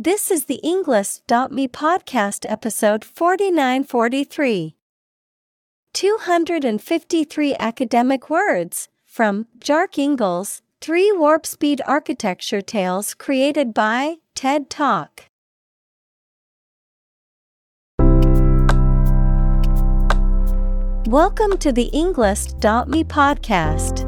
This is the Englist.me podcast episode 4943. 253 academic words from Bjarke Ingels, 3 Warp Speed Architecture Tales created by TED Talk. Welcome to the Englist.me podcast.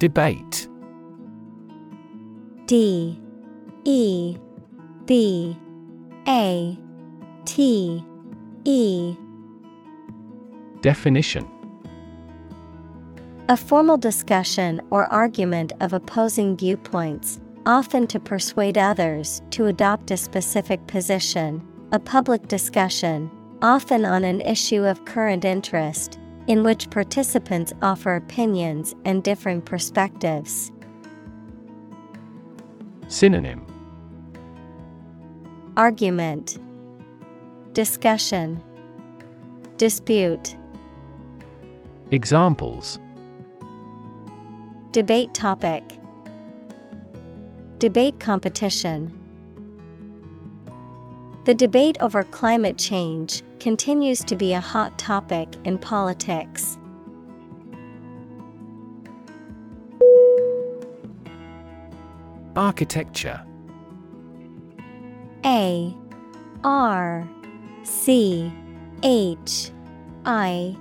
Debate. D E B A T E. Definition. A formal discussion or argument of opposing viewpoints, often to persuade others to adopt a specific position, a public discussion, often on an issue of current interest, in which participants offer opinions and differing perspectives. Synonym. Argument. Discussion. Dispute. Examples. Debate topic. Debate competition. The debate over climate change continues to be a hot topic in politics. Architecture. A R C H I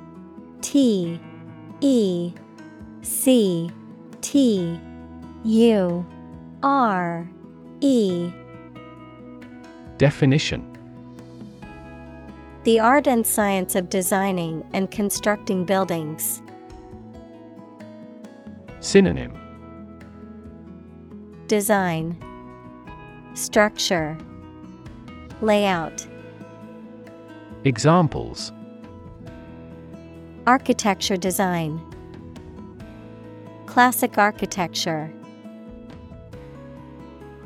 T E C T U R E. Definition The art and science of designing and constructing buildings. Synonym. Design. Structure. Layout. Examples. Architecture design. Classic architecture.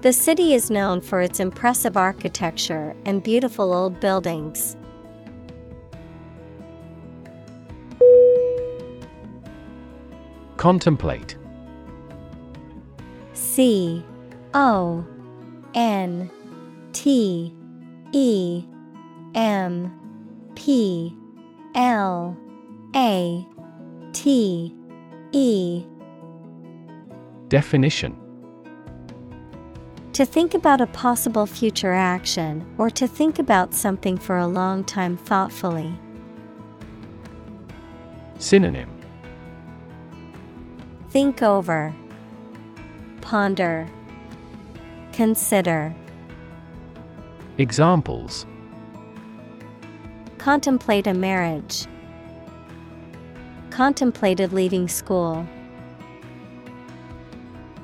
The city is known for its impressive architecture and beautiful old buildings. Contemplate. C O N T E M P L A T E. Definition. To think about a possible future action or to think about something for a long time thoughtfully. Synonym Think over. Ponder. Consider. Examples Contemplate a marriage. Contemplated leaving school.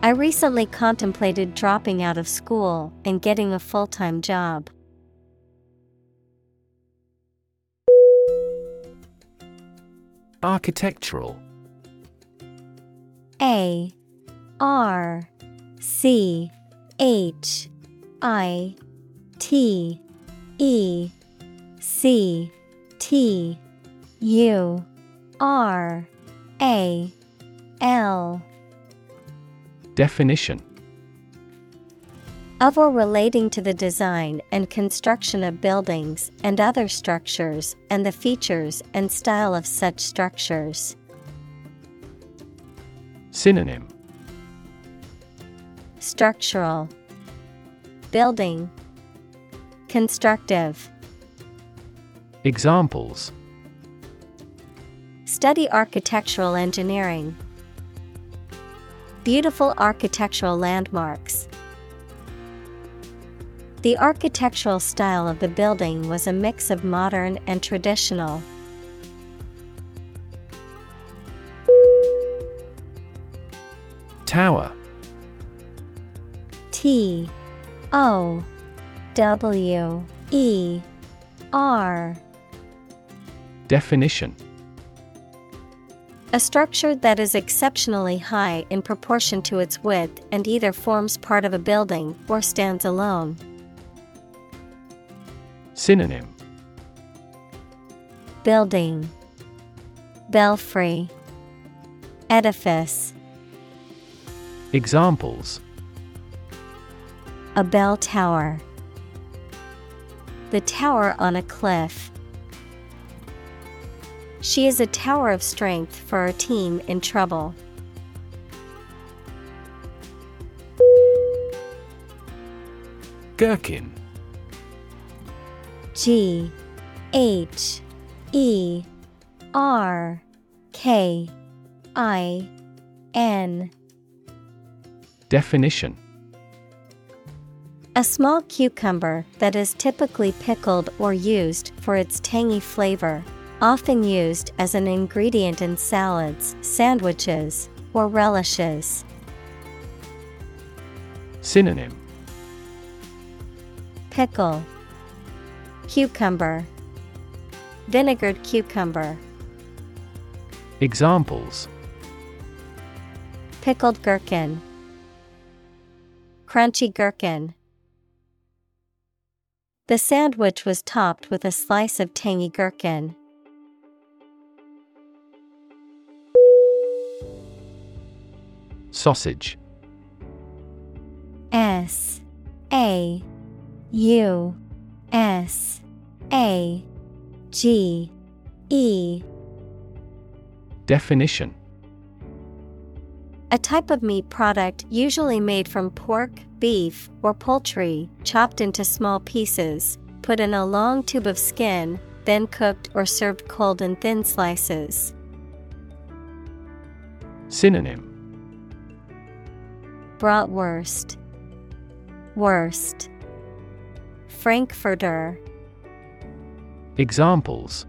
I recently contemplated dropping out of school and getting a full time job. Architectural A R C H I T E C T U R A L Definition of or relating to the design and construction of buildings and other structures and the features and style of such structures. Synonym Structural Building Constructive. Examples Study architectural engineering. Beautiful architectural landmarks. The architectural style of the building was a mix of modern and traditional. Tower. T O W E R. Definition. A structure that is exceptionally high in proportion to its width and either forms part of a building or stands alone. Synonym. Building. Belfry. Edifice Examples A bell tower The tower on a cliff. She is a tower of strength for our team in trouble. Gherkin G H E R K I N Definition. A small cucumber that is typically pickled or used for its tangy flavor, often used as an ingredient in salads, sandwiches, or relishes. Synonym. Pickle. Cucumber. Vinegared cucumber. Examples. Pickled gherkin Crunchy gherkin. The sandwich was topped with a slice of tangy gherkin. Sausage. S A U S A G E. Definition A type of meat product usually made from pork, beef, or poultry, chopped into small pieces, put in a long tube of skin, then cooked or served cold in thin slices. Synonym. Bratwurst. Wurst, Frankfurter. Examples.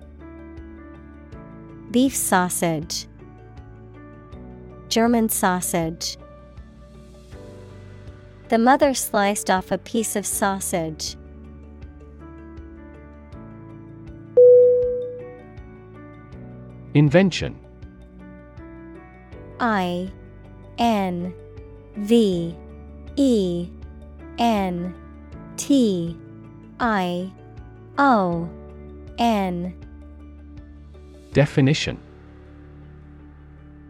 Beef sausage German sausage. The mother sliced off a piece of sausage. Invention. I N V E N T I O N. Definition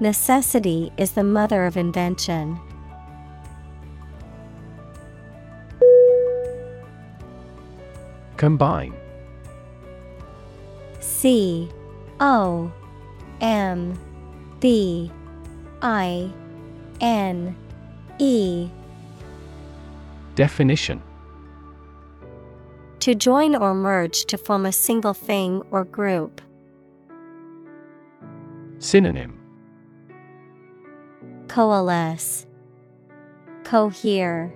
Necessity is the mother of invention. Combine C O M B I N E Definition To join or merge to form a single thing or group. Synonym Coalesce, Cohere,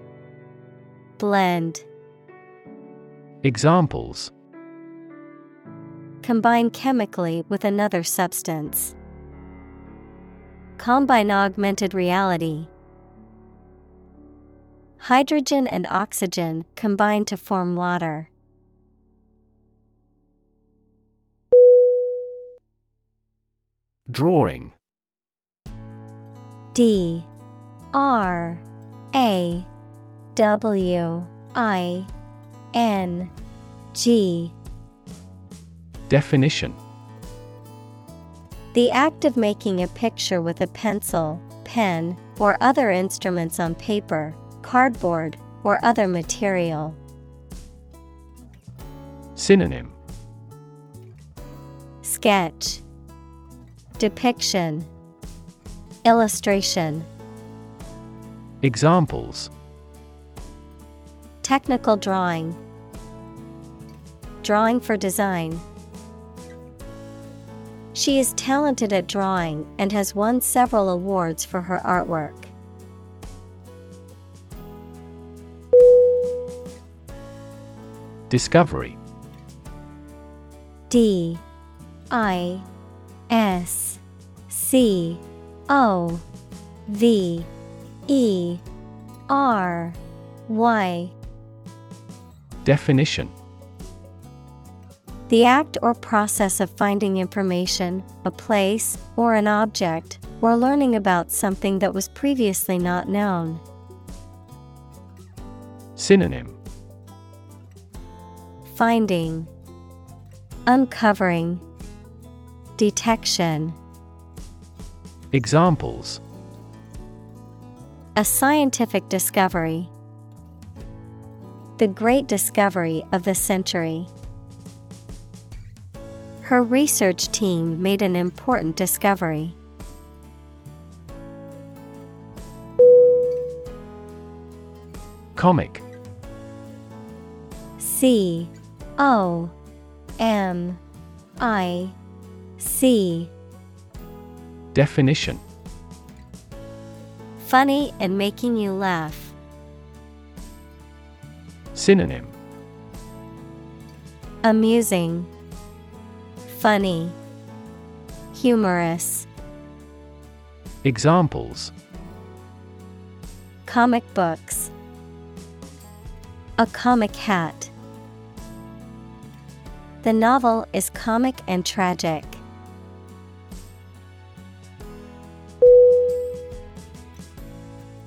Blend. Examples Combine chemically with another substance. Combine augmented reality. Hydrogen and oxygen combine to form water. Drawing D R A W I N G. Definition The act of making a picture with a pencil, pen, or other instruments on paper, cardboard, or other material. Synonym Sketch Depiction Illustration Examples Technical drawing Drawing for design. She is talented at drawing and has won several awards for her artwork. Discovery D I S C O V E R Y. Definition. The act or process of finding information, a place, or an object, or learning about something that was previously not known. Synonym. Finding, Uncovering, Detection. Examples. A scientific discovery. The great discovery of the century. Her research team made an important discovery. Comic. C. O. M. I. C Definition Funny and making you laugh. Synonym Amusing, Funny, Humorous. Examples Comic books. A comic hat. The novel is comic and tragic.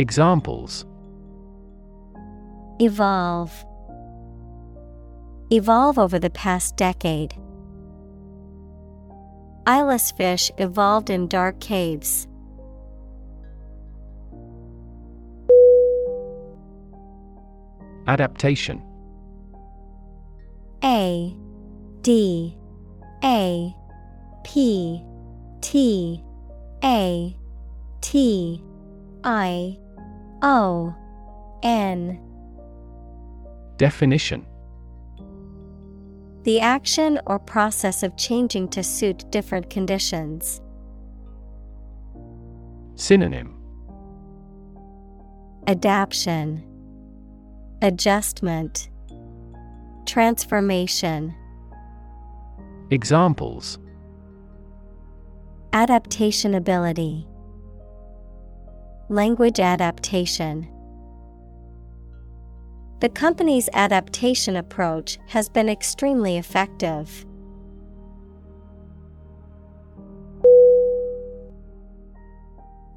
Examples Evolve. Evolve over the past decade. Eyeless fish evolved in dark caves. Adaptation A D A P T A T I O N. Definition. The action or process of changing to suit different conditions. Synonym. Adaption, Adjustment, Transformation. Examples. Adaptation ability, Language adaptation. The company's adaptation approach has been extremely effective.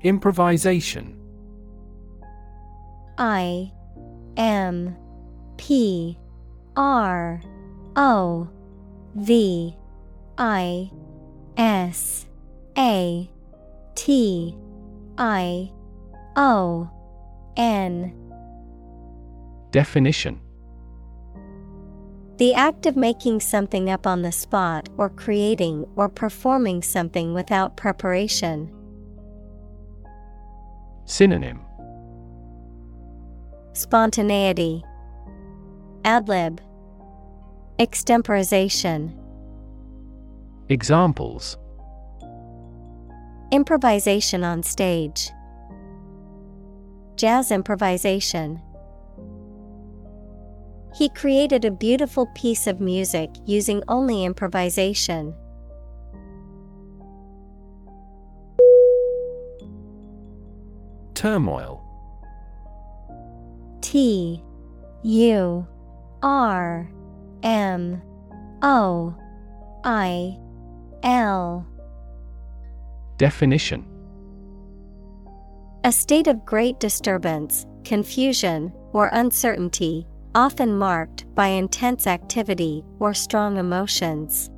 Improvisation I M P R O V I S A T I O N. Definition. The act of making something up on the spot or creating or performing something without preparation. Synonym. Spontaneity, Adlib, Extemporization, Examples. Improvisation on stage, Jazz improvisation. He created a beautiful piece of music using only improvisation. Turmoil. T U R M O I L Definition A state of great disturbance, confusion, or uncertainty, often marked by intense activity or strong emotions.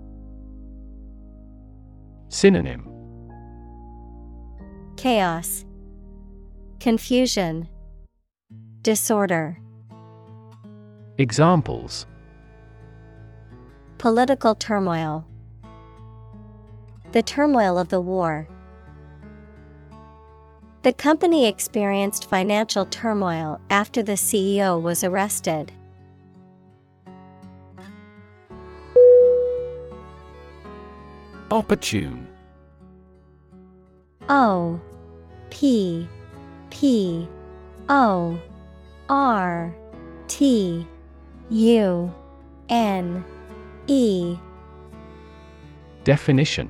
Synonym Chaos, Confusion, Disorder. Examples Political turmoil. The turmoil of the war. The company experienced financial turmoil after the CEO was arrested. Opportune. O P P O R T U N E. Definition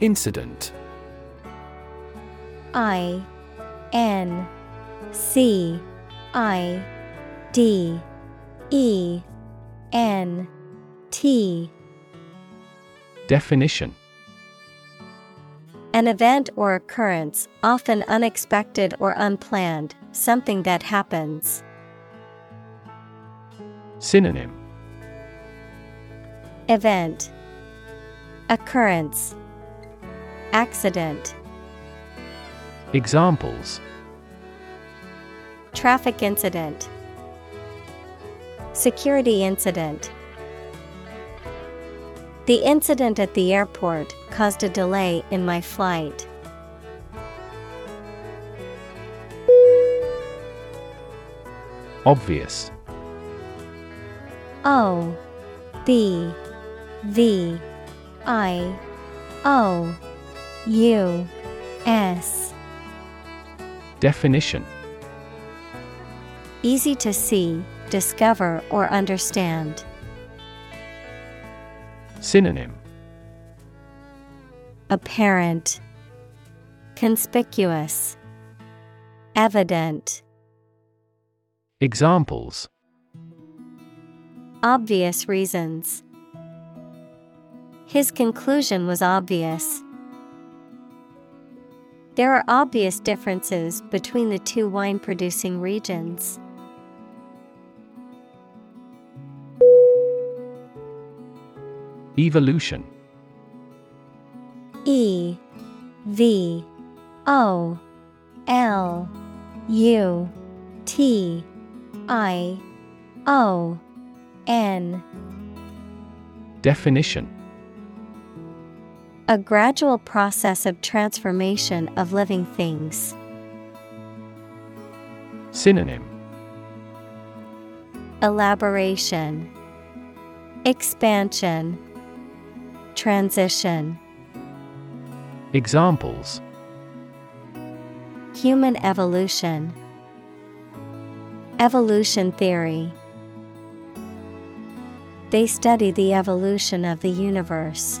Incident. I N C I D E N T. Definition. An event or occurrence, often unexpected or unplanned, something that happens. Synonym. Event. Occurrence Accident. Examples. Traffic incident. Security incident. The incident at the airport caused a delay in my flight. Obvious. O B V I O U S. Definition. Easy to see, discover, or understand. Synonym. Apparent, Conspicuous, Evident, Examples. Obvious reasons. His conclusion was obvious. There are obvious differences between the two wine producing regions. Evolution. E V O L U T I O N. Definition A gradual process of transformation of living things. Synonym. Elaboration. Expansion. Transition. Examples. Human evolution. Evolution theory. They study the evolution of the universe.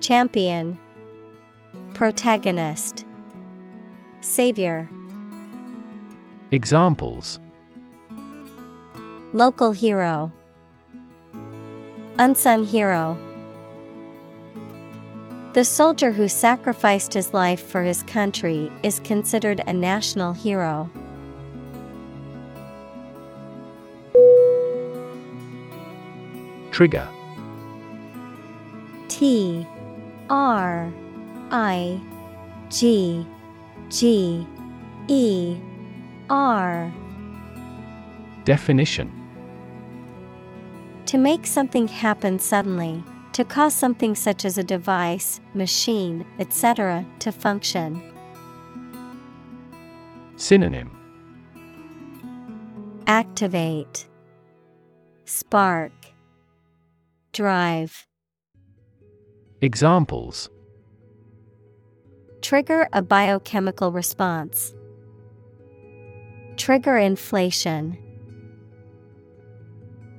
Champion, Protagonist, Savior. Examples Local hero, Unsung hero. The soldier who sacrificed his life for his country is considered a national hero. Trigger T R I G G E R Definition To make something happen suddenly, to cause something such as a device, machine, etc., to function. Synonym Activate, Spark, Drive. Examples. Trigger a biochemical response. Trigger inflation.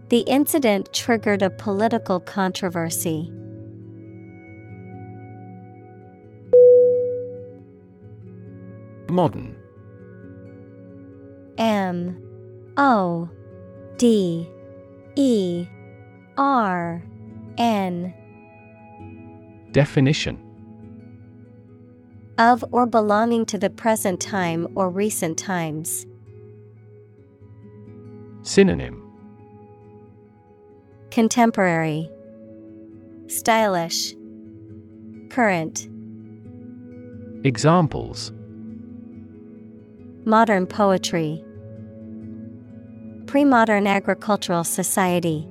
The incident triggered a political controversy. Modern. M. O. D. E. R. N Definition of or belonging to the present time or recent times. Synonym. Contemporary, Stylish, Current, Examples. Modern poetry, Pre-modern agricultural society.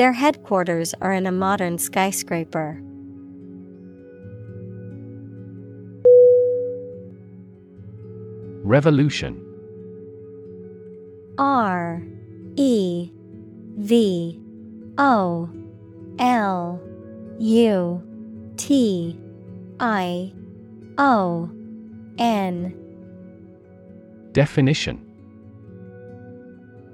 Their headquarters are in a modern skyscraper. Revolution. R E V O L U T I O N. Definition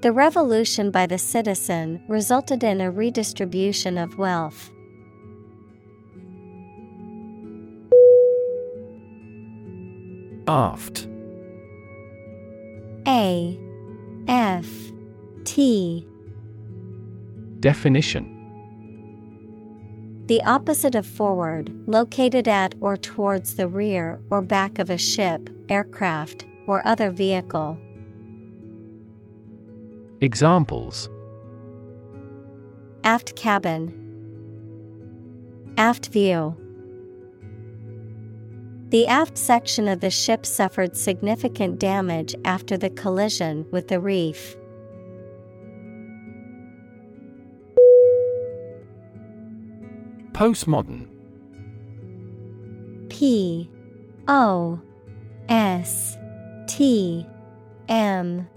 The revolution by the citizen resulted in a redistribution of wealth. Aft. A. F. T. Definition. The opposite of forward, located at or towards the rear or back of a ship, aircraft, or other vehicle. Examples. Aft cabin, Aft view. The aft section of the ship suffered significant damage after the collision with the reef. Postmodern. P. O. S. T. M.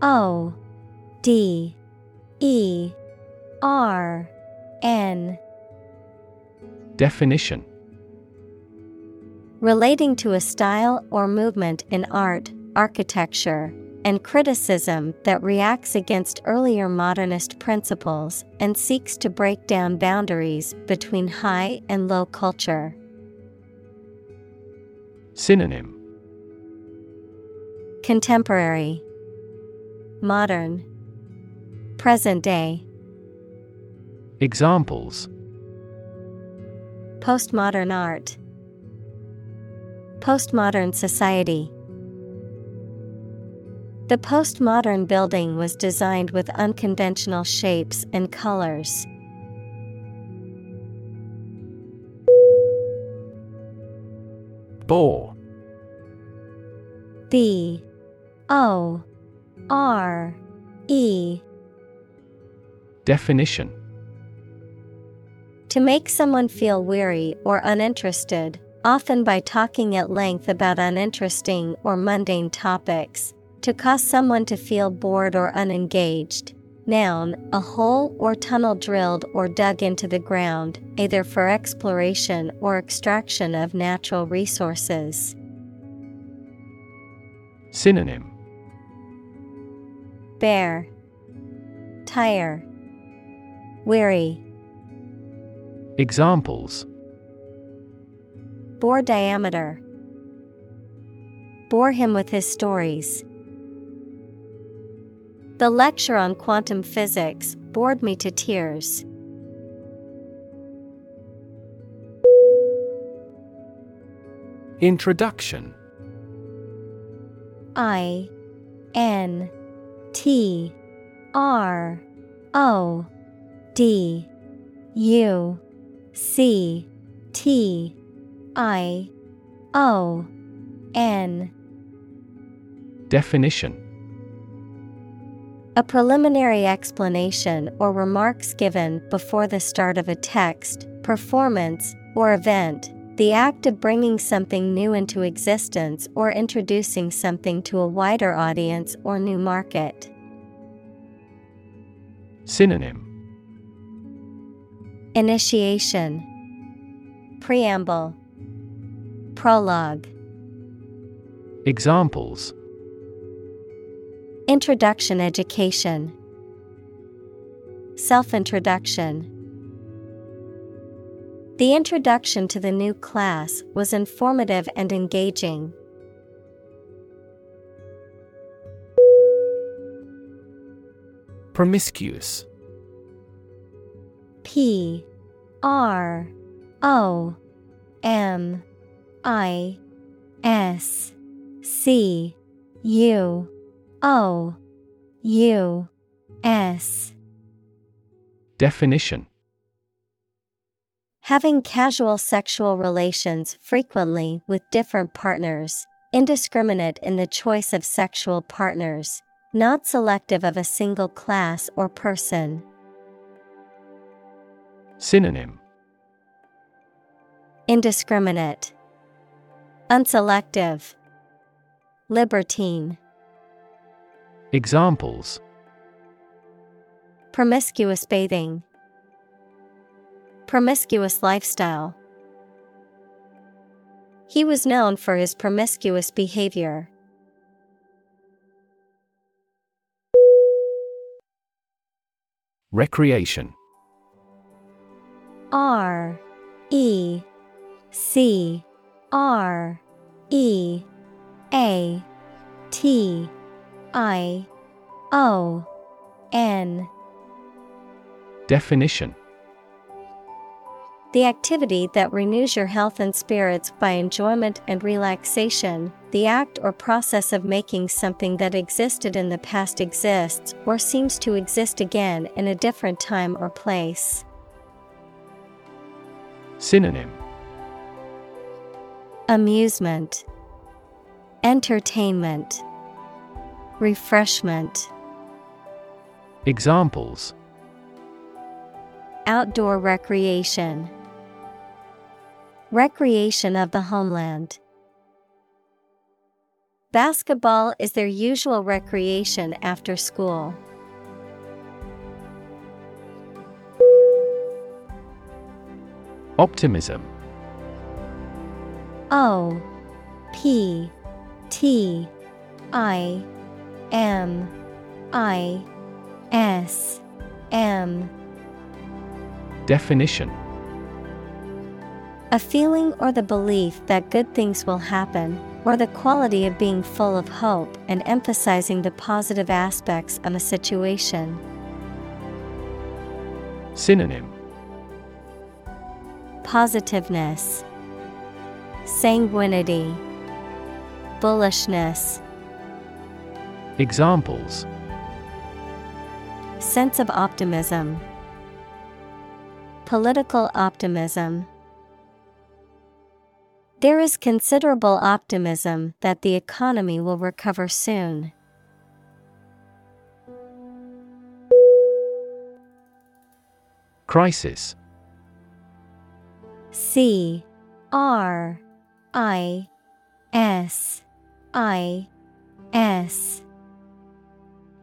O D. E. R. N. Definition. Relating to a style or movement in art, architecture, and criticism that reacts against earlier modernist principles and seeks to break down boundaries between high and low culture. Synonym. Contemporary, Modern, Present day, Examples. Postmodern art, Postmodern society. The postmodern building was designed with unconventional shapes and colors. Bore. B O R E Definition To make someone feel weary or uninterested, often by talking at length about uninteresting or mundane topics. To cause someone to feel bored or unengaged. Noun, a hole or tunnel drilled or dug into the ground, either for exploration or extraction of natural resources. Synonym Bare, Tire, Weary. Examples Bore diameter. Bore him with his stories. The lecture on quantum physics bored me to tears. Introduction I N T R O D U C T I O N Definition A preliminary explanation or remarks given before the start of a text, performance, or event. The act of bringing something new into existence or introducing something to a wider audience or new market. Synonym Initiation. Preamble. Prologue. Examples. Introduction Education. Self Introduction The introduction to the new class was informative and engaging. Promiscuous P R O M I S C U O U S Definition Having casual sexual relations frequently with different partners, indiscriminate in the choice of sexual partners, not selective of a single class or person. Synonym. Indiscriminate, Unselective, Libertine, Examples. Promiscuous bathing, Promiscuous lifestyle. He was known for his promiscuous behavior. Recreation R E C R E A T I O N Definition The activity that renews your health and spirits by enjoyment and relaxation, the act or process of making something that existed in the past exists or seems to exist again in a different time or place. Synonym Amusement, Entertainment, Refreshment. Examples Outdoor recreation. Recreation of the homeland. Basketball is their usual recreation after school. Optimism. O P T I M I S M. Definition. A feeling or the belief that good things will happen, or the quality of being full of hope and emphasizing the positive aspects of a situation. Synonym Positiveness, Sanguinity, Bullishness, Examples Sense of optimism, Political optimism. There is considerable optimism that the economy will recover soon. Crisis C R I S I S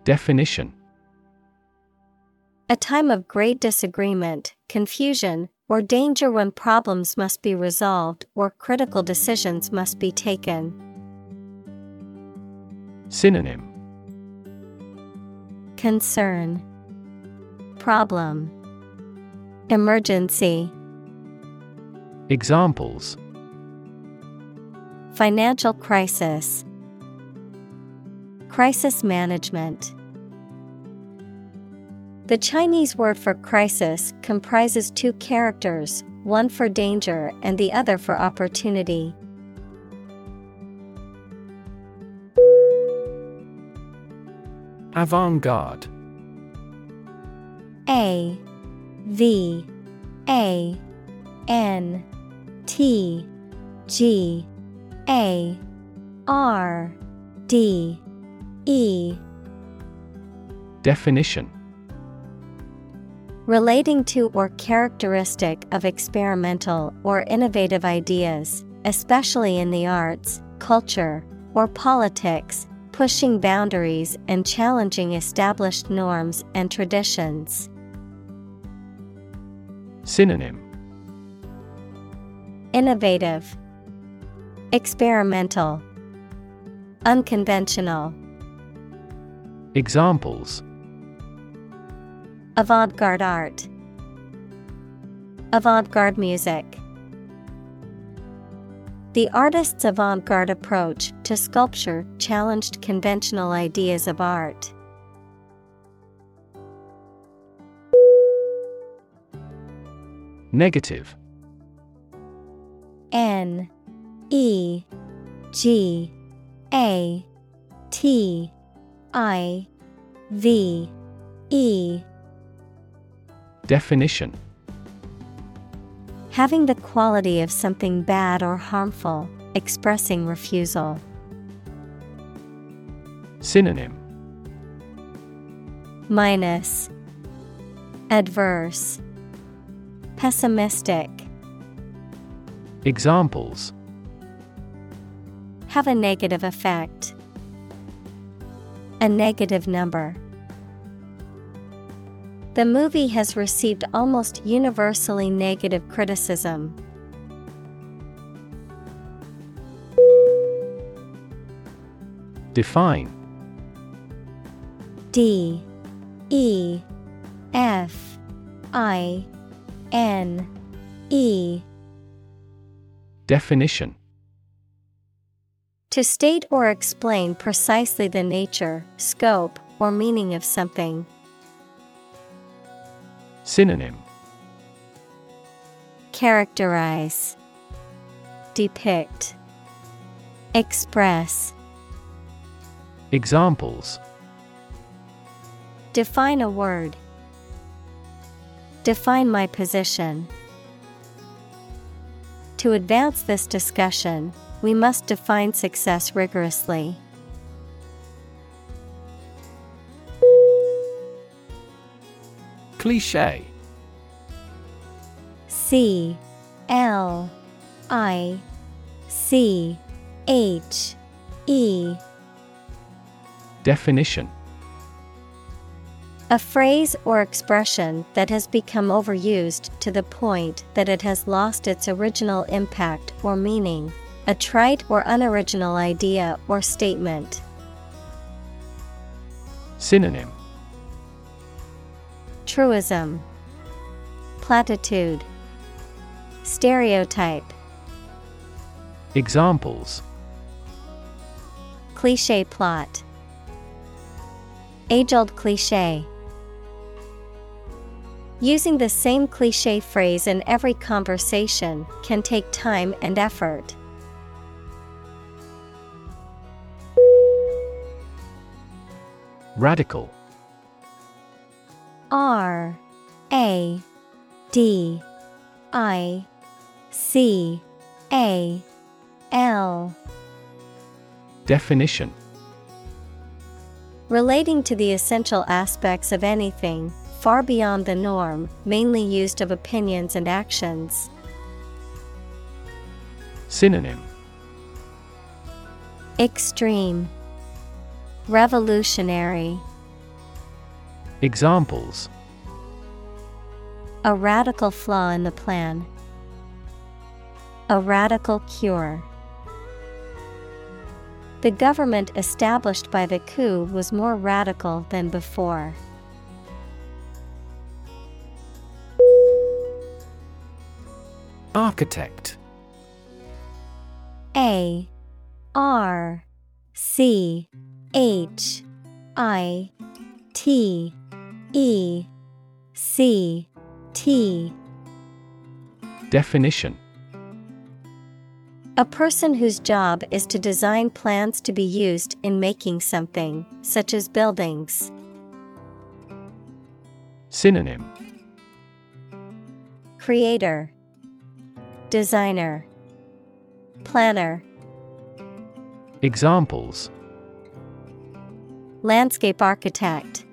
Definition. A time of great disagreement, confusion, or danger when problems must be resolved or critical decisions must be taken. Synonym. Concern. Problem. Emergency Examples. Financial crisis. Crisis management. The Chinese word for crisis comprises two characters, one for danger and the other for opportunity. Avant garde A V A N T G A R D E. Definition. Relating to or characteristic of experimental or innovative ideas, especially in the arts, culture, or politics, pushing boundaries and challenging established norms and traditions. Synonym Innovative, Experimental, Unconventional. Examples Avant garde art, Avant garde music. The artist's avant garde approach to sculpture challenged conventional ideas of art. Negative N E G A T I V E. Definition. Having the quality of something bad or harmful, expressing refusal. Synonym. Minus. Adverse. Pessimistic Examples. Have a negative effect. A negative number. The movie has received almost universally negative criticism. Define. D. E. F. I. N. E Definition To state or explain precisely the nature, scope, or meaning of something. Synonym Characterize, Depict, Express. Examples Define a word. Define my position. To advance this discussion, we must define success rigorously. Cliche C L I C H E. Definition A phrase or expression that has become overused to the point that it has lost its original impact or meaning, a trite or unoriginal idea or statement. Synonym. Truism, Platitude, Stereotype, Examples. Cliche plot, Age old cliche. Using the same cliche phrase in every conversation can take time and effort. Radical. R A D I C A L. Definition. Relating to the essential aspects of anything, far beyond the norm, mainly used of opinions and actions. Synonym Extreme Revolutionary Examples A radical flaw in the plan. A radical cure. The government established by the coup was more radical than before. Architect. A R C H I T E C T. Definition. A person whose job is to design plans to be used in making something, such as buildings. Synonym. Creator Designer. Planner. Examples. Landscape architect.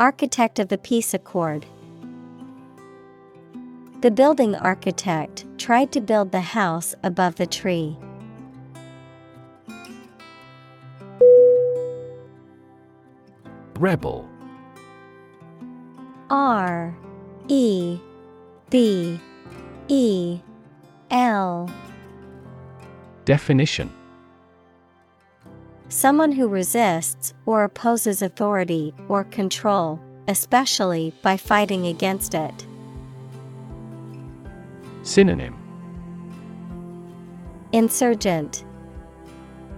Architect of the Peace Accord. The building architect tried to build the house above the tree. Rebel. R E B E L. Definition. Someone who resists or opposes authority or control, especially by fighting against it. Synonym. Insurgent.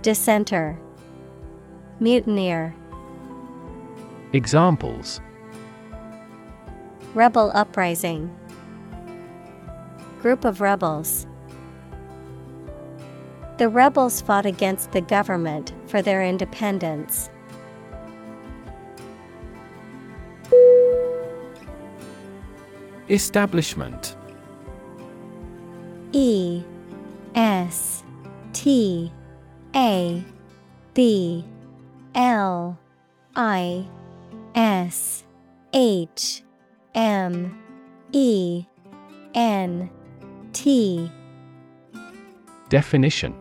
Dissenter. Mutineer. Examples. Rebel uprising Group of rebels. The rebels fought against the government for their independence. Establishment. E S T A B L I S H M E N T. Definition.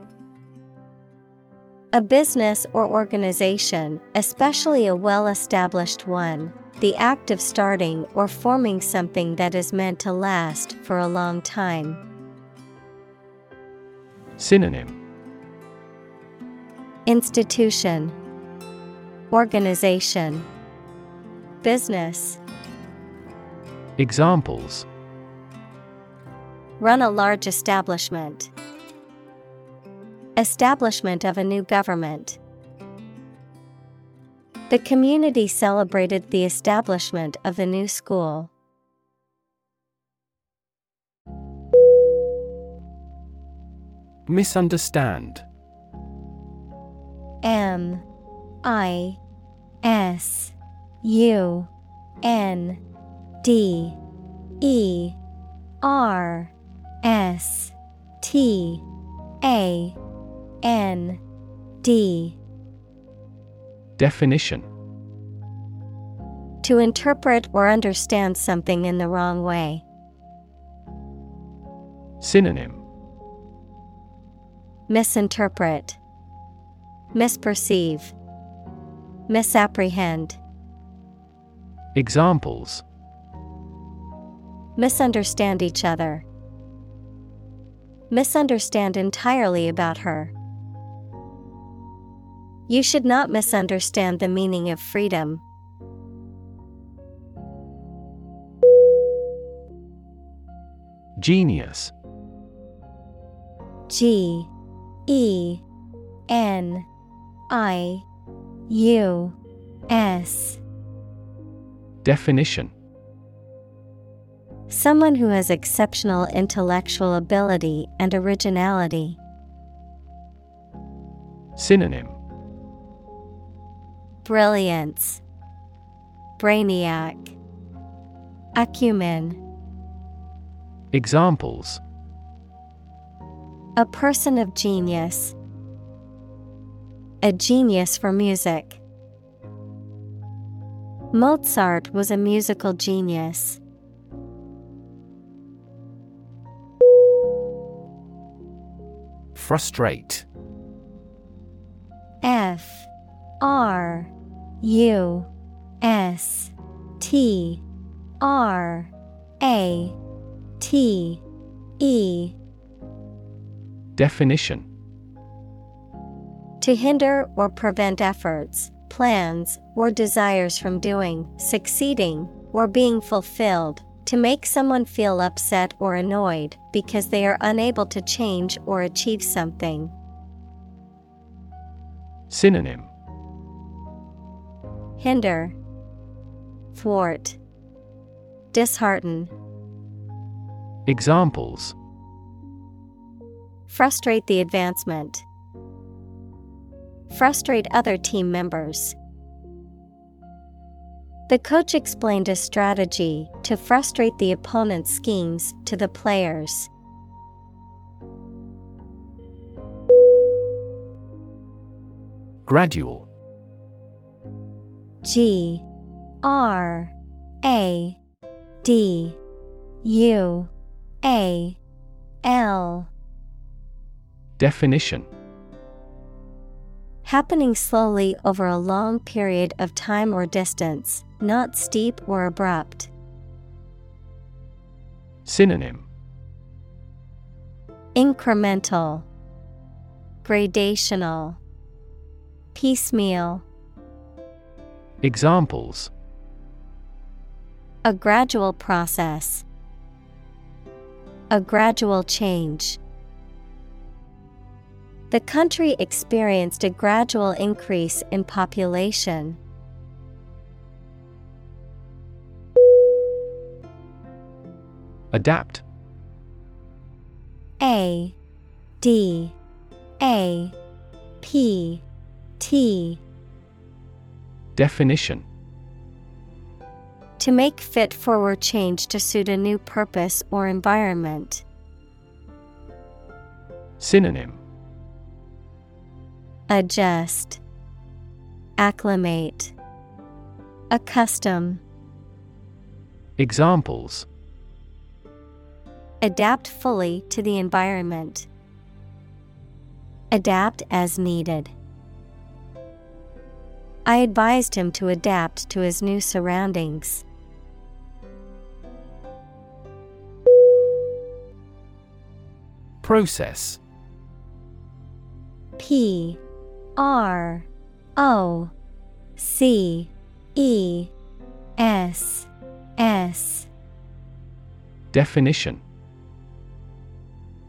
A business or organization, especially a well established one, the act of starting or forming something that is meant to last for a long time. Synonym. Institution. Organization. Business. Examples Run a large establishment. Establishment of a new government. The community celebrated the establishment of the new school. Misunderstand M I S U N D E R S T A N D Definition To interpret or understand something in the wrong way. Synonym Misinterpret, Misperceive, Misapprehend. Examples Misunderstand each other. Misunderstand entirely about her. You should not misunderstand the meaning of freedom. Genius G E N I U S Definition Someone who has exceptional intellectual ability and originality. Synonym Brilliance, Brainiac, Acumen. Examples A person of genius. A genius for music. Mozart was a musical genius. Frustrate. F R U S T R A T E. Definition. To hinder or prevent efforts, plans, or desires from doing, succeeding, or being fulfilled, to make someone feel upset or annoyed because they are unable to change or achieve something. Synonym Hinder, Thwart, Dishearten, Examples Frustrate the advancement. Frustrate other team members. The coach explained a strategy to frustrate the opponent's schemes to the players. Gradual. G R A D U A L. Definition. Happening slowly over a long period of time or distance, not steep or abrupt. Synonym Incremental, Gradational, Piecemeal. Examples A gradual process. A gradual change. The country experienced a gradual increase in population. Adapt. A D A P T. Definition. To make fit forward change to suit a new purpose or environment. Synonym. Adjust, Acclimate, Accustom. Examples Adapt fully to the environment. Adapt as needed. I advised him to adapt to his new surroundings. Process P R O C E S S Definition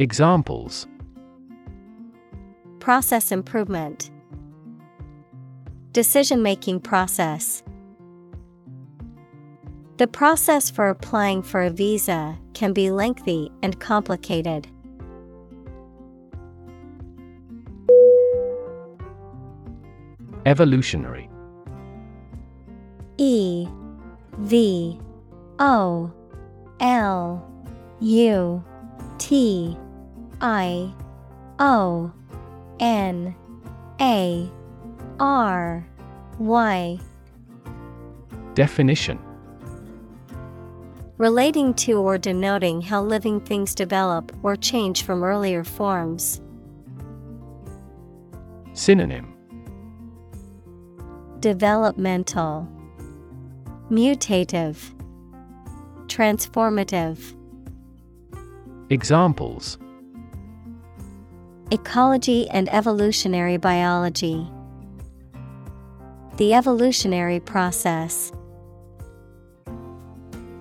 Examples. Process improvement. Decision making process. The process for applying for a visa can be lengthy and complicated. Evolutionary. E V O L U T I O N A R Y. Definition. Relating to or denoting how living things develop or change from earlier forms. Synonym. Developmental, Mutative, Transformative. Examples Ecology and evolutionary biology. The evolutionary process.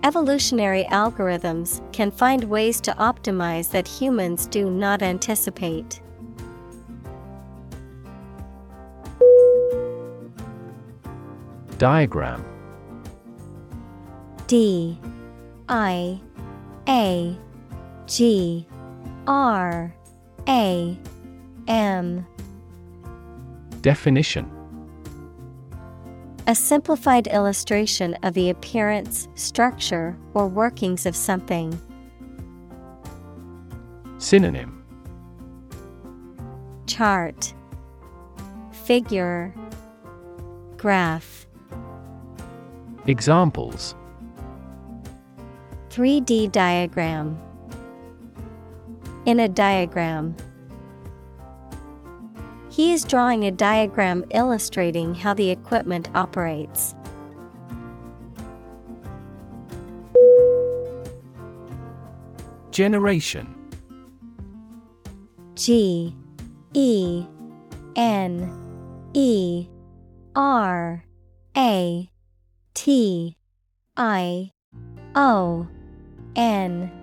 Evolutionary algorithms can find ways to optimize that humans do not anticipate. Diagram D I A G R A M. Definition. A simplified illustration of the appearance, structure, or workings of something. Synonym. Chart. Figure. Graph. Examples. 3D diagram In a diagram. He is drawing a diagram illustrating how the equipment operates. Generation. G E N E R A T I O N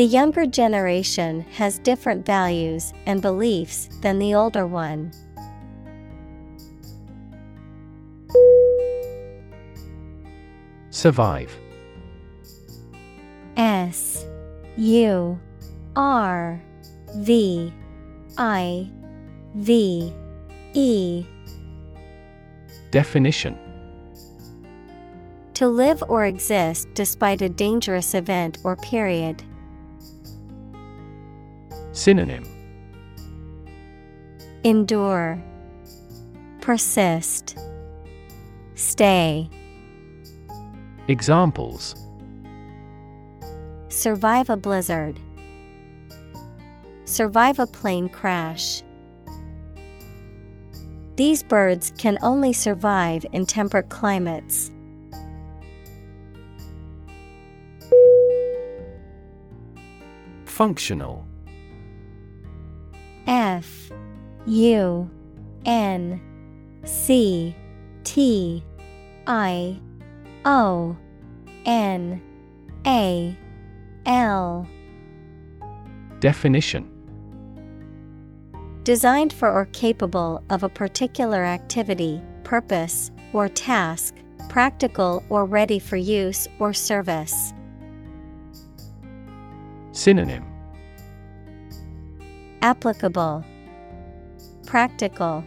The younger generation has different values and beliefs than the older one. Survive S U R V I V E Definition To live or exist despite a dangerous event or period. Synonym. Endure, Persist, Stay, Examples. Survive a blizzard, Survive a plane crash. These birds can only survive in temperate climates. Functional F U N C T I O N A L. Definition. Designed for or capable of a particular activity, purpose, or task, practical or ready for use or service. Synonym Applicable, Practical,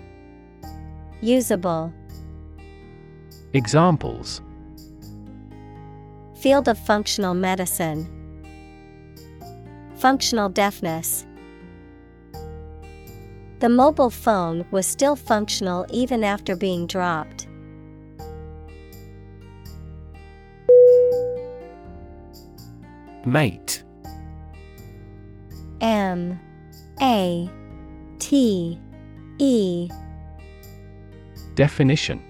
Usable. Examples Field of functional medicine, Functional deafness. The mobile phone was still functional even after being dropped. Mate M A T E. Definition.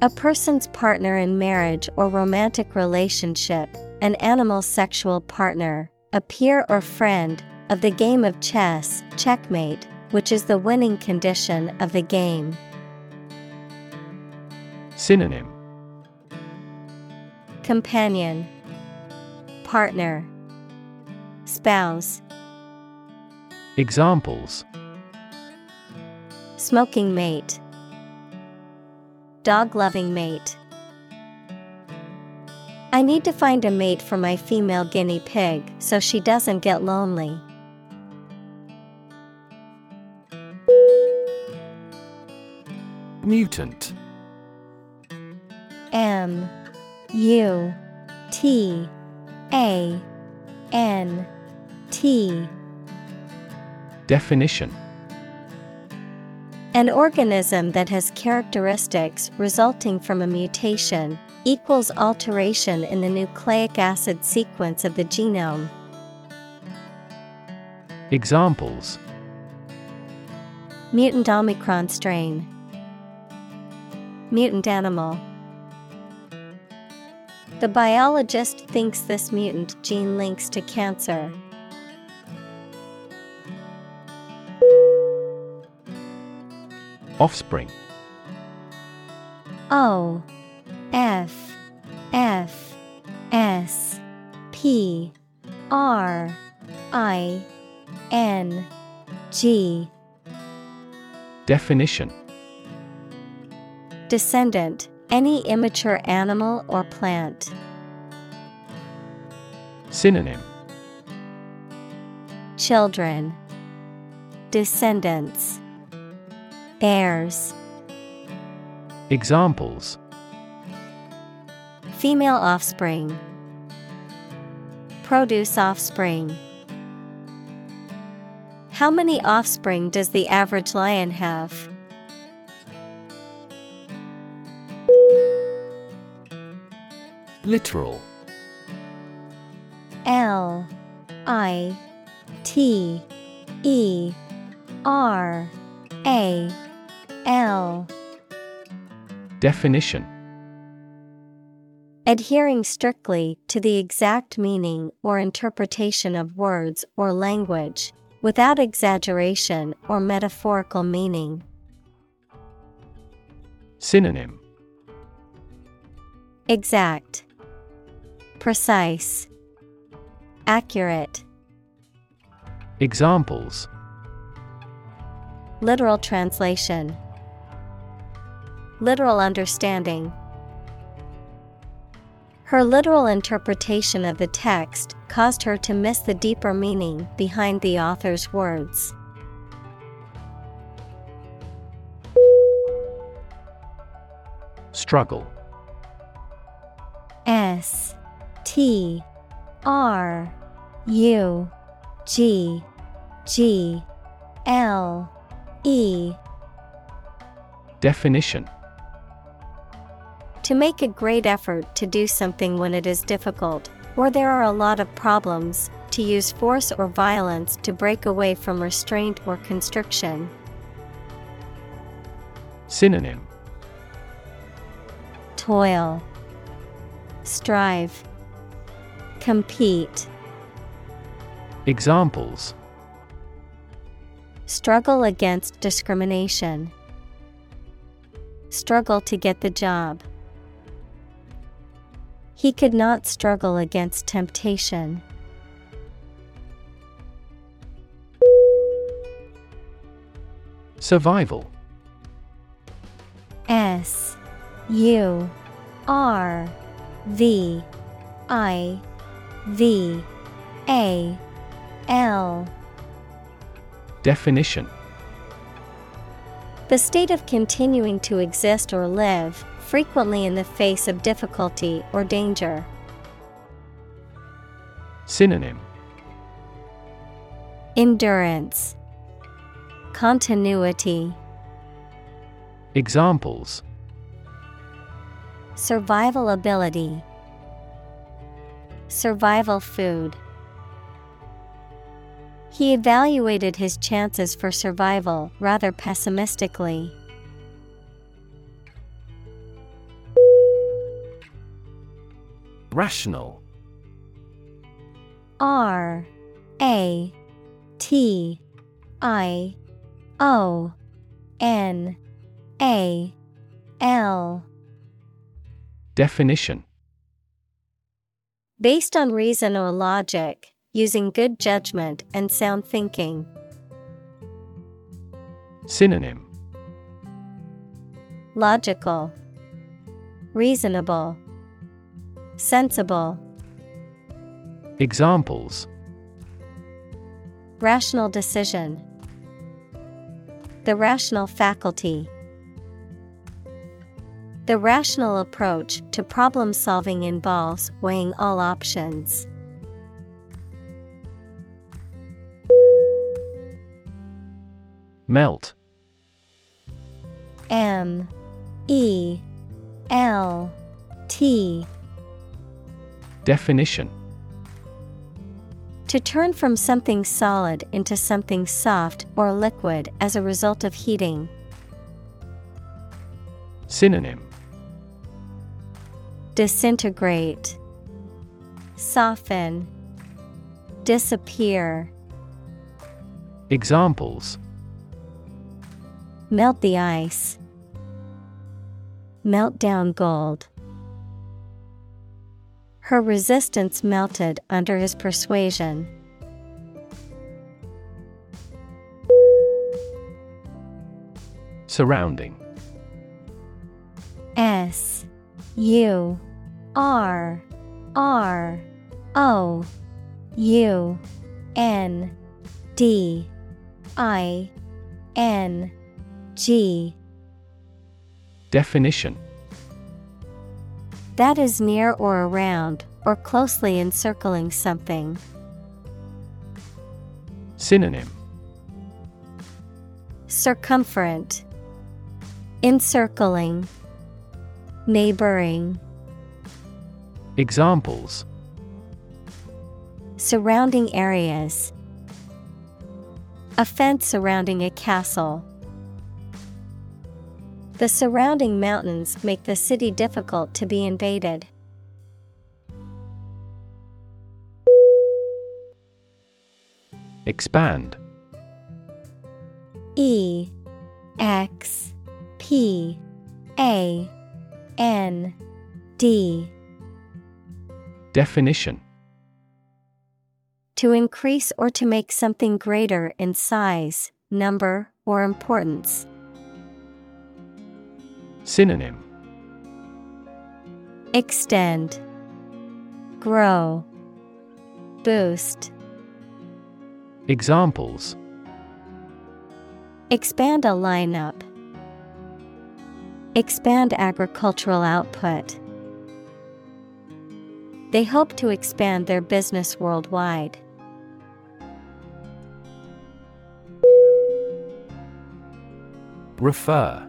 A person's partner in marriage or romantic relationship, an animal sexual partner, a peer or friend, of the game of chess, checkmate, which is the winning condition of the game. Synonym. Companion, Partner, Spouse, Examples Smoking mate, Dog loving mate. I need to find a mate for my female guinea pig so she doesn't get lonely. Mutant M U T A N T Definition An organism that has characteristics resulting from a mutation equals alteration in the nucleic acid sequence of the genome. Examples Mutant Omicron strain. Mutant animal. The biologist thinks this mutant gene links to cancer. Offspring. O F F S P R I N G. Definition. Descendant, any immature animal or plant. Synonym. Children, Descendants, Heirs. Examples Female offspring, Produce offspring. How many offspring does the average lion have? Literal L I T E R A L. Definition. Adhering strictly to the exact meaning or interpretation of words or language, without exaggeration or metaphorical meaning. Synonym. Exact, Precise, Accurate. Examples. Literal translation, Literal understanding. Her literal interpretation of the text caused her to miss the deeper meaning behind the author's words. Struggle S T R U G G L E Definition To make a great effort to do something when it is difficult, or there are a lot of problems, to use force or violence to break away from restraint or constriction. Synonym Toil, Strive, Compete. Examples Struggle against discrimination. Struggle to get the job. He could not struggle against temptation. Survival. S U R V I V A L. Definition. The state of continuing to exist or live, frequently in the face of difficulty or danger. Synonym Endurance, Continuity, Examples Survival ability, Survival food. He evaluated his chances for survival rather pessimistically. Rational. R A T I O N A L. Definition. Based on reason or logic, using good judgment and sound thinking. Synonym. Logical, Reasonable, Sensible. Examples Rational decision. The rational faculty. The rational approach to problem solving involves weighing all options. Melt M E L T Definition To turn from something solid into something soft or liquid as a result of heating. Synonym Disintegrate, Soften, Disappear. Examples Melt the ice. Melt down gold. Her resistance melted under his persuasion. Surrounding. S U R R O U N D I N G. Definition That is near or around, or closely encircling something. Synonym Circumferent, Encircling, Neighboring. Examples Surrounding areas. A fence surrounding a castle. The surrounding mountains make the city difficult to be invaded. Expand E X P A N D Definition To increase or to make something greater in size, number, or importance. Synonym Extend, Grow, Boost. Examples Expand a lineup. Expand agricultural output. They hope to expand their business worldwide. Refer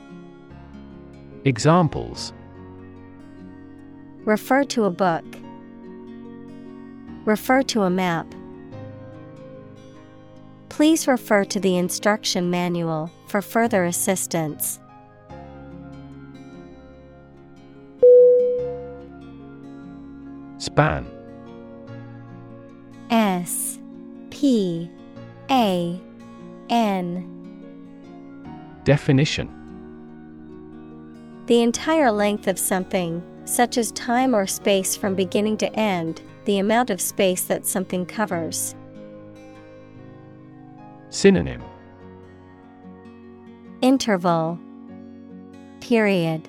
Examples. Refer to a book, Refer to a map. Please refer to the instruction manual for further assistance. Span. S P A N. Definition The entire length of something, such as time or space from beginning to end, the amount of space that something covers. Synonym Interval Period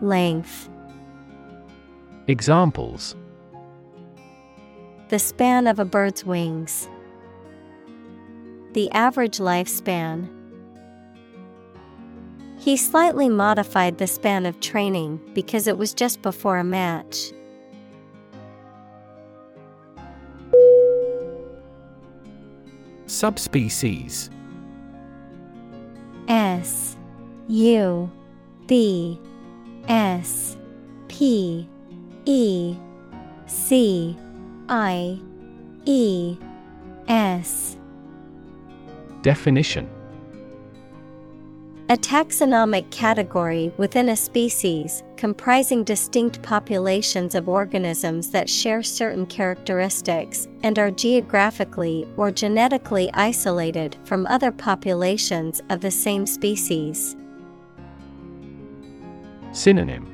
Length Examples The span of a bird's wings. The average lifespan. He slightly modified the span of training because it was just before a match. Subspecies. S U B S P E C I E S. Definition A taxonomic category within a species comprising distinct populations of organisms that share certain characteristics and are geographically or genetically isolated from other populations of the same species. Synonym.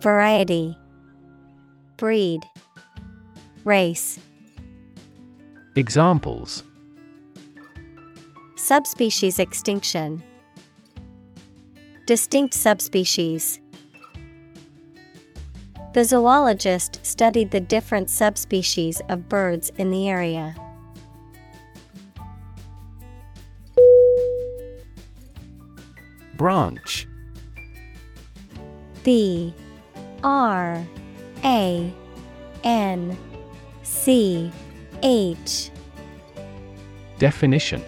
Variety. Breed. Race. Examples Subspecies extinction. Distinct subspecies. The zoologist studied the different subspecies of birds in the area. Branch. B. R. A. N. C. H. Definition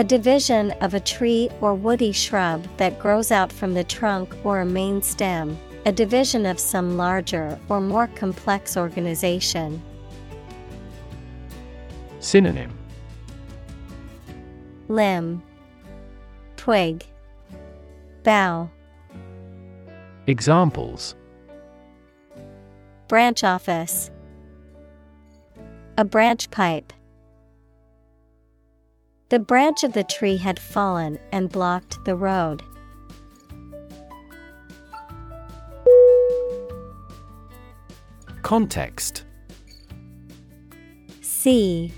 A division of a tree or woody shrub that grows out from the trunk or a main stem, a division of some larger or more complex organization. Synonym Limb, Twig, Bough. Examples Branch office, A branch pipe. The branch of the tree had fallen and blocked the road. Context. C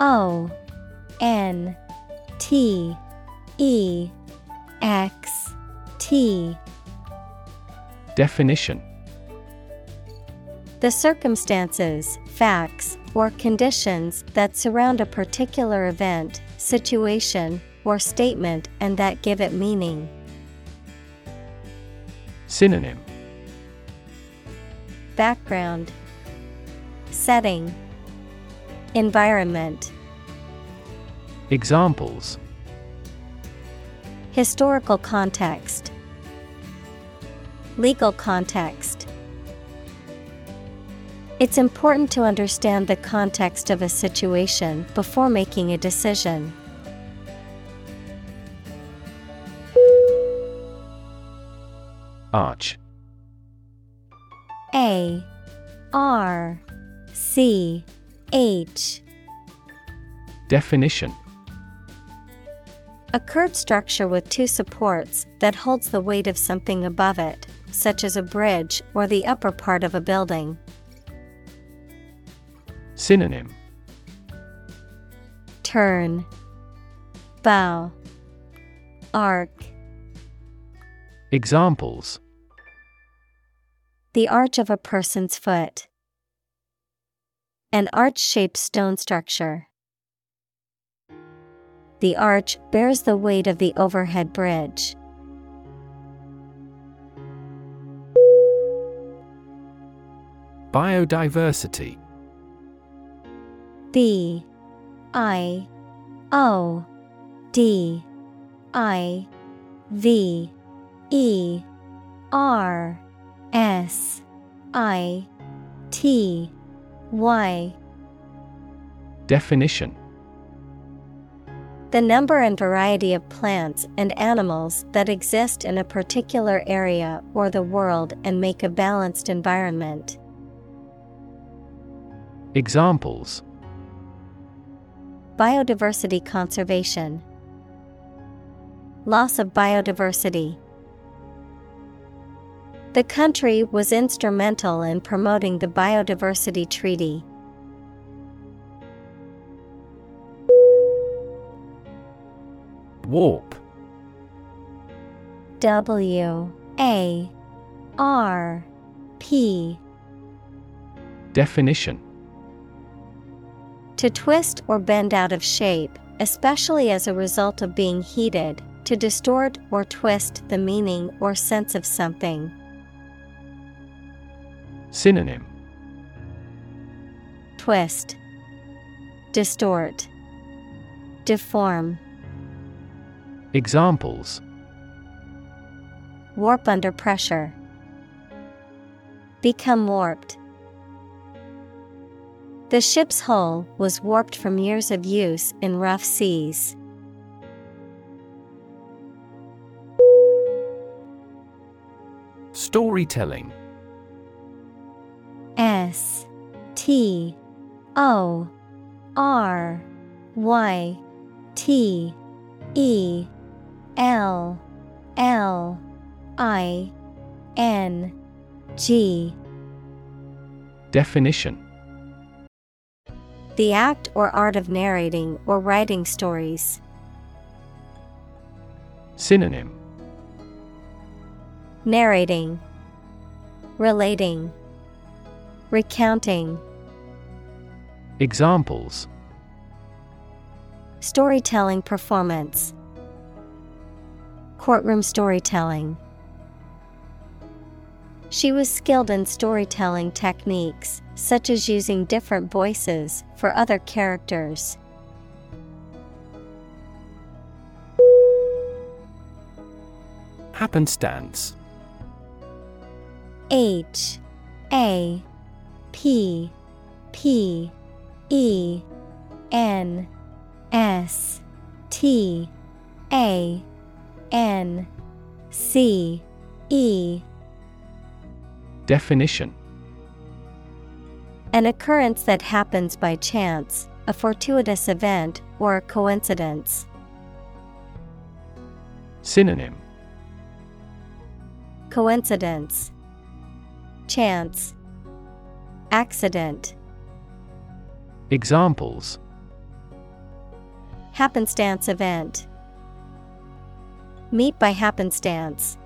O N T E X T. Definition. The circumstances, facts, or conditions that surround a particular event, situation, or statement and that give it meaning. Synonym. Background. Setting. Environment. Examples. Historical context. Legal context. It's important to understand the context of a situation before making a decision. Arch. A R C H. Definition. A curved structure with two supports that holds the weight of something above it, such as a bridge or the upper part of a building. Synonym. Turn, Bow, Arc. Examples The arch of a person's foot. An arch shaped stone structure. The arch bears the weight of the overhead bridge. Biodiversity B I O D I V E R S I T Y Definition The number and variety of plants and animals that exist in a particular area or the world and make a balanced environment. Examples Biodiversity conservation, Loss of biodiversity. The country was instrumental in promoting the Biodiversity Treaty. Warp W A R P Definition To twist or bend out of shape, especially as a result of being heated, to distort or twist the meaning or sense of something. Synonym Twist, Distort, Deform. Examples Warp under pressure. Become warped. The ship's hull was warped from years of use in rough seas. Storytelling T O R Y T E L L I N G Definition The act or art of narrating or writing stories. Synonym Narrating, Relating, Recounting. Examples Storytelling performance, Courtroom storytelling. She was skilled in storytelling techniques, such as using different voices for other characters. Happenstance H A P P E N S T A N C E. Definition. An occurrence that happens by chance, a fortuitous event, or a coincidence. Synonym. Coincidence. Chance. Accident Examples Happenstance event Meet by happenstance.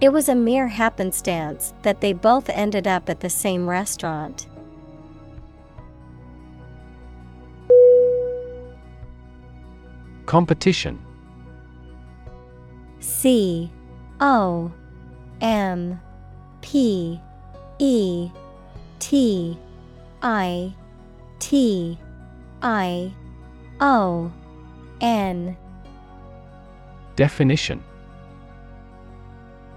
It was a mere happenstance that they both ended up at the same restaurant. Competition C O M P E T I T I O N. Definition.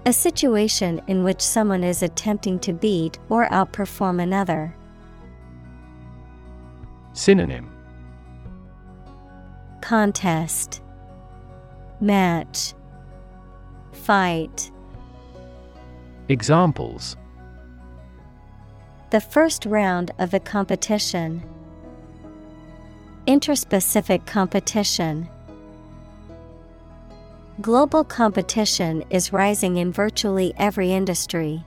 A situation in which someone is attempting to beat or outperform another. Synonym. Contest. Match. Fight. Examples The first round of the competition. Interspecific competition. Global competition is rising in virtually every industry.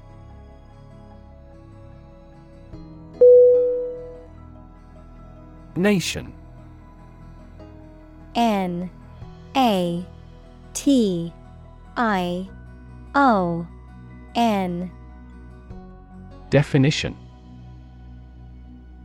Nation N A T I O N Definition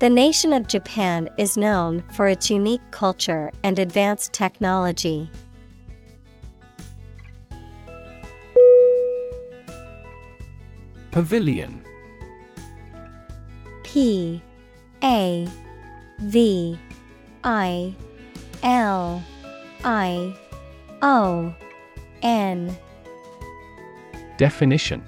The nation of Japan is known for its unique culture and advanced technology. Pavilion. P A V I L I O N. Definition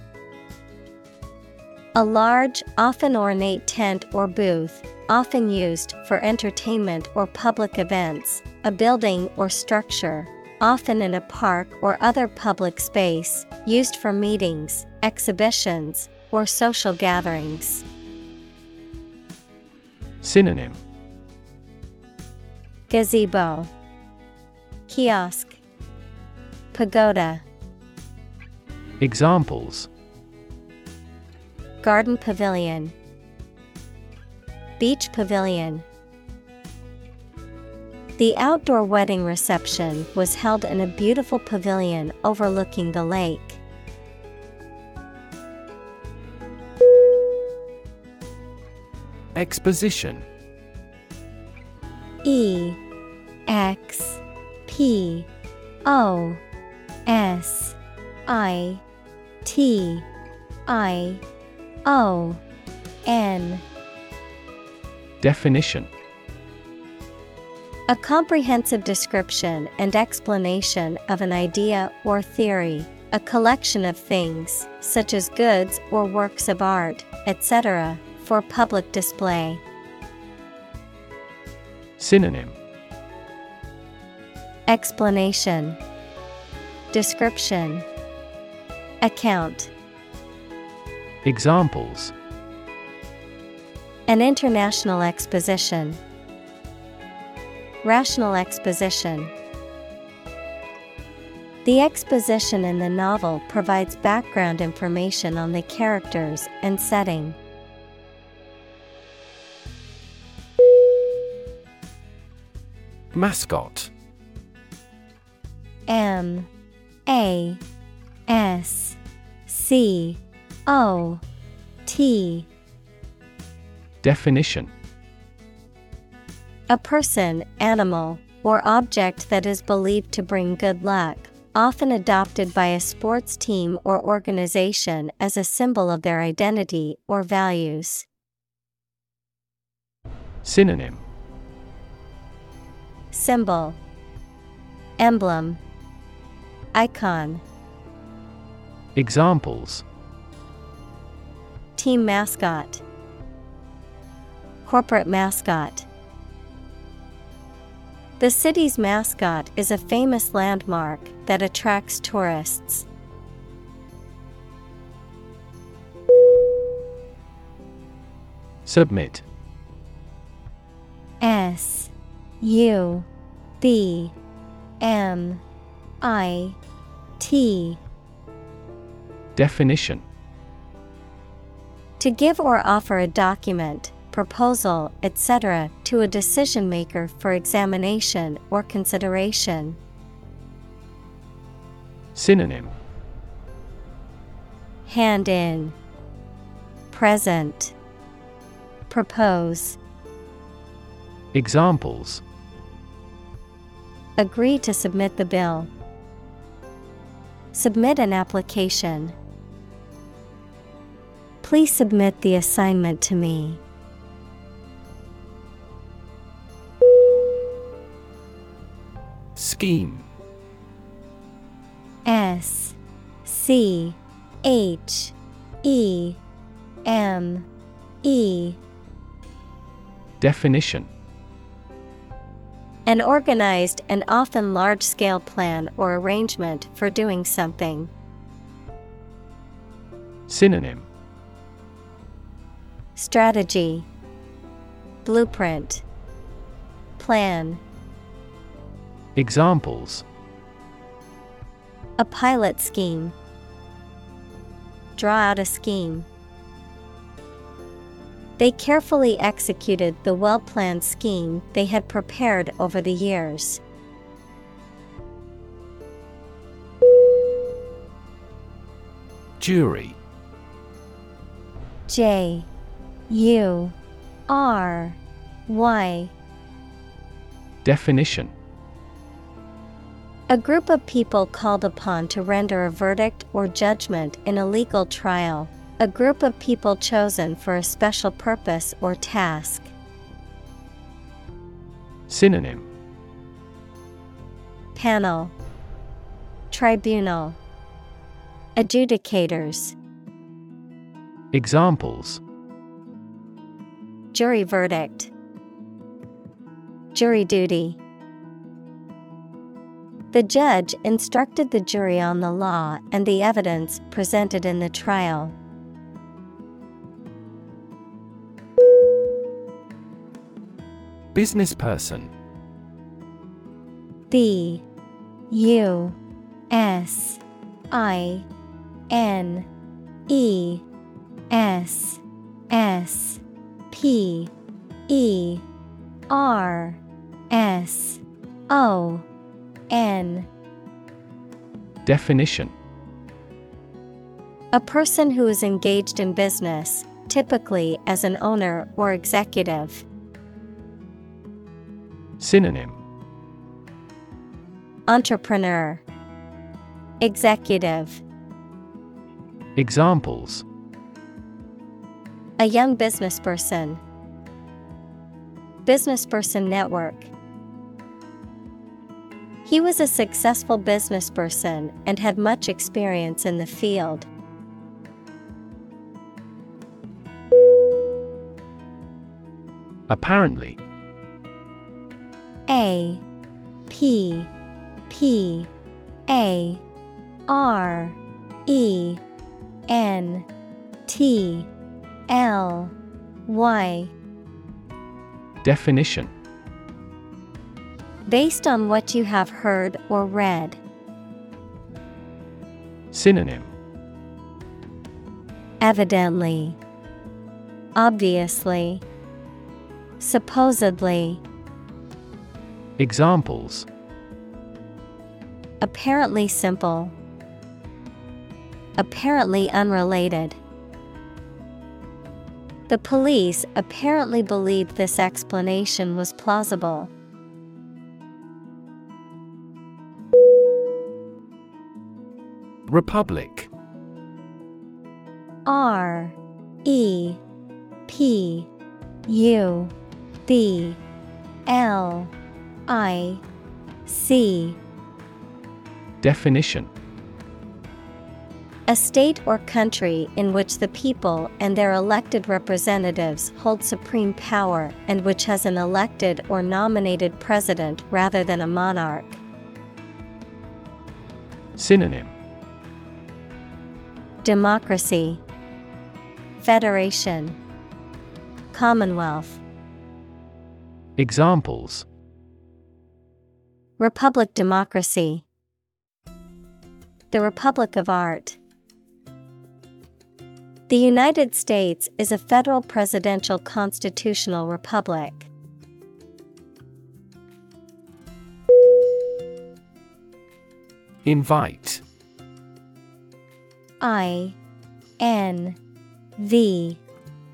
A large, often ornate tent or booth, often used for entertainment or public events, a building or structure, often in a park or other public space, used for meetings, exhibitions, or social gatherings. Synonym. Gazebo, Kiosk, Pagoda, Examples Garden Pavilion, Beach Pavilion. The outdoor wedding reception was held in a beautiful pavilion overlooking the lake. Exposition E X P O S I T I O N. Definition. A comprehensive description and explanation of an idea or theory, a collection of things, such as goods or works of art, etc., for public display. Synonym. Explanation. Description. Account Examples An international exposition. Rational exposition. The exposition in the novel provides background information on the characters and setting. Mascot M A S C O T. Definition. A person, animal, or object that is believed to bring good luck, often adopted by a sports team or organization as a symbol of their identity or values. Synonym. Symbol. Emblem. Icon. Examples Team mascot. Corporate mascot. The city's mascot is a famous landmark that attracts tourists. Submit. S U B M I T. Definition To give or offer a document, proposal, etc., to a decision maker for examination or consideration. Synonym Hand in, present, propose, Examples agree to submit the bill, submit an application. Please submit the assignment to me. Scheme S C H E M E Definition An organized and often large scale plan or arrangement for doing something. Synonym Strategy Blueprint Plan Examples A pilot scheme. Draw out a scheme. They carefully executed the well planned scheme they had prepared over the years. Jury J U R Y. Definition. A group of people called upon to render a verdict or judgment in a legal trial. A group of people chosen for a special purpose or task. Synonym. Panel. Tribunal. Adjudicators. Examples Jury verdict. Jury duty. The judge instructed the jury on the law and the evidence presented in the trial. Business person. B U S I N E S S P E R S O N. Definition. A person who is engaged in business, typically as an owner or executive. Synonym. Entrepreneur. Executive. Examples A young businessperson. Businessperson network. He was a successful businessperson and had much experience in the field. Apparently. A. P. P. A. R. E. N. T L Y. Definition. Based on what you have heard or read. Synonym. Evidently, obviously, supposedly, Examples. Apparently simple, apparently unrelated. The police apparently believed this explanation was plausible. Republic. R E P U B L I C. Definition A state or country in which the people and their elected representatives hold supreme power and which has an elected or nominated president rather than a monarch. Synonym. Democracy, Federation, Commonwealth, Examples. Republic Democracy, The Republic of Art. The United States is a federal presidential constitutional republic. Invite. I N V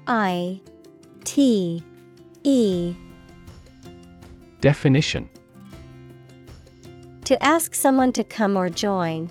I T E. Definition. To ask someone to come or join,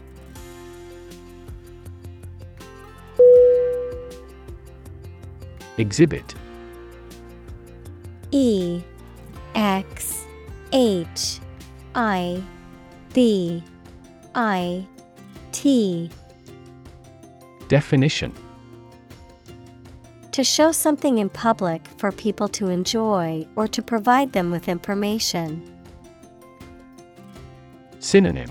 Exhibit. E X H I B I T. Definition. To show something in public for people to enjoy or to provide them with information. Synonym.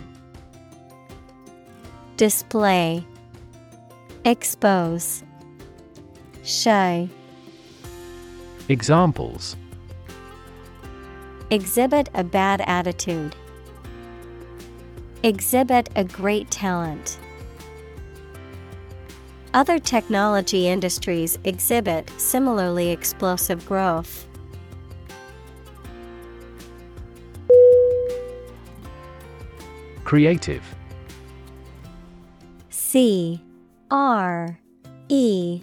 Display. Expose Show Examples Exhibit a bad attitude. Exhibit a great talent. Other technology industries exhibit similarly explosive growth. Creative C R E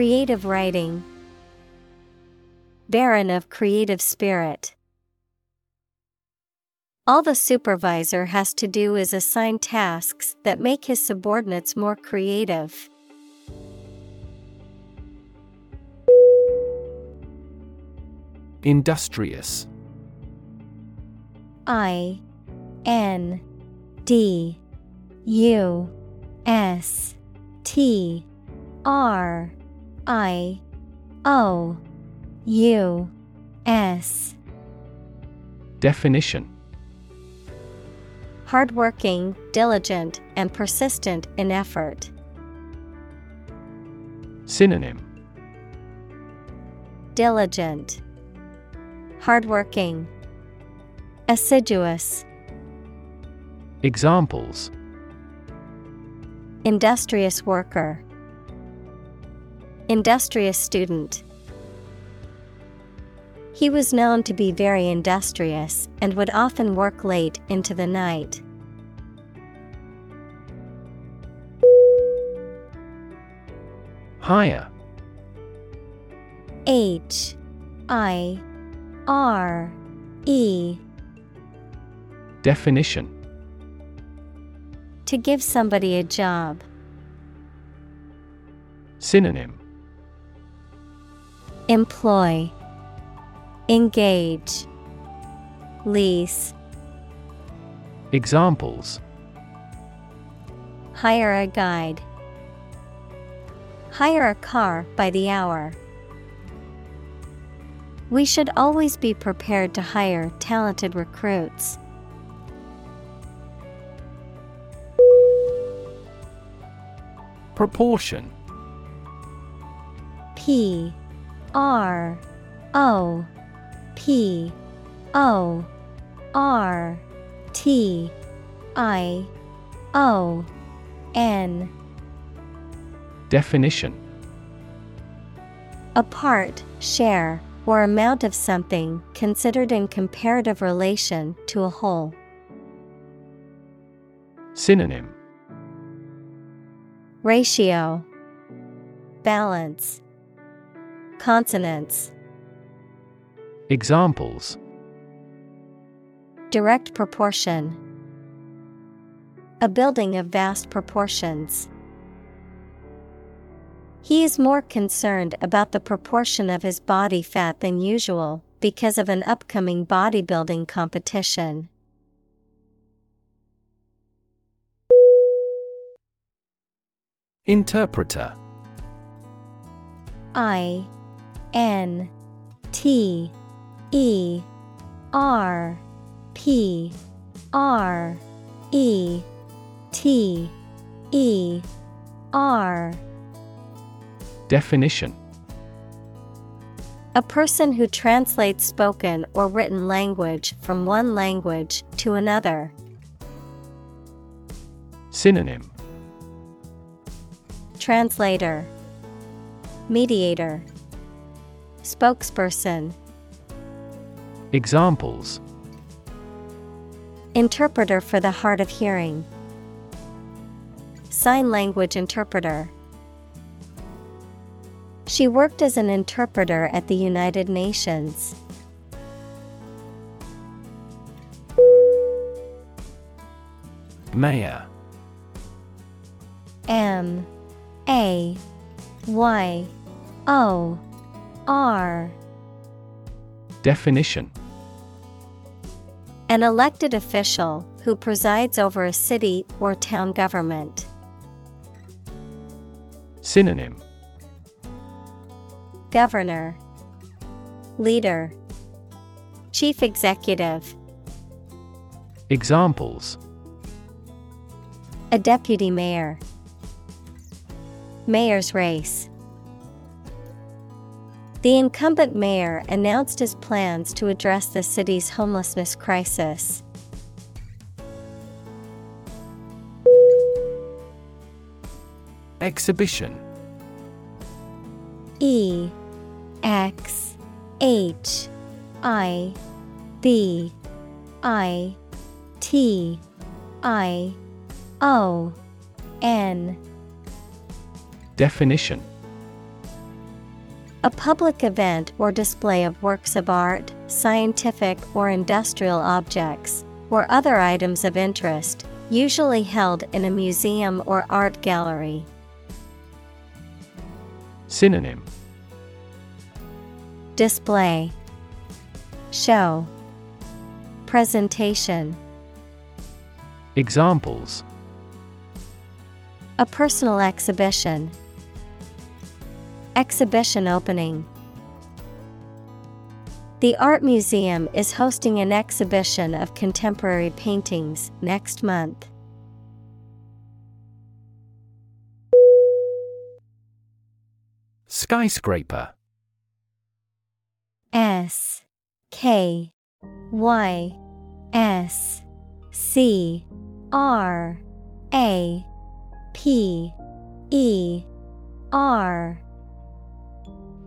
Creative writing. Barren of creative spirit. All the supervisor has to do is assign tasks that make his subordinates more creative. Industrious I N D U S T R I O U S. Definition. Hardworking, diligent, and persistent in effort. Synonym. Diligent, Hardworking, Assiduous, Examples. Industrious worker, Industrious student. He was known to be very industrious and would often work late into the night. Hire. H I R E Definition To give somebody a job. Synonym Employ Engage Lease Examples Hire a guide. Hire a car by the hour. We should always be prepared to hire talented recruits. Proportion P R O P O R T I O N Definition. A part, share, or amount of something considered in comparative relation to a whole. Synonym. Ratio. Balance Consonants Examples Direct proportion A building of vast proportions. He is more concerned about the proportion of his body fat than usual because of an upcoming bodybuilding competition. Interpreter I N T E R P R E T E R. Definition. A person who translates spoken or written language from one language to another. Synonym. Translator. Mediator Spokesperson Examples Interpreter for the hard of hearing. Sign language interpreter. She worked as an interpreter at the United Nations. Mayor M A Y O R Definition. An elected official who presides over a city or town government. Synonym. Governor. Leader. Chief Executive. Examples. A deputy mayor. Mayor's race The incumbent mayor announced his plans to address the city's homelessness crisis. Exhibition. E X H I B I T I O N. Definition A public event or display of works of art, scientific or industrial objects, or other items of interest, usually held in a museum or art gallery. Synonym. Display. Show. Presentation. Examples. A personal exhibition. Exhibition opening. The Art Museum is hosting an exhibition of contemporary paintings next month. Skyscraper S K Y S C R A P E R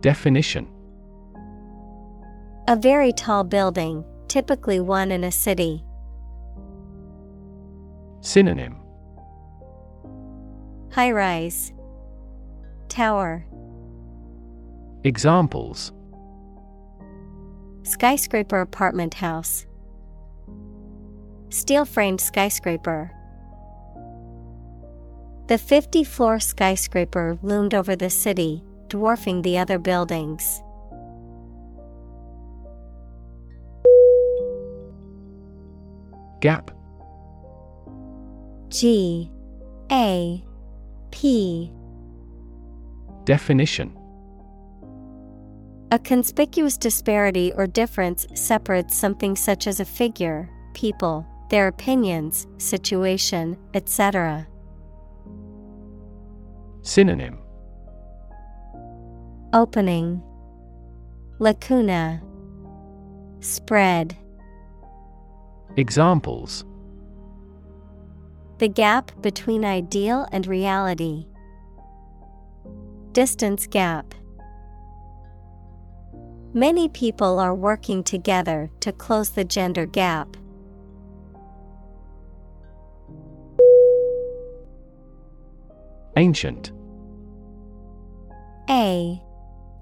Definition A very tall building, typically one in a city. Synonym High rise, Tower. Examples Skyscraper apartment house. Steel framed skyscraper. The 50 floor skyscraper loomed over the city, dwarfing the other buildings. Gap. G. A. P. Definition. A conspicuous disparity or difference separates something such as a figure, people, their opinions, situation, etc. Synonym Opening Lacuna Spread Examples The gap between ideal and reality. Distance gap. Many people are working together to close the gender gap. Ancient A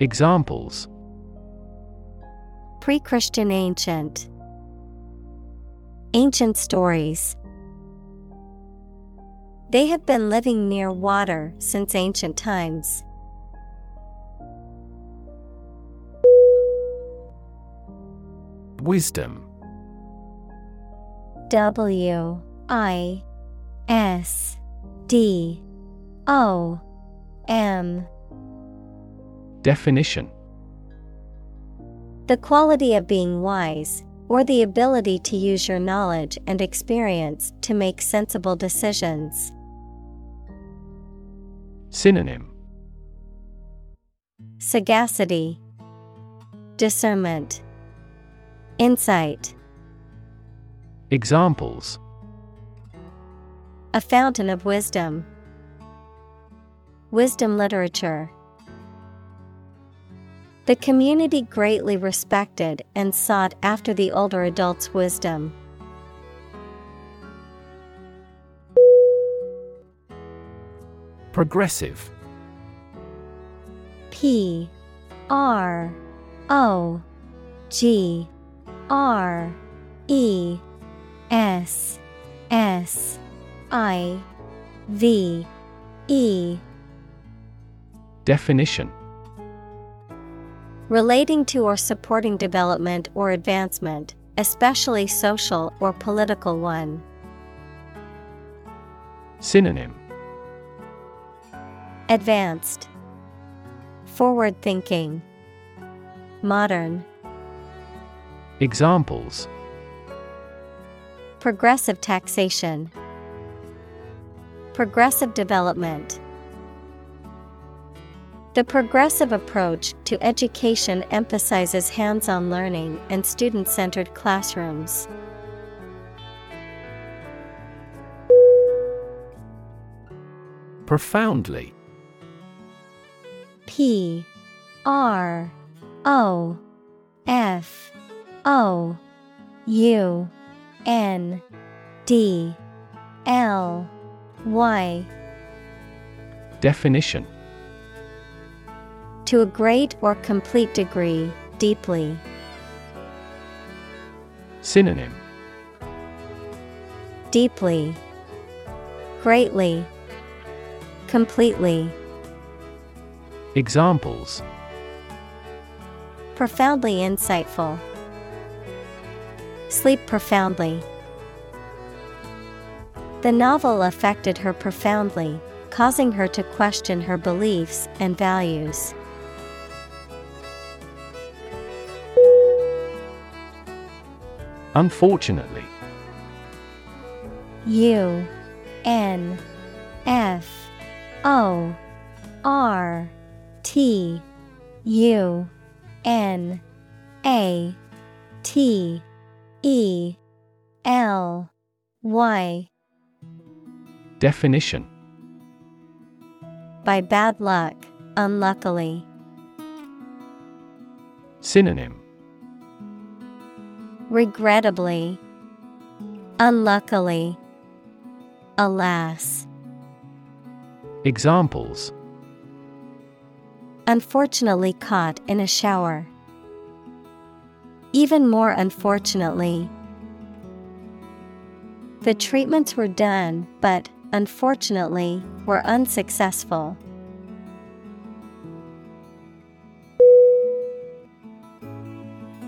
Examples Pre Christian ancient, Ancient stories. They have been living near water since ancient times. Wisdom W I S D O M Definition The quality of being wise, or the ability to use your knowledge and experience to make sensible decisions. Synonym Sagacity, Discernment, Insight, Examples a fountain of wisdom. Wisdom literature. The community greatly respected and sought after the older adult's wisdom. Progressive. P R O G R E S S I V E. Definition Relating to or supporting development or advancement, especially social or political one. Synonym. Advanced, Forward thinking, Modern, Examples. Progressive taxation, Progressive development. The progressive approach to education emphasizes hands on learning and student centered classrooms. Profoundly. P R O F O U N D L Y. Definition To a great or complete degree, deeply. Synonym Deeply, greatly, completely. Examples Profoundly insightful. Sleep profoundly. The novel affected her profoundly, causing her to question her beliefs and values. Unfortunately U N F O R T U N A T E L Y. Definition By bad luck, unluckily. Synonym Regrettably, unluckily, alas. Examples Unfortunately caught in a shower. Even more unfortunately, the treatments were done, but unfortunately, were unsuccessful.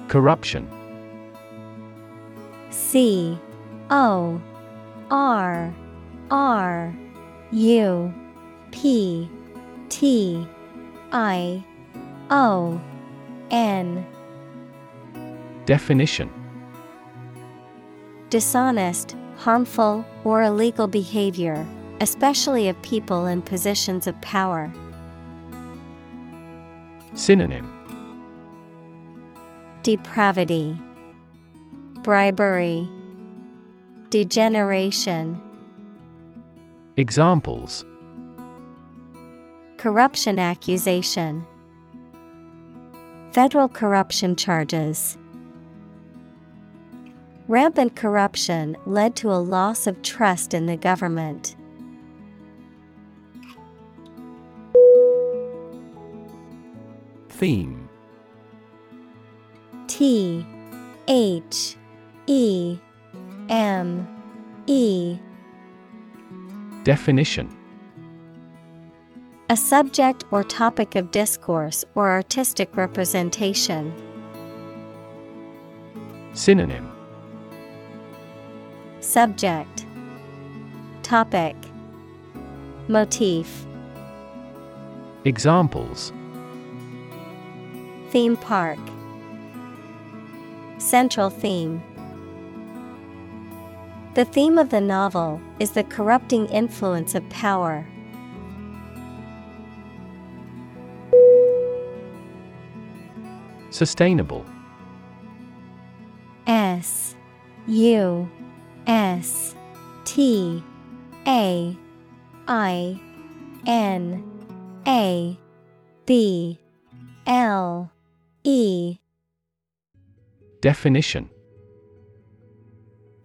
Corruption C O R R U P T I O N Definition. Dishonest, harmful, or illegal behavior, especially of people in positions of power. Synonym. Depravity, Bribery, Degeneration. Examples Corruption accusation. Federal corruption charges. Rampant corruption led to a loss of trust in the government. Theme T H E M E. Definition. A subject or topic of discourse or artistic representation. Synonym. Subject. Topic. Motif. Examples. Theme park. Central theme The theme of the novel is the corrupting influence of power. Sustainable. S U S T A I N A B L E. Definition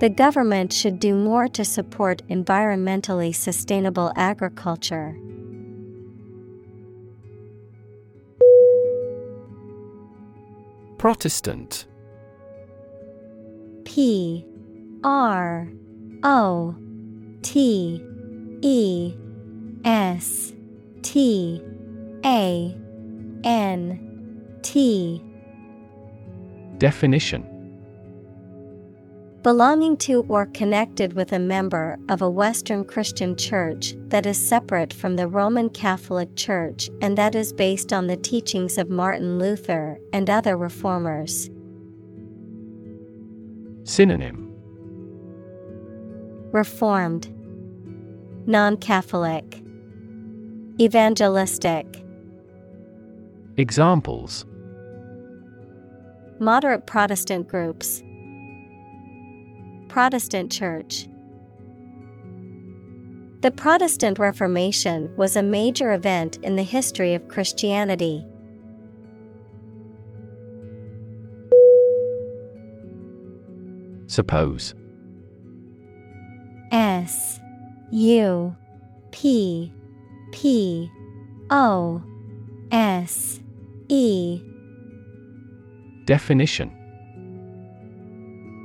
The government should do more to support environmentally sustainable agriculture. Protestant. P R O T E S T A N T. Definition Belonging to or connected with a member of a Western Christian church that is separate from the Roman Catholic Church and that is based on the teachings of Martin Luther and other reformers. Synonym. Reformed, Non Catholic, Evangelistic, Examples. Moderate Protestant groups, Protestant Church. The Protestant Reformation was a major event in the history of Christianity. Suppose S U P P O S E Definition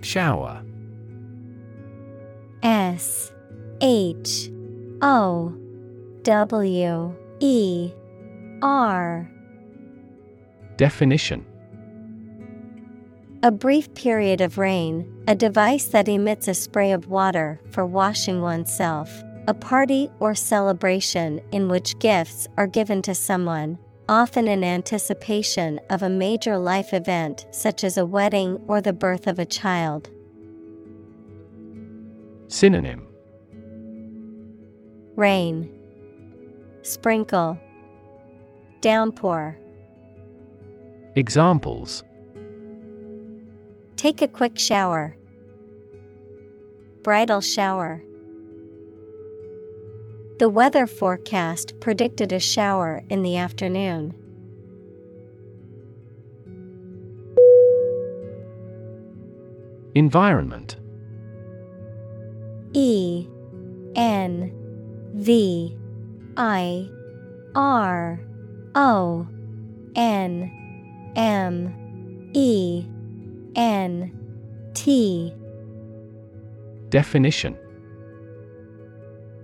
Shower. S H O W E R. Definition. A brief period of rain, a device that emits a spray of water for washing oneself, a party or celebration in which gifts are given to someone, often in anticipation of a major life event such as a wedding or the birth of a child. Synonym Rain, Sprinkle, Downpour. Examples Take a quick shower. Bridal shower. The weather forecast predicted a shower in the afternoon. Environment. E N V I R O N M E N T. Definition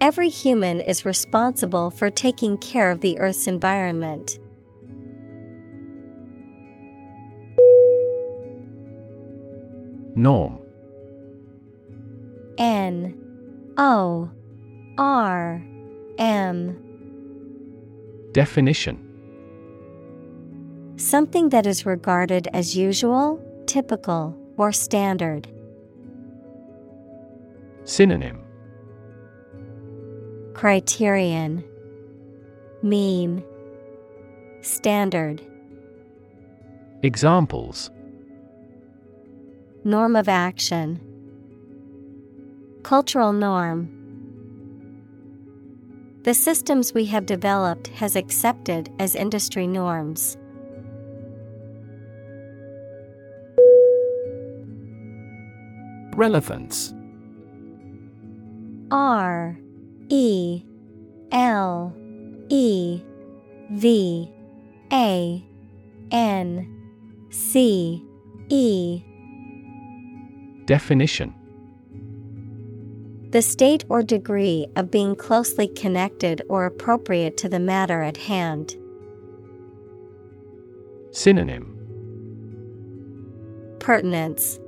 Every human is responsible for taking care of the Earth's environment. Norm N O R M. Definition Something that is regarded as usual, typical, or standard. Synonym Criterion. Mean. Standard. Examples. Norm of action. Cultural norm. The systems we have developed has accepted as industry norms. Relevance. R E L E V A N C E. Definition. The state or degree of being closely connected or appropriate to the matter at hand. Synonym. Pertinence,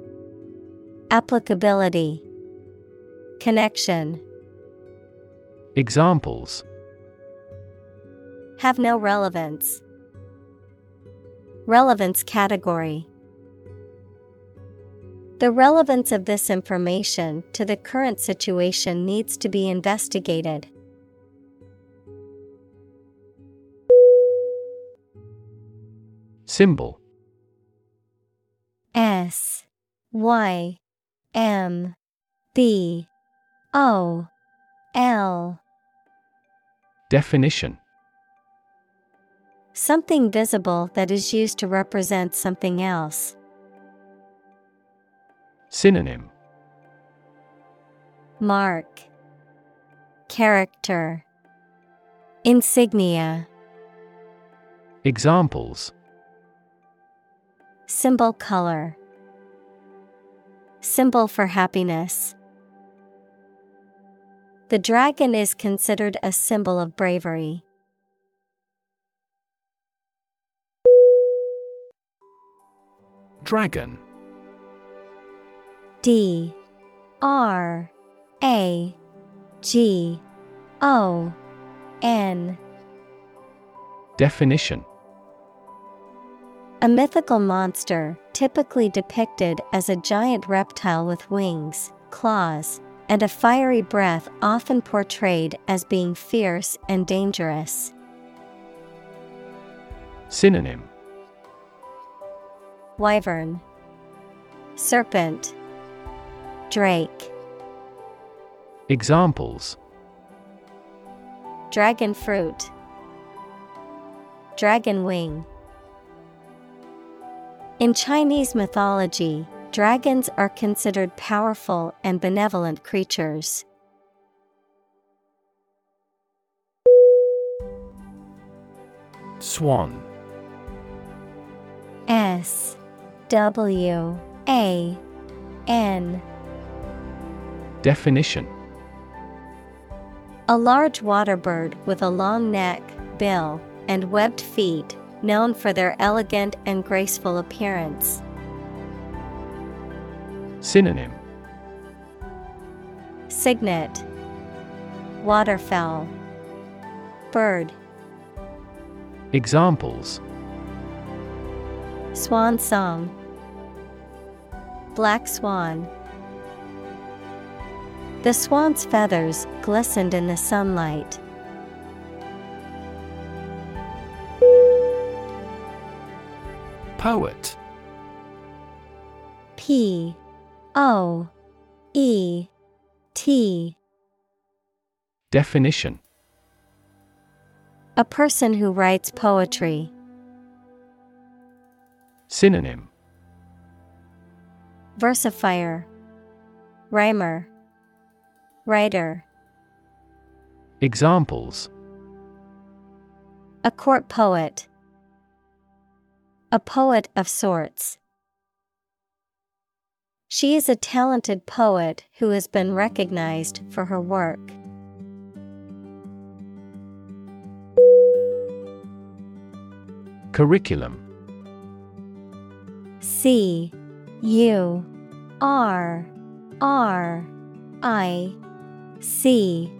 Applicability, Connection. Examples Have no relevance. Relevance category. The relevance of this information to the current situation needs to be investigated. Symbol S Y M B O L Definition. Something visible that is used to represent something else. Synonym. Mark. Character. Insignia. Examples. Symbol color. Symbol for happiness. The dragon is considered a symbol of bravery. Dragon. D. R. A. G. O. N. Definition. A mythical monster, typically depicted as a giant reptile with wings, claws, and a fiery breath, often portrayed as being fierce and dangerous. Synonym Wyvern, Serpent, Drake. Examples Dragon fruit, Dragon wing. In Chinese mythology, dragons are considered powerful and benevolent creatures. Swan S W A N Definition A large water bird with a long neck, bill, and webbed feet, known for their elegant and graceful appearance. Synonym. Cygnet Waterfowl. Bird. Examples. Swan song. Black swan. The swan's feathers glistened in the sunlight. Poet. P O E T Definition. A person who writes poetry. Synonym. Versifier. Rhymer. Writer. Examples. A court poet. A poet of sorts. She is a talented poet who has been recognized for her work. Curriculum. C U R R I C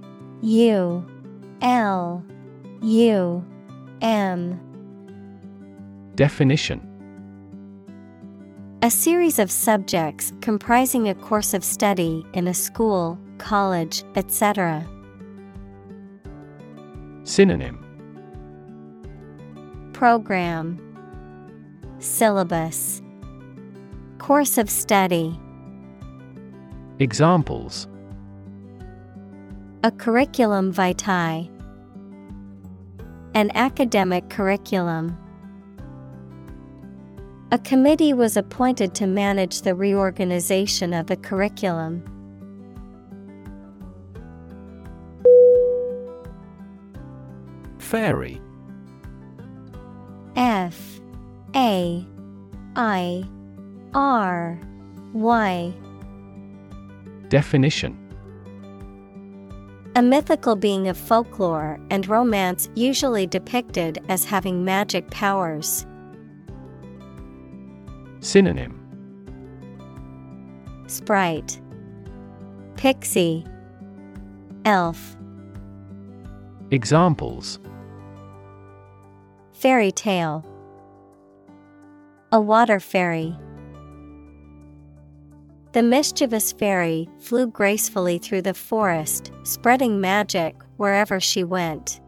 U L U M. Definition A series of subjects comprising a course of study in a school, college, etc. Synonym. Program. Syllabus. Course of study. Examples. A curriculum vitae. An academic curriculum A committee was appointed to manage the reorganization of the curriculum. Fairy. F. A. I. R. Y. Definition. A mythical being of folklore and romance usually depicted as having magic powers. Synonym. Sprite. Pixie. Elf. Examples. Fairy tale. A water fairy. The mischievous fairy flew gracefully through the forest, spreading magic wherever she went.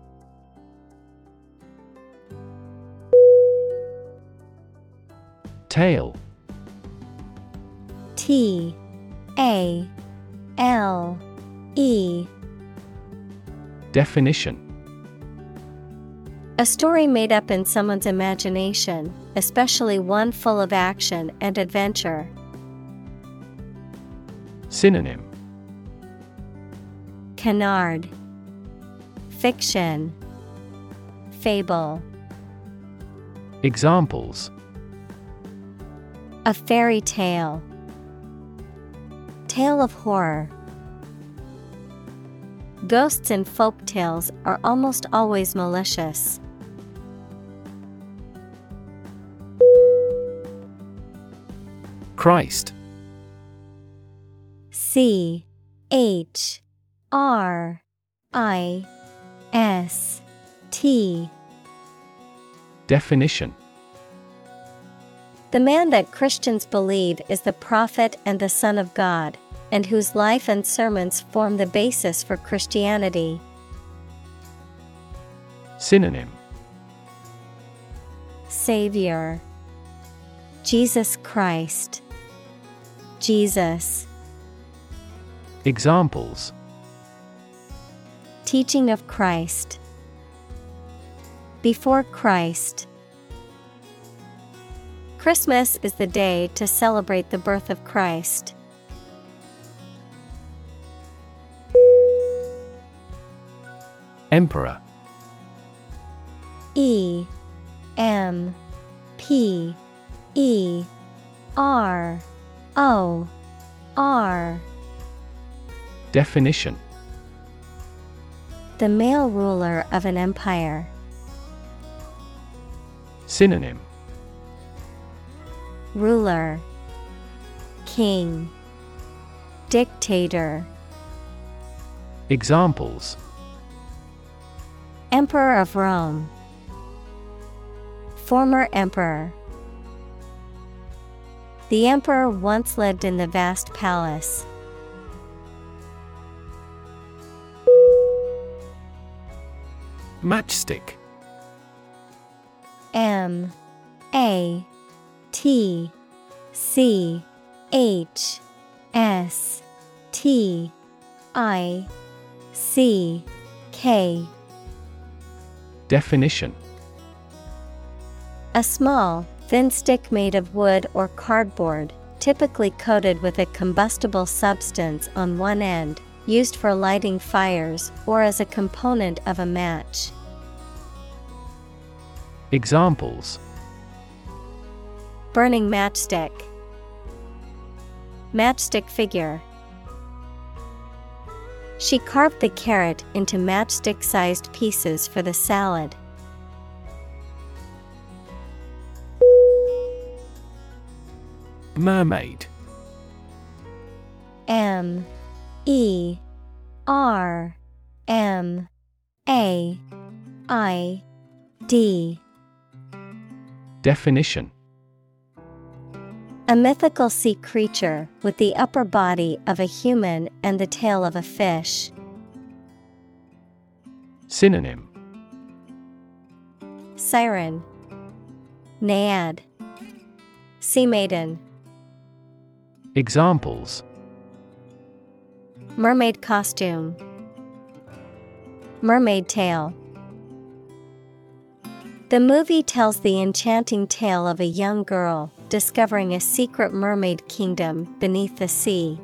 Tale. T A L E. Definition. A story made up in someone's imagination, especially one full of action and adventure. Synonym. Canard. Fiction. Fable. Examples A fairy tale. Tale of horror. Ghosts in folk tales are almost always malicious. Christ. C H R I S T. Definition The man that Christians believe is the prophet and the Son of God, and whose life and sermons form the basis for Christianity. Synonym. Savior. Jesus Christ. Jesus. Examples. Teaching of Christ. Before Christ Christmas is the day to celebrate the birth of Christ. Emperor E M P E R O R Definition The male ruler of an empire. Synonym Ruler King Dictator Examples. Emperor of Rome Former Emperor. The emperor once lived in the vast palace. Matchstick. M A T C H S T I C K. Definition. A small, thin stick made of wood or cardboard, typically coated with a combustible substance on one end, used for lighting fires or as a component of a match. Examples Burning matchstick. Matchstick figure. She carved the carrot into matchstick sized pieces for the salad. Mermaid. M. E. R. M. A. I. D. Definition A mythical sea creature with the upper body of a human and the tail of a fish. Synonym. Siren. Naiad. Sea Maiden. Examples. Mermaid costume. Mermaid tail. The movie tells the enchanting tale of a young girl discovering a secret mermaid kingdom beneath the sea.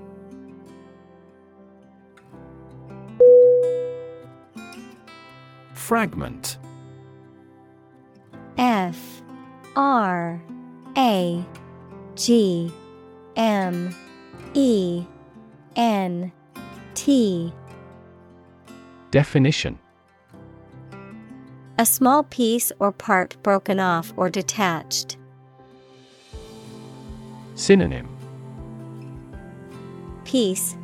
Fragment F R A G M E N T Definition A small piece or part broken off or detached. Synonym Piece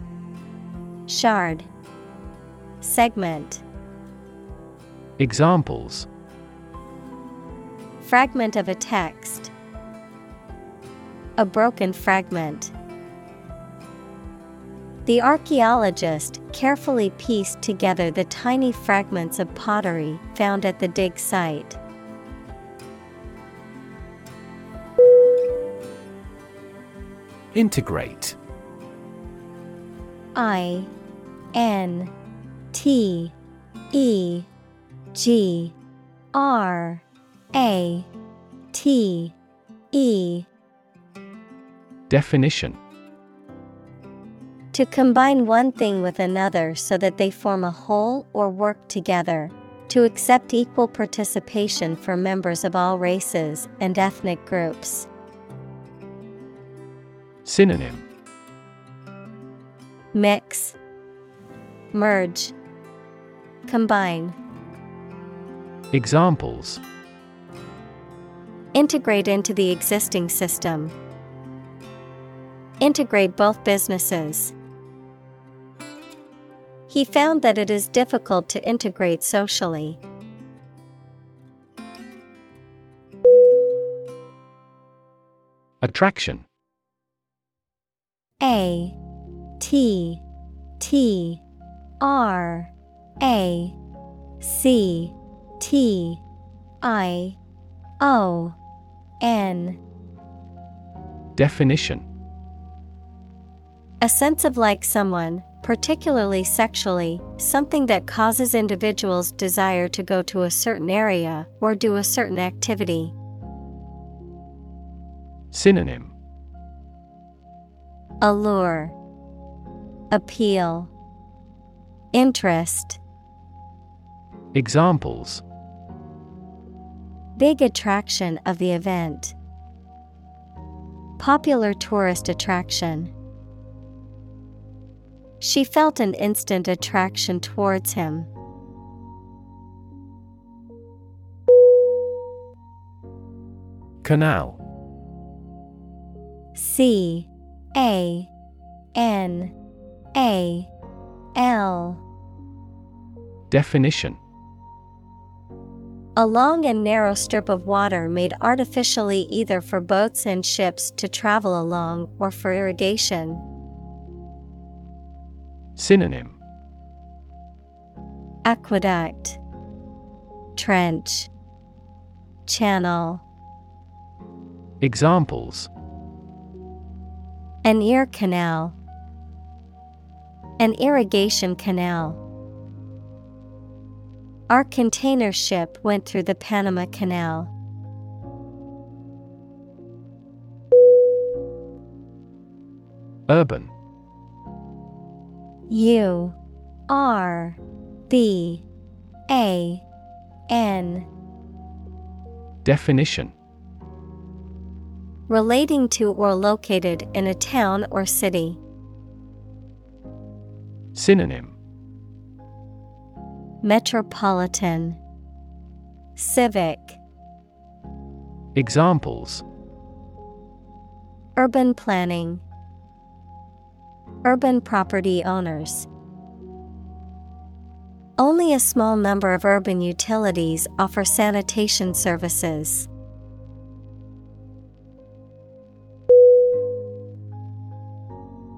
Shard Segment Examples Fragment of a text. A broken fragment. The archaeologist carefully pieced together the tiny fragments of pottery found at the dig site. Integrate I N T E G R A T E Definition To combine one thing with another so that they form a whole or work together. To accept equal participation for members of all races and ethnic groups. Synonym Mix, Merge, Combine. Examples Integrate into the existing system. Integrate both businesses. He found that it is difficult to integrate socially. Attraction a T T R A C T I O N. Definition A sense of like someone, particularly sexually, something that causes individuals' desire to go to a certain area or do a certain activity. Synonym Allure, Appeal, Interest. Examples Big attraction of the event. Popular tourist attraction. She felt an instant attraction towards him. Canal C A N A L. Definition. A long and narrow strip of water made artificially either for boats and ships to travel along or for irrigation. Synonym. Aqueduct. Trench. Channel. Examples An ear canal. An irrigation canal. Our container ship went through the Panama Canal. Urban. U R B A N. Definition Relating to or located in a town or city. Synonym. Metropolitan. Civic. Examples. Urban planning. Urban property owners. Only a small number of urban utilities offer sanitation services.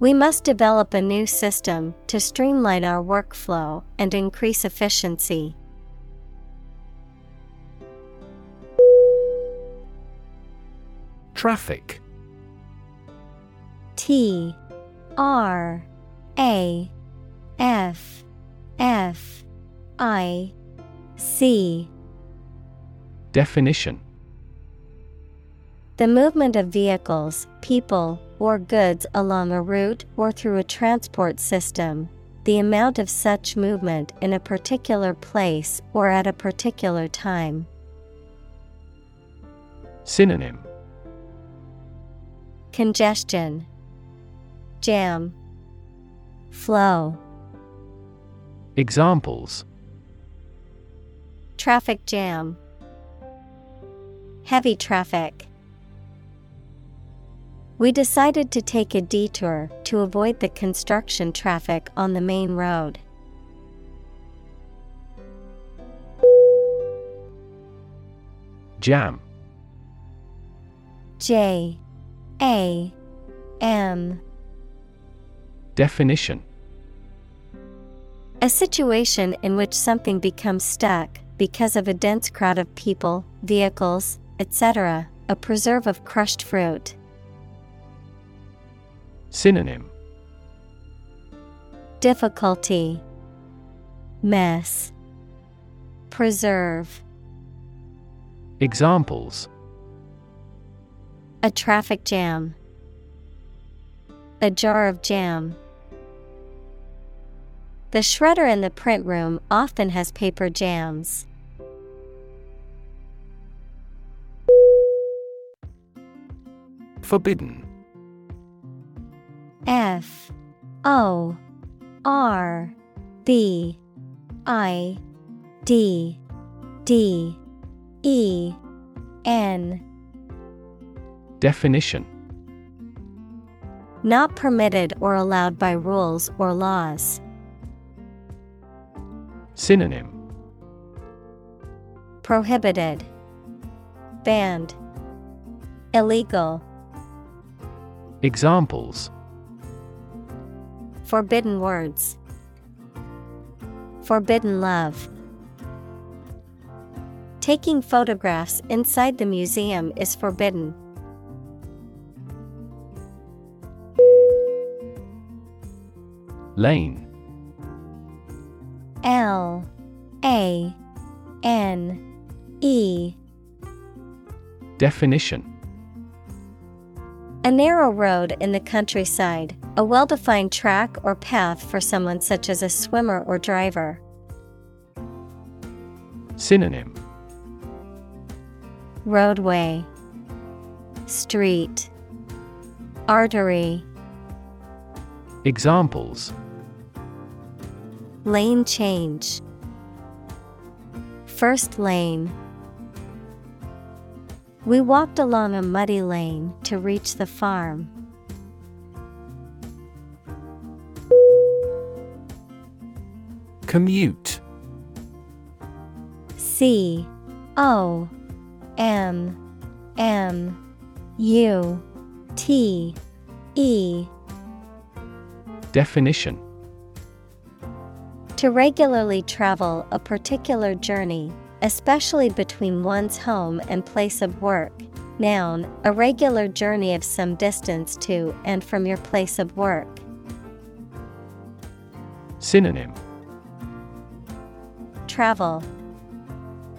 We must develop a new system to streamline our workflow and increase efficiency. Traffic. T R A F F I C. Definition. The movement of vehicles, people, or goods along a route or through a transport system, the amount of such movement in a particular place or at a particular time. Synonym. Congestion, Jam, Flow, Examples. Traffic jam, Heavy traffic. We decided to take a detour to avoid the construction traffic on the main road. Jam J A M Definition A situation in which something becomes stuck because of a dense crowd of people, vehicles, etc., a preserve of crushed fruit. Synonym Difficulty, Mess, Preserve. Examples A traffic jam. A jar of jam. The shredder in the print room often has paper jams. Forbidden F O R B I D D E N. Definition. Not permitted or allowed by rules or laws. Synonym. Prohibited, Banned, Illegal, Examples Forbidden words, Forbidden love. Taking photographs inside the museum is forbidden. Lane L A N E Definition A narrow road in the countryside, a well defined track or path for someone such as a swimmer or driver. Synonym. Roadway, Street, Artery, Examples. Lane change, First lane. We walked along a muddy lane to reach the farm. Commute. C O M M U T E. Definition. To regularly travel a particular journey, especially between one's home and place of work. Noun, a regular journey of some distance to and from your place of work. Synonym Travel,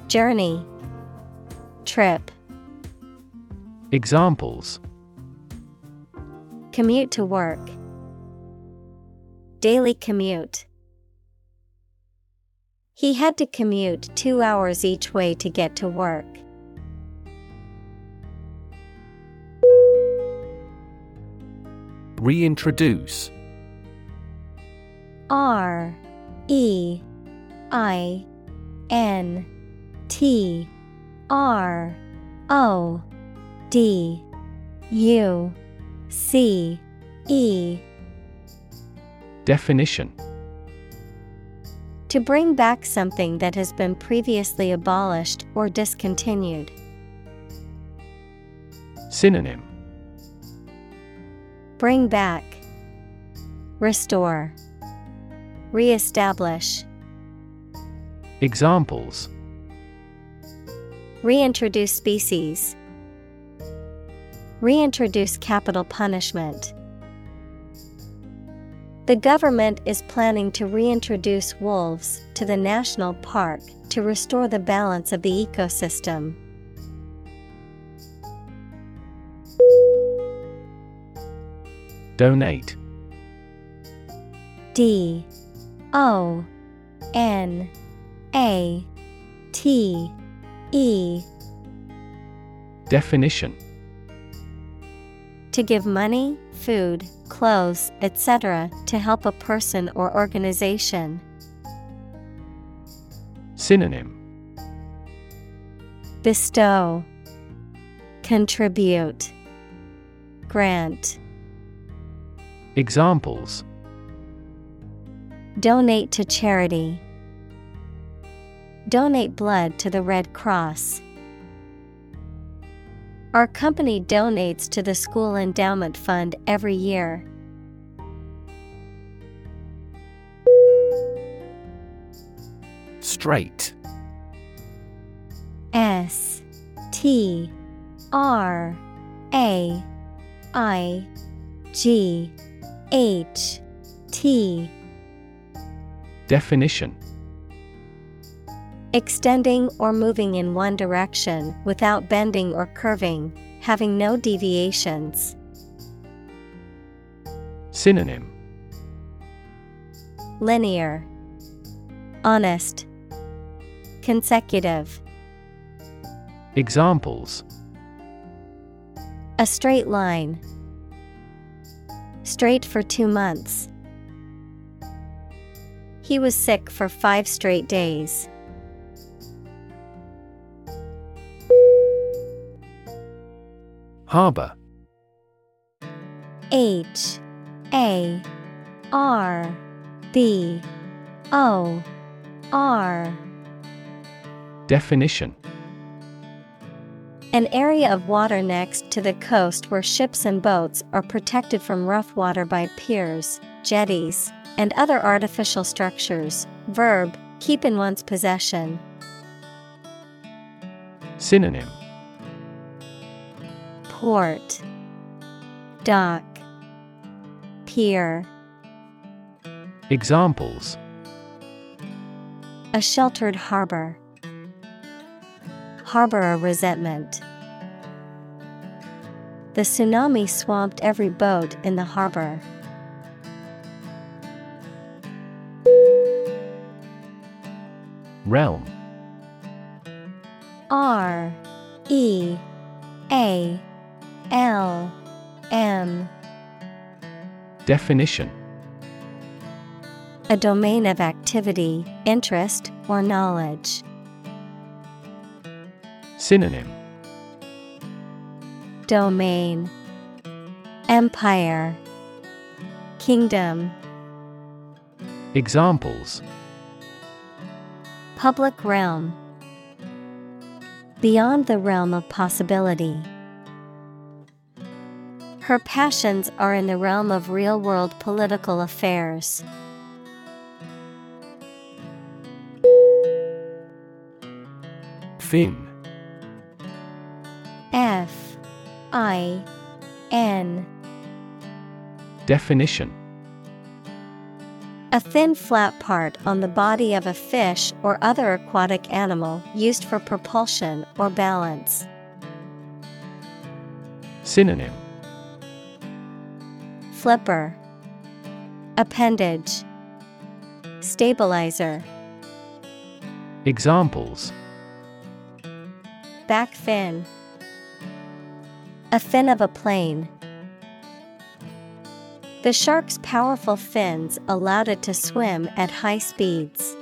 Journey, Trip, Examples Commute to work, Daily commute. He had to commute two hours each way to get to work. Reintroduce. R E I N T R O D U C E. Definition To bring back something that has been previously abolished or discontinued. Synonym Bring back, Restore, Reestablish. Examples Reintroduce species. Reintroduce capital punishment. The government is planning to reintroduce wolves to the national park to restore the balance of the ecosystem. Donate. D. O. N. A. T. E. Definition. To give money, food, clothes, etc., to help a person or organization. Synonym Bestow, Contribute, Grant, Examples Donate to charity. Donate blood to the Red Cross. Our company donates to the school endowment fund every year. Straight. S T R A I G H T. Definition Extending or moving in one direction without bending or curving, having no deviations. Synonym Linear, Honest, Consecutive. Examples A straight line. Straight for two months. He was sick for five straight days. Harbor H A R B O R Definition An area of water next to the coast where ships and boats are protected from rough water by piers, jetties, and other artificial structures. Verb, keep in one's possession. Synonym Port, Dock, Pier. Examples A sheltered harbor. Harbor a resentment. The tsunami swamped every boat in the harbor. Realm R E A L M. Definition. A domain of activity, interest, or knowledge. Synonym. Domain. Empire. Kingdom. Examples. Public realm. Beyond the realm of possibility. Her passions are in the realm of real world political affairs. Fin. F. I. N. Definition. A thin flat part on the body of a fish or other aquatic animal used for propulsion or balance. Synonym Flipper. Appendage. Stabilizer. Examples. Back fin. A fin of a plane. The shark's powerful fins allowed it to swim at high speeds.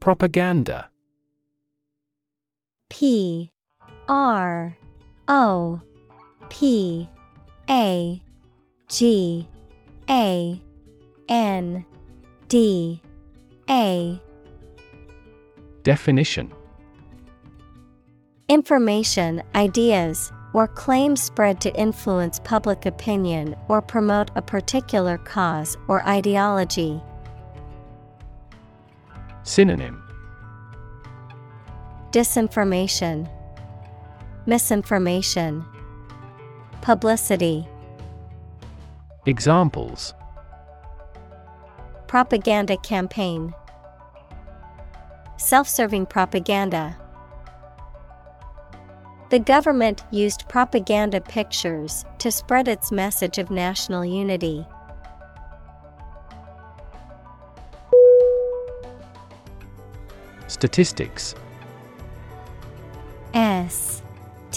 Propaganda. P R O P A G A N D A. Definition. Information, ideas, or claims spread to influence public opinion or promote a particular cause or ideology. Synonym. Disinformation, Misinformation, Publicity, Examples Propaganda campaign, Self serving propaganda. The government used propaganda pictures to spread its message of national unity. Statistics S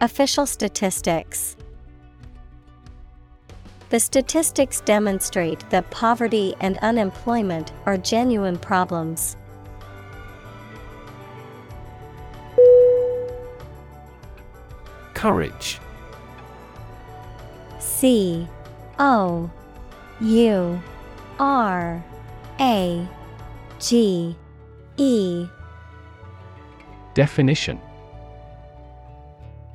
Official statistics. The statistics demonstrate that poverty and unemployment are genuine problems. Courage C O U R A G E Definition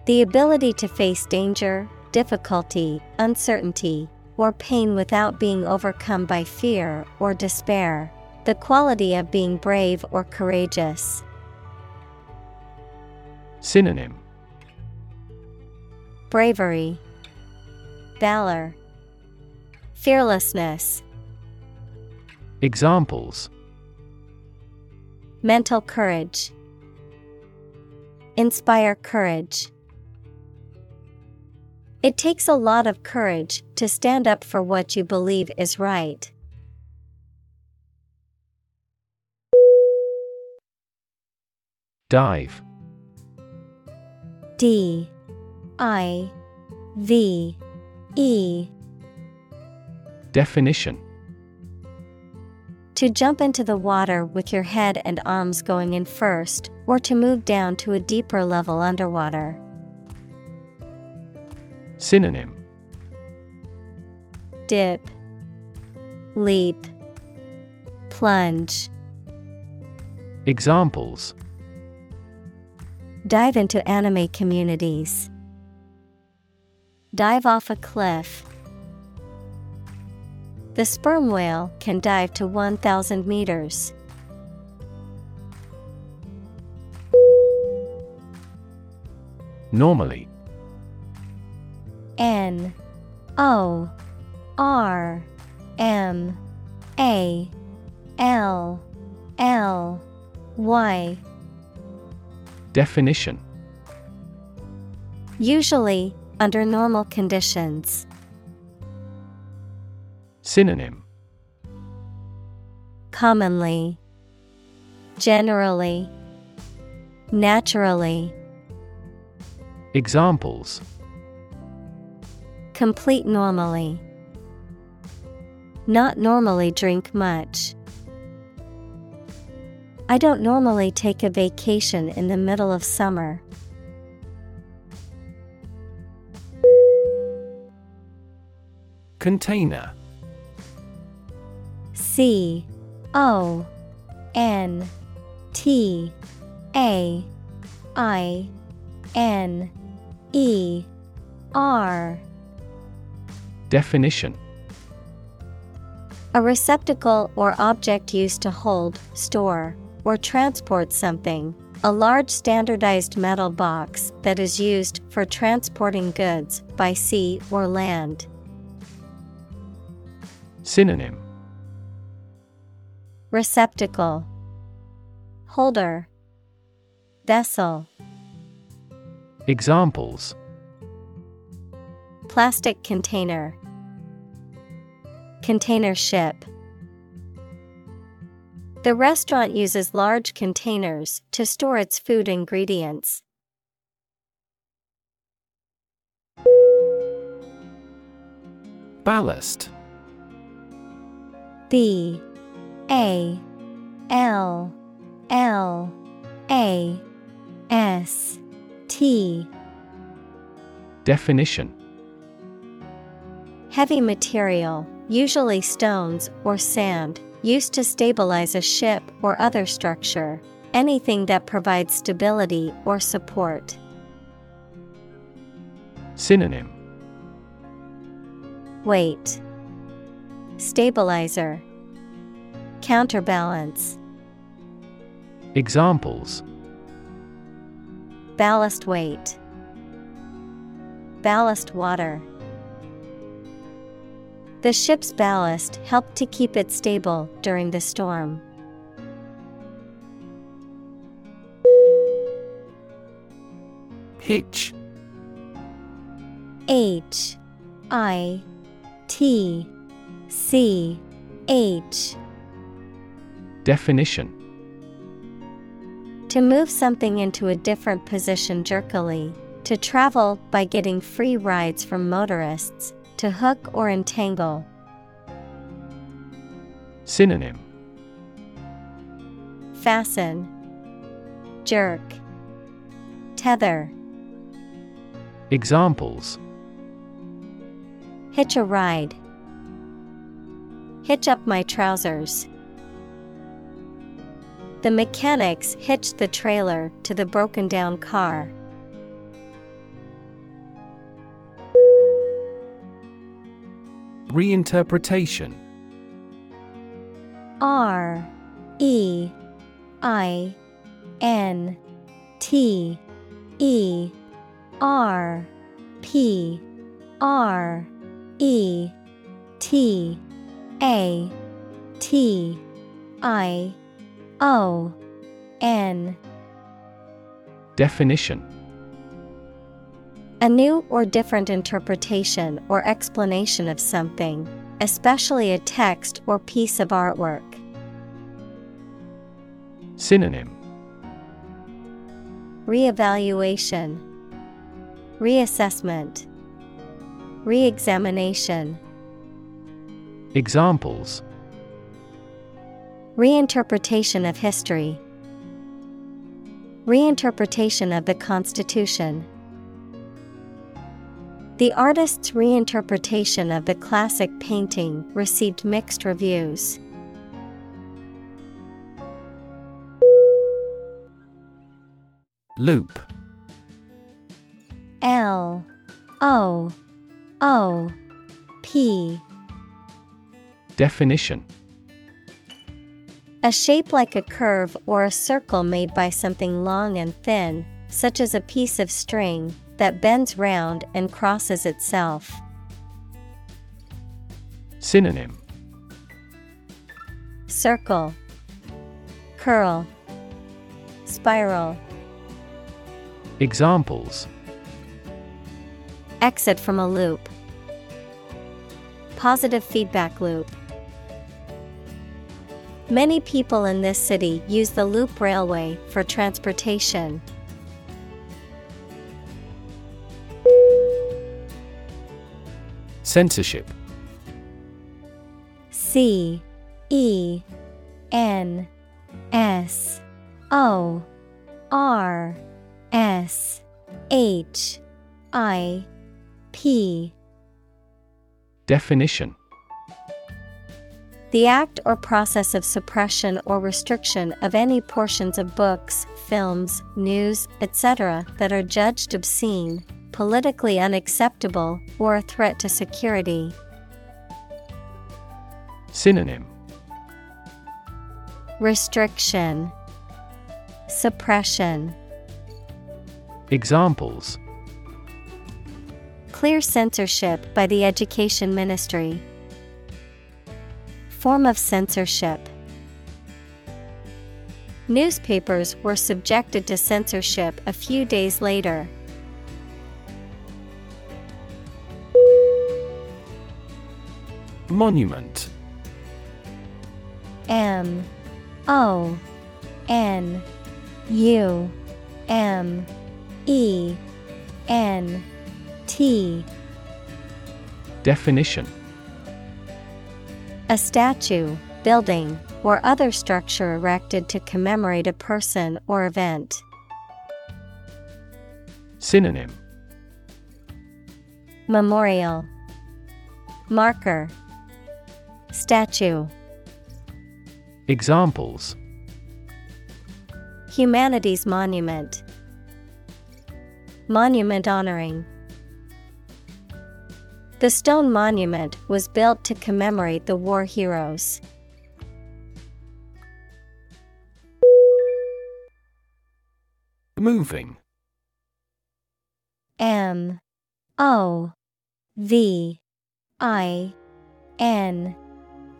The ability to face danger, difficulty, uncertainty, or pain without being overcome by fear or despair. The quality of being brave or courageous. Synonym Bravery, Valor, Fearlessness. Examples Mental courage. Inspire courage. It takes a lot of courage to stand up for what you believe is right. Dive. D. I. V. E. Definition. To jump into the water with your head and arms going in first, or to move down to a deeper level underwater. Synonym Dip, Leap, Plunge. Examples Dive into anime communities. Dive off a cliff. The sperm whale can dive to 1,000 meters. Normally N O R M A L L Y. Definition. Usually, under normal conditions. Synonym. Commonly, Generally, Naturally. Examples Complete normally. Not normally drink much. I don't normally take a vacation in the middle of summer. Container C O N T A I N E R Definition. A receptacle or object used to hold, store, or transport something. A large standardized metal box that is used for transporting goods by sea or land. Synonym. Receptacle. Holder. Vessel. Examples. Plastic container Container ship. The restaurant uses large containers to store its food ingredients. Ballast. B A L L A S T. Definition. Heavy material, usually stones or sand, used to stabilize a ship or other structure. Anything that provides stability or support. Synonym. Weight. Stabilizer. Counterbalance. Examples. Ballast weight. Ballast water The ship's ballast helped to keep it stable during the storm. Hitch H. I. T. C. H. Definition. To move something into a different position jerkily, to travel by getting free rides from motorists, to hook or entangle. Synonym Fasten, Jerk, Tether. Examples Hitch a ride. Hitch up my trousers. The mechanics hitched the trailer to the broken down car. Reinterpretation. R E I N T E R P R E T A T I O N. Definition A new or different interpretation or explanation of something, especially a text or piece of artwork. Synonym Reevaluation, Reassessment, Reexamination. Examples Reinterpretation of history, Reinterpretation of the Constitution. The artist's reinterpretation of the classic painting received mixed reviews. Loop. L. O. O. P. Definition. A shape like a curve or a circle made by something long and thin, such as a piece of string, that bends round and crosses itself. Synonym Circle, Curl, Spiral. Examples Exit from a loop. Positive feedback loop. Many people in this city use the loop railway for transportation. Censorship C E N S O R S H I P Definition The act or process of suppression or restriction of any portions of books, films, news, etc., that are judged obscene, politically unacceptable, or a threat to security. Synonym Restriction, Suppression, Examples Clear censorship by the Education Ministry. Form of censorship. Newspapers were subjected to censorship a few days later. Monument. M. O. N. U. M. E. N. T. Definition. A statue, building, or other structure erected to commemorate a person or event. Synonym. Memorial. Marker Statue. Examples. Humanities Monument. Monument honoring. The stone monument was built to commemorate the war heroes. Moving. M O V I N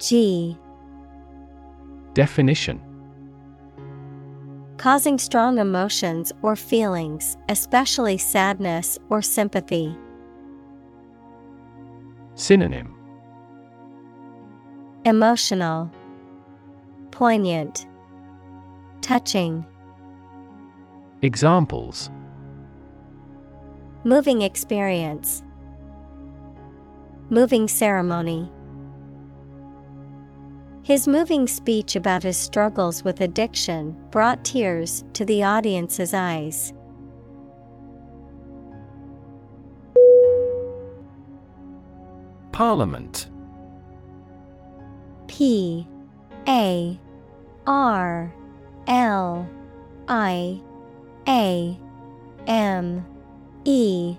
G. Definition. Causing strong emotions or feelings, especially sadness or sympathy. Synonym. Emotional, Poignant, Touching, Examples. Moving experience, Moving ceremony. His moving speech about his struggles with addiction brought tears to the audience's eyes. Parliament. P A R L I A M E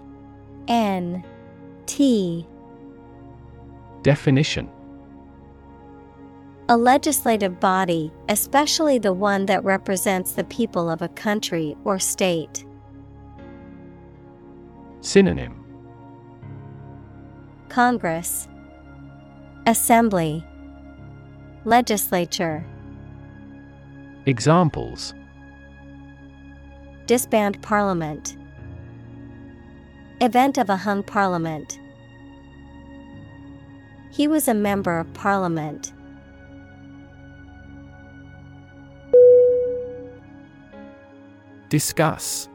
N T. Definition A legislative body, especially the one that represents the people of a country or state. Synonym Congress Assembly Legislature Examples Disband Parliament Event of a hung parliament. He was a member of parliament. Discuss.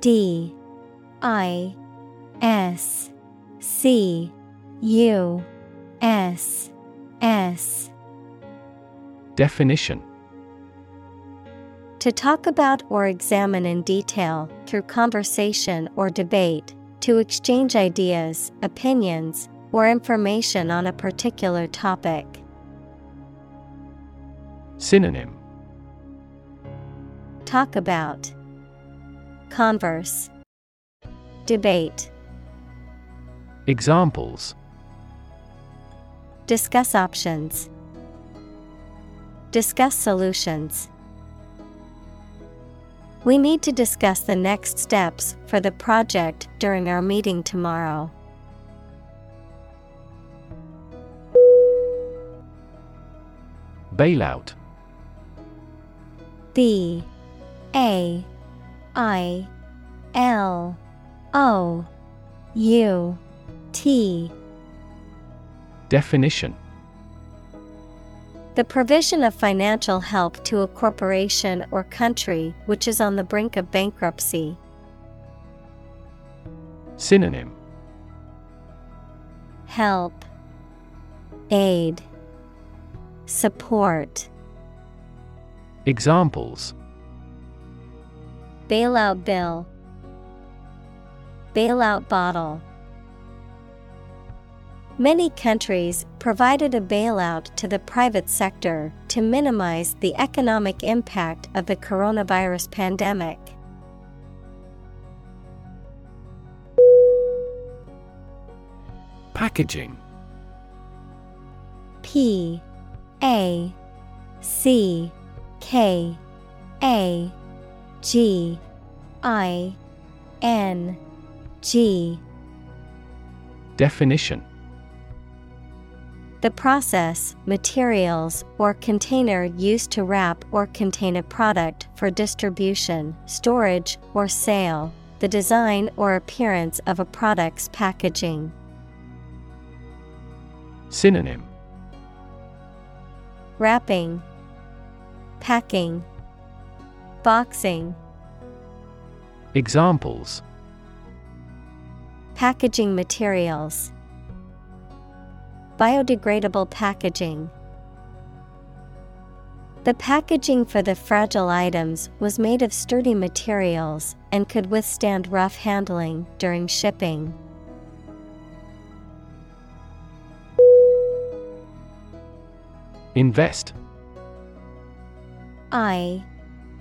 D I S C U S S. Definition. To talk about or examine in detail, through conversation or debate, to exchange ideas, opinions, or information on a particular topic. Synonym Talk about Converse Debate Examples Discuss options. Discuss solutions. We need to discuss the next steps for the project during our meeting tomorrow. Bailout B A I L O U T. Definition. The provision of financial help to a corporation or country which is on the brink of bankruptcy. Synonym. Help, Aid, Support. Examples Bailout bill, Bailout bottle. Many countries provided a bailout to the private sector to minimize the economic impact of the coronavirus pandemic. Packaging P A C K A G I N G. Definition. The process, materials, or container used to wrap or contain a product for distribution, storage, or sale. The design or appearance of a product's packaging. Synonym. Wrapping, Packing, Boxing. Examples Packaging materials. Biodegradable packaging. The packaging for the fragile items was made of sturdy materials and could withstand rough handling during shipping. Invest I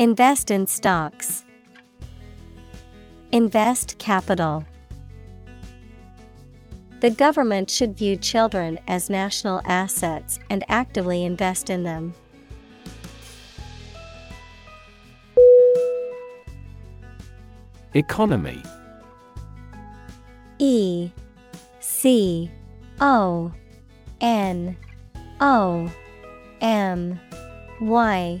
Invest in stocks. Invest capital. The government should view children as national assets and actively invest in them. Economy E C O N O M Y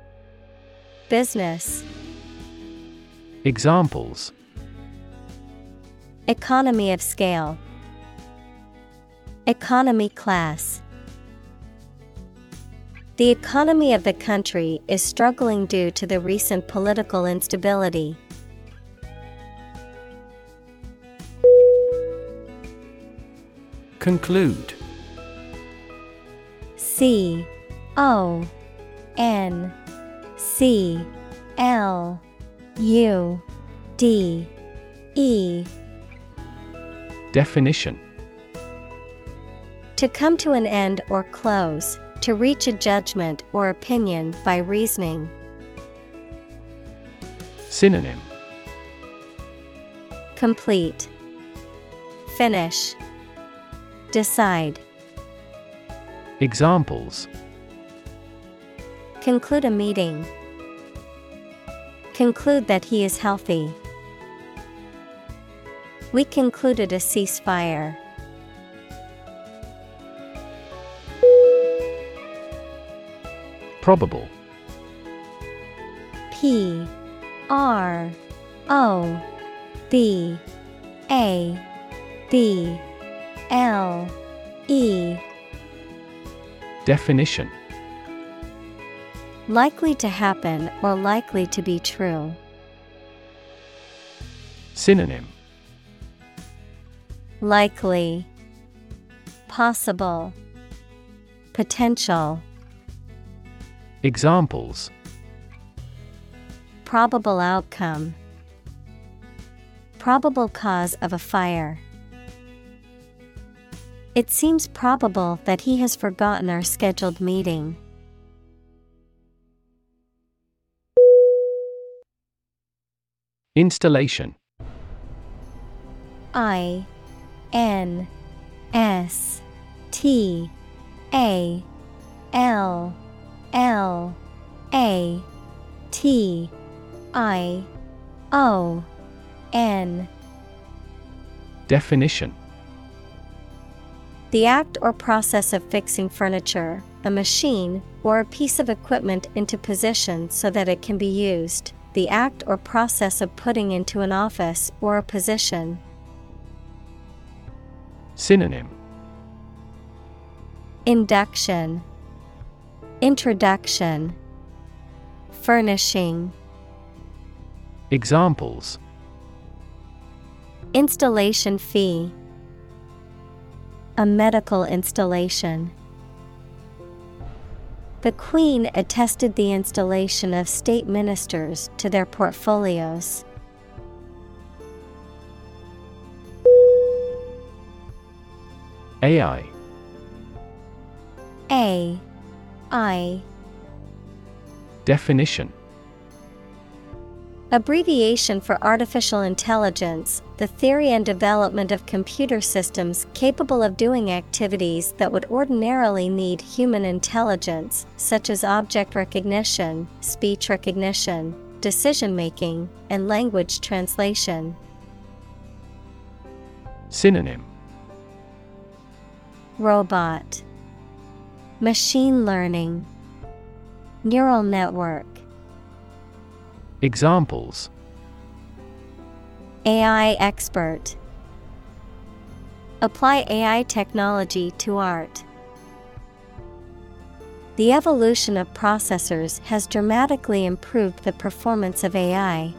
Business. Examples Economy of scale, Economy class. The economy of the country is struggling due to the recent political instability. Conclude C O N C L U D E Definition To come to an end or close, to reach a judgment or opinion by reasoning. Synonym Complete, Finish, Decide. Examples Conclude a meeting. Conclude that he is healthy. We concluded a ceasefire. Probable P R O B A B L E Definition Likely to happen or likely to be true. Synonym Likely, Possible, Potential. Examples Probable outcome. Probable cause of a fire. It seems probable that he has forgotten our scheduled meeting. Installation. I N S T A L L A T I O N. Definition. The act or process of fixing furniture, a machine, or a piece of equipment into position so that it can be used. The act or process of putting into an office or a position. Synonym Induction, Introduction, Furnishing. Examples Installation fee, A medical installation. The Queen attested the installation of state ministers to their portfolios. AI A I. Definition Abbreviation for artificial intelligence, the theory and development of computer systems capable of doing activities that would ordinarily need human intelligence, such as object recognition, speech recognition, decision making, and language translation. Synonym. Robot. Machine learning. Neural network Examples AI expert Apply AI technology to art. The evolution of processors has dramatically improved the performance of AI.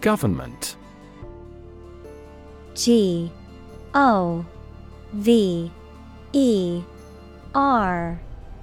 Government G O V E R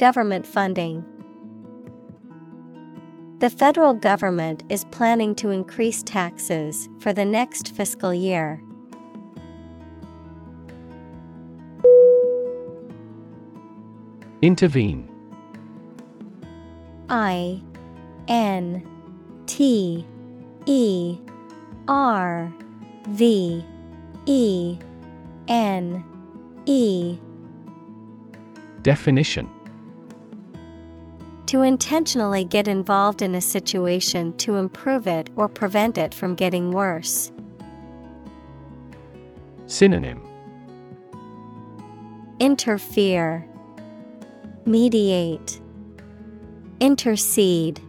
Government funding. The federal government is planning to increase taxes for the next fiscal year. Intervene. I N T E R V E N E. Definition To intentionally get involved in a situation to improve it or prevent it from getting worse. Synonym Interfere, Mediate, Intercede.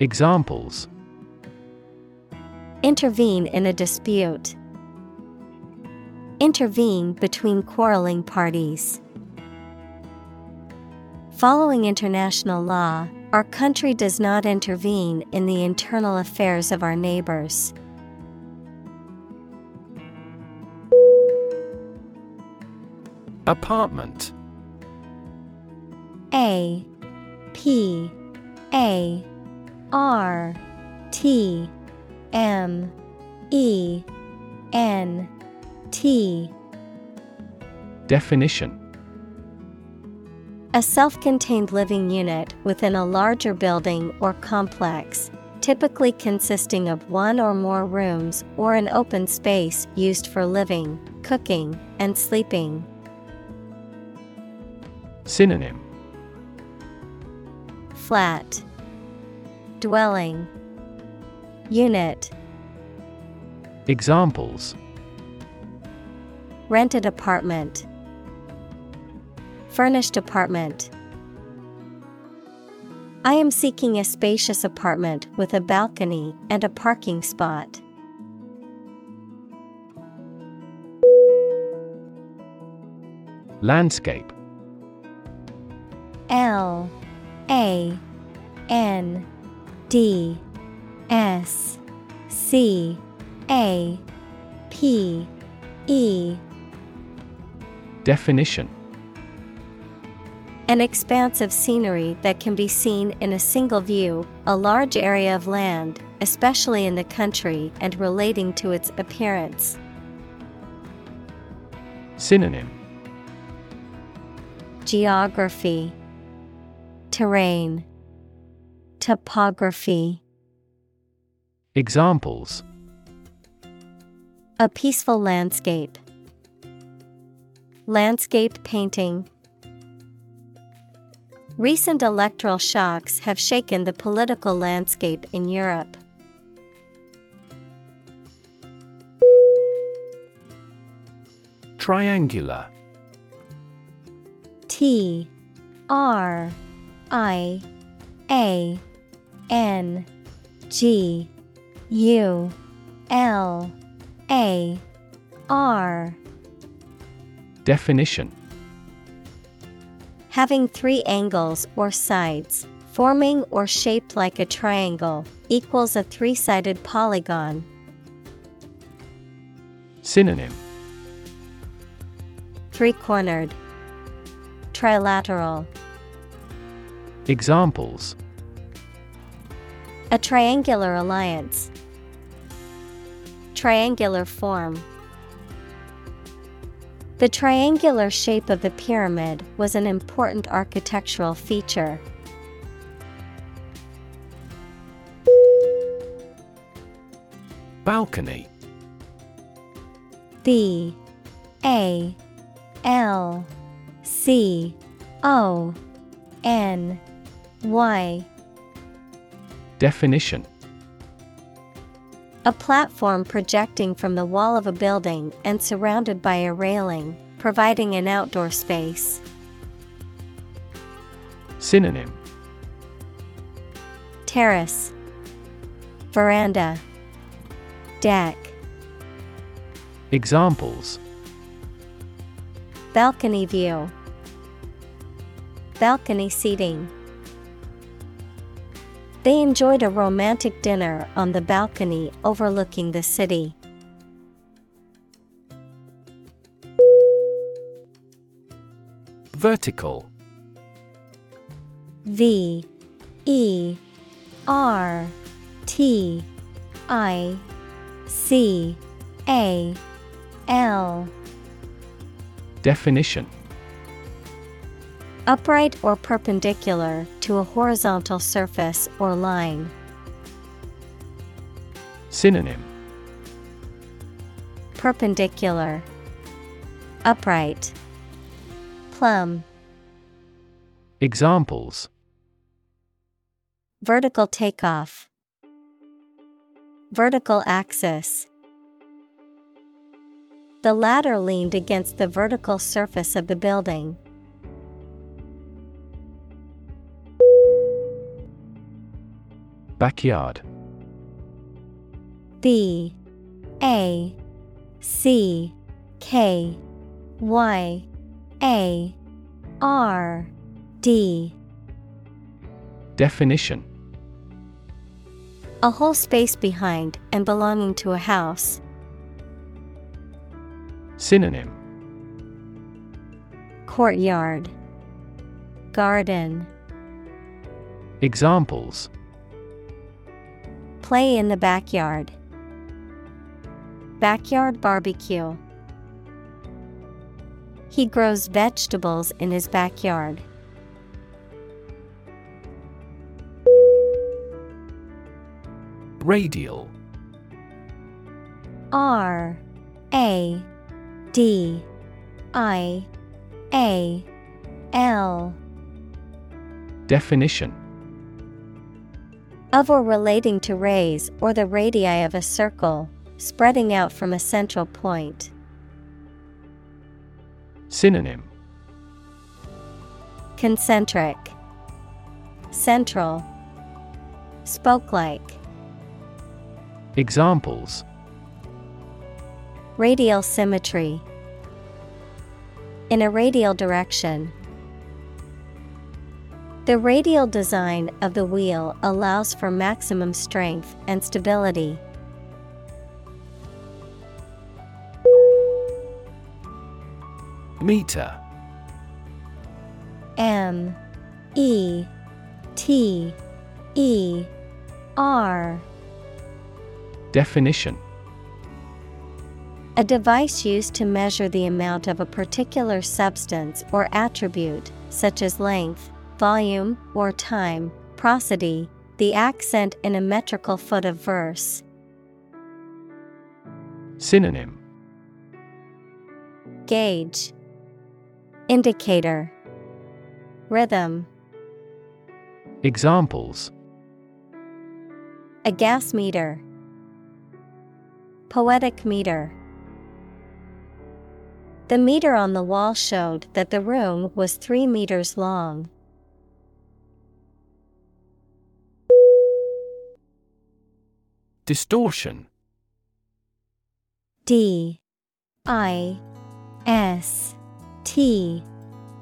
Examples Intervene in a dispute. Intervene between quarreling parties. Following international law, our country does not intervene in the internal affairs of our neighbors. Apartment. A P A R T M E N T. Definition A self contained living unit within a larger building or complex, typically consisting of one or more rooms or an open space used for living, cooking, and sleeping. Synonym. Flat. Dwelling. Unit. Examples. Rented apartment Furnished apartment. I am seeking a spacious apartment with a balcony and a parking spot. Landscape. L A N D S C A P E. Definition An expanse of scenery that can be seen in a single view, a large area of land, especially in the country and relating to its appearance. Synonym Geography Terrain Topography Examples A peaceful landscape. Landscape painting. Recent electoral shocks have shaken the political landscape in Europe. Triangular. T R I A N G U L A R. Definition Having three angles or sides, forming or shaped like a triangle, equals a three sided polygon. Synonym Three cornered, Trilateral. Examples A triangular alliance. Triangular form. The triangular shape of the pyramid was an important architectural feature. Balcony. B A L C O N Y. Definition A platform projecting from the wall of a building and surrounded by a railing, providing an outdoor space. Synonym. Terrace, Veranda, Deck, Examples. Balcony view, Balcony seating. They enjoyed a romantic dinner on the balcony overlooking the city. Vertical. V E R T I C A L. Definition Upright or perpendicular to a horizontal surface or line. Synonym. Perpendicular. Upright. Plumb. Examples. Vertical takeoff. Vertical axis. The ladder leaned against the vertical surface of the building. Backyard. B A C K Y A R D. Definition. A whole space behind and belonging to a house. Synonym. Courtyard. Garden. Examples Play in the backyard. Backyard barbecue. He grows vegetables in his backyard. Radial R A D I A L Definition of or relating to rays or the radii of a circle, spreading out from a central point. Synonym Concentric, Central, Spoke like, Examples Radial symmetry. In a radial direction. The radial design of the wheel allows for maximum strength and stability. Meter. M E T E R. Definition. A device used to measure the amount of a particular substance or attribute, such as length, volume, or time, prosody, the accent in a metrical foot of verse. Synonym Gauge, Indicator, Rhythm, Examples a gas meter, Poetic meter. The meter on the wall showed that the room was three meters long. Distortion. D. I. S. T.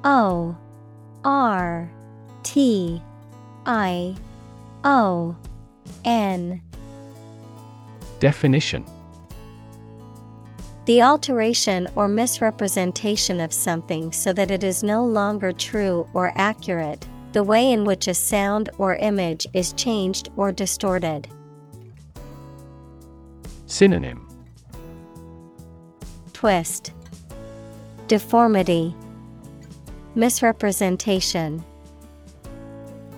O. R. T. I. O. N. Definition. The alteration or misrepresentation of something so that it is no longer true or accurate, the way in which a sound or image is changed or distorted. Synonym. Twist, Deformity, Misrepresentation,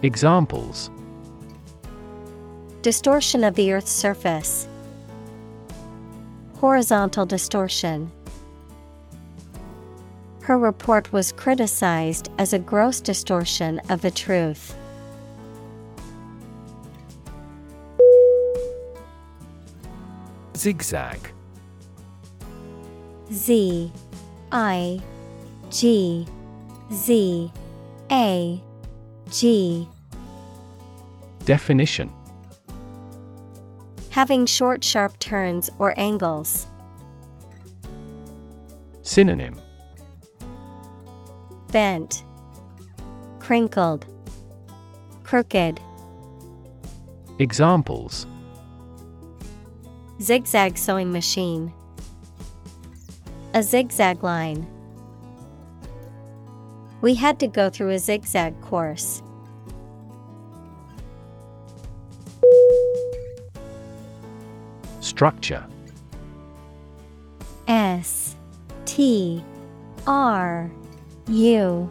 Examples. Distortion of the Earth's surface, Horizontal distortion. Her report was criticized as a gross distortion of the truth. Zigzag. Z I G Z A G. Definition. Having short, sharp turns or angles. Synonym. Bent, Crinkled, Crooked. Examples Zigzag sewing machine, a zigzag line. We had to go through a zigzag course. Structure S T R U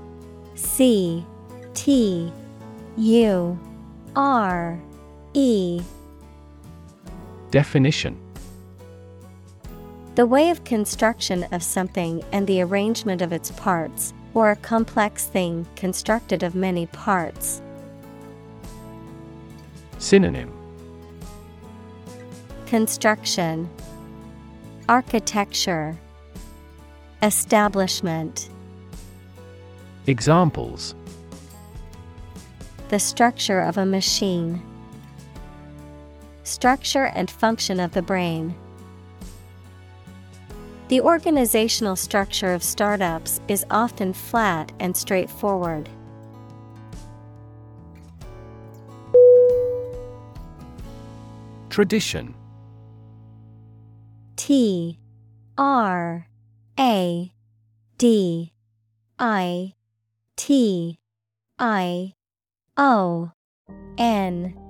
C T U R E Definition. The way of construction of something and the arrangement of its parts, or a complex thing constructed of many parts. Synonym. Construction. Architecture. Establishment. Examples. The structure of a machine. Structure and function of the brain. The organizational structure of startups is often flat and straightforward. Tradition T R A D I T I O N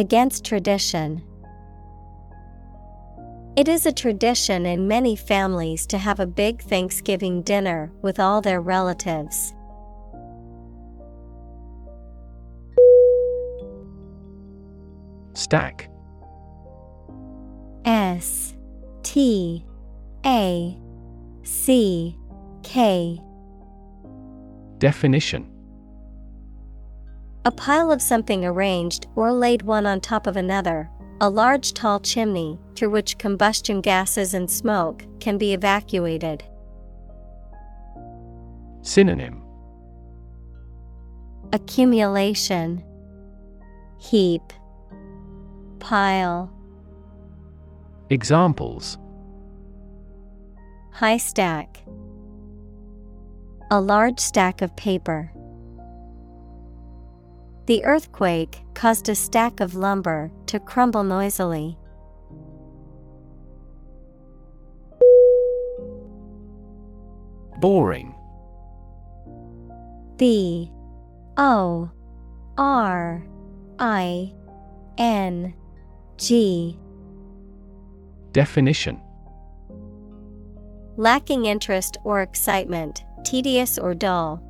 Against tradition. It is a tradition in many families to have a big Thanksgiving dinner with all their relatives. Stack S T A C K Definition A pile of something arranged or laid one on top of another, a large tall chimney through which combustion gases and smoke can be evacuated. Synonym. Accumulation. Heap. Pile. Examples. High stack. A large stack of paper. The earthquake caused a stack of lumber to crumble noisily. Boring B O R I N G Definition Lacking interest or excitement, tedious or dull.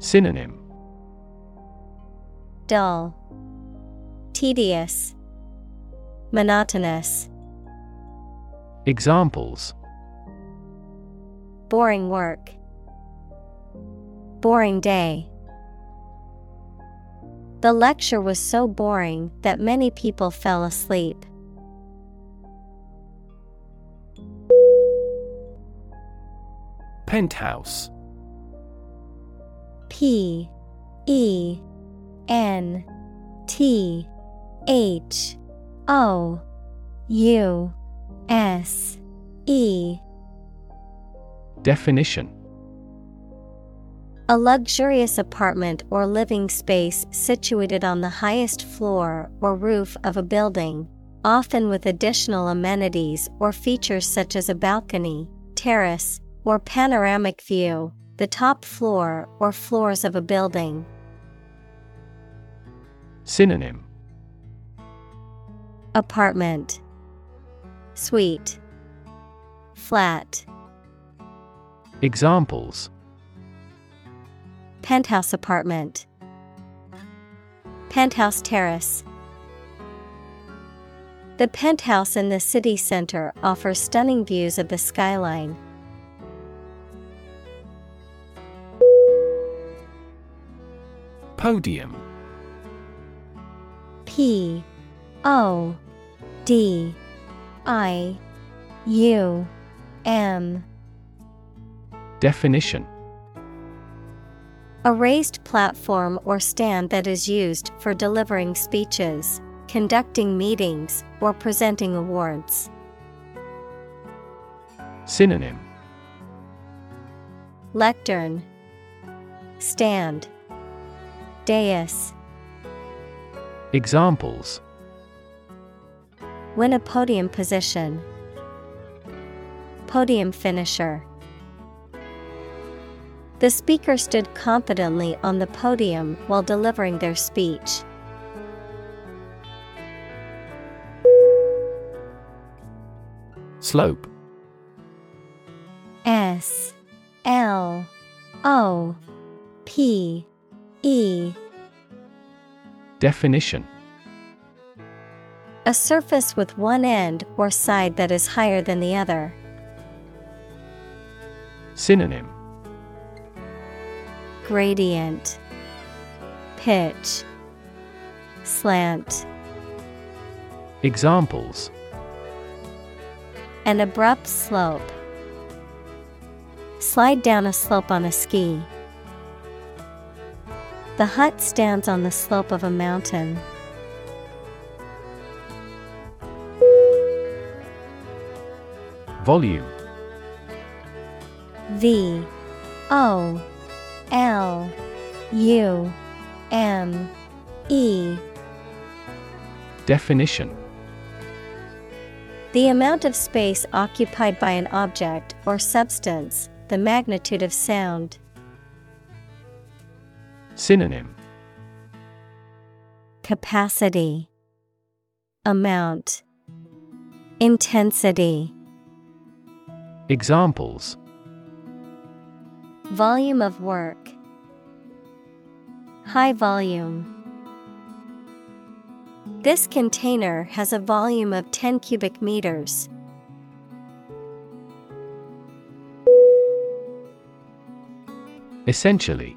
Synonym Dull, tedious, monotonous. Examples Boring work. Boring day. The lecture was so boring that many people fell asleep. Penthouse P E N T H O U S E Definition A luxurious apartment or living space situated on the highest floor or roof of a building, often with additional amenities or features such as a balcony, terrace, or panoramic view, the top floor or floors of a building. Synonym. Apartment. Suite. Flat. Examples. Penthouse apartment. Penthouse terrace. The penthouse in the city center offers stunning views of the skyline. Podium P O D I U M. Definition A raised platform or stand that is used for delivering speeches, conducting meetings, or presenting awards. Synonym Lectern, Stand, Dais. Examples Win a podium position. Podium finisher. The speaker stood confidently on the podium while delivering their speech. Slope S L O P E Definition A surface with one end or side that is higher than the other. Synonym Gradient Pitch Slant Examples An abrupt slope. Slide down a slope on a ski. The hut stands on the slope of a mountain. Volume. V. O. L. U. M. E. Definition. The amount of space occupied by an object or substance, the magnitude of sound. Synonym. Capacity. Amount. Intensity. Examples. Volume of work. High volume. This container has a volume of 10 cubic meters. Essentially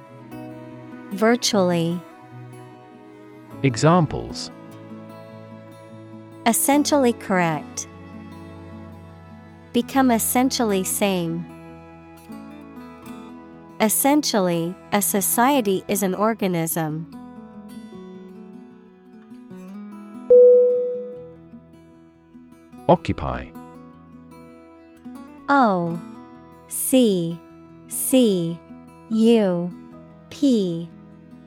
Virtually, Examples Essentially correct. Become essentially same. Essentially, a society is an organism. Occupy O C C U P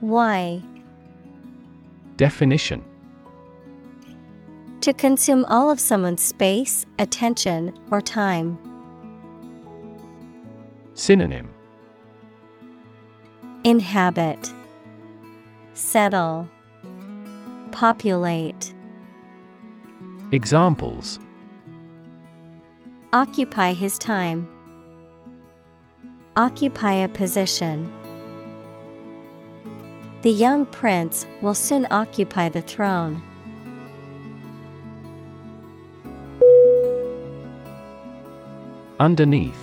Y Definition To consume all of someone's space, attention, or time. Synonym Inhabit, Settle, Populate. Examples Occupy his time. Occupy a position. The young prince will soon occupy the throne. Underneath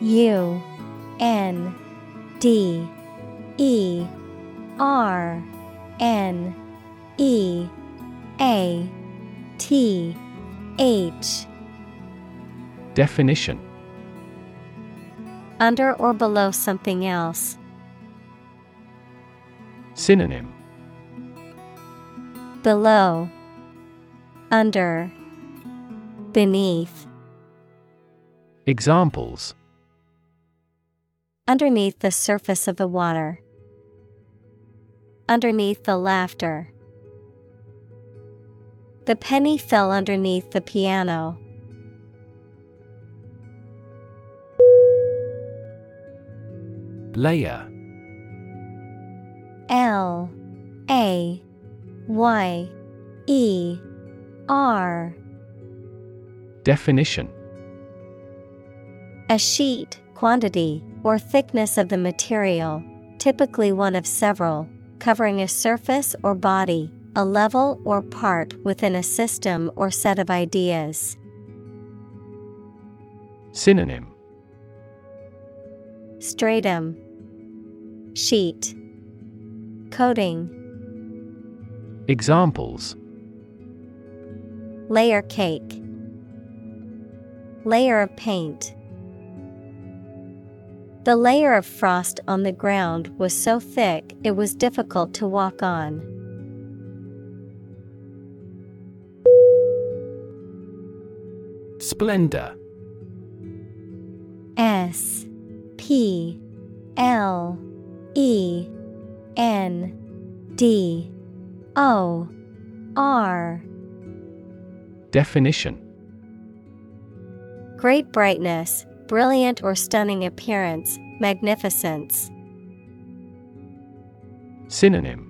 U N D E R N E A T H Definition Under or below something else. Synonym Below, Under, Beneath. Examples Underneath the surface of the water. Underneath the laughter. The penny fell underneath the piano. Layer L A Y E R. Definition. A sheet, quantity, or thickness of the material, typically one of several, covering a surface or body, a level or part within a system or set of ideas. Synonym. Stratum. Sheet Coating Examples. Layer cake. Layer of paint. The layer of frost on the ground was so thick it was difficult to walk on. Splendor. S P L E N D O R Definition. Great brightness, brilliant or stunning appearance, magnificence. Synonym.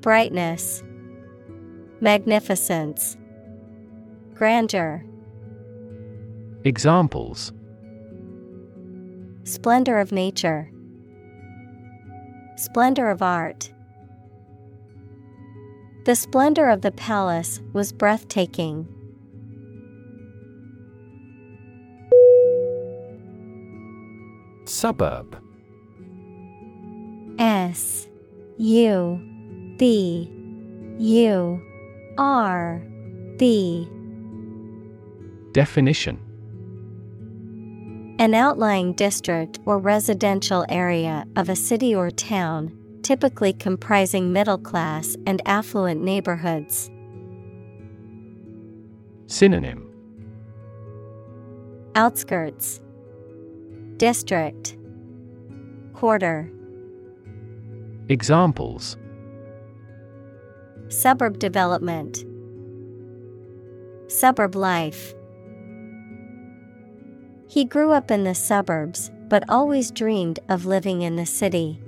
Brightness, magnificence, grandeur, Examples. Splendor of nature, splendor of art. The splendor of the palace was breathtaking. Suburb S U B U R B Definition An outlying district or residential area of a city or town, typically comprising middle class and affluent neighborhoods. Synonym. Outskirts. District. Quarter. Examples. Suburb development. Suburb life He grew up in the suburbs but always dreamed of living in the city.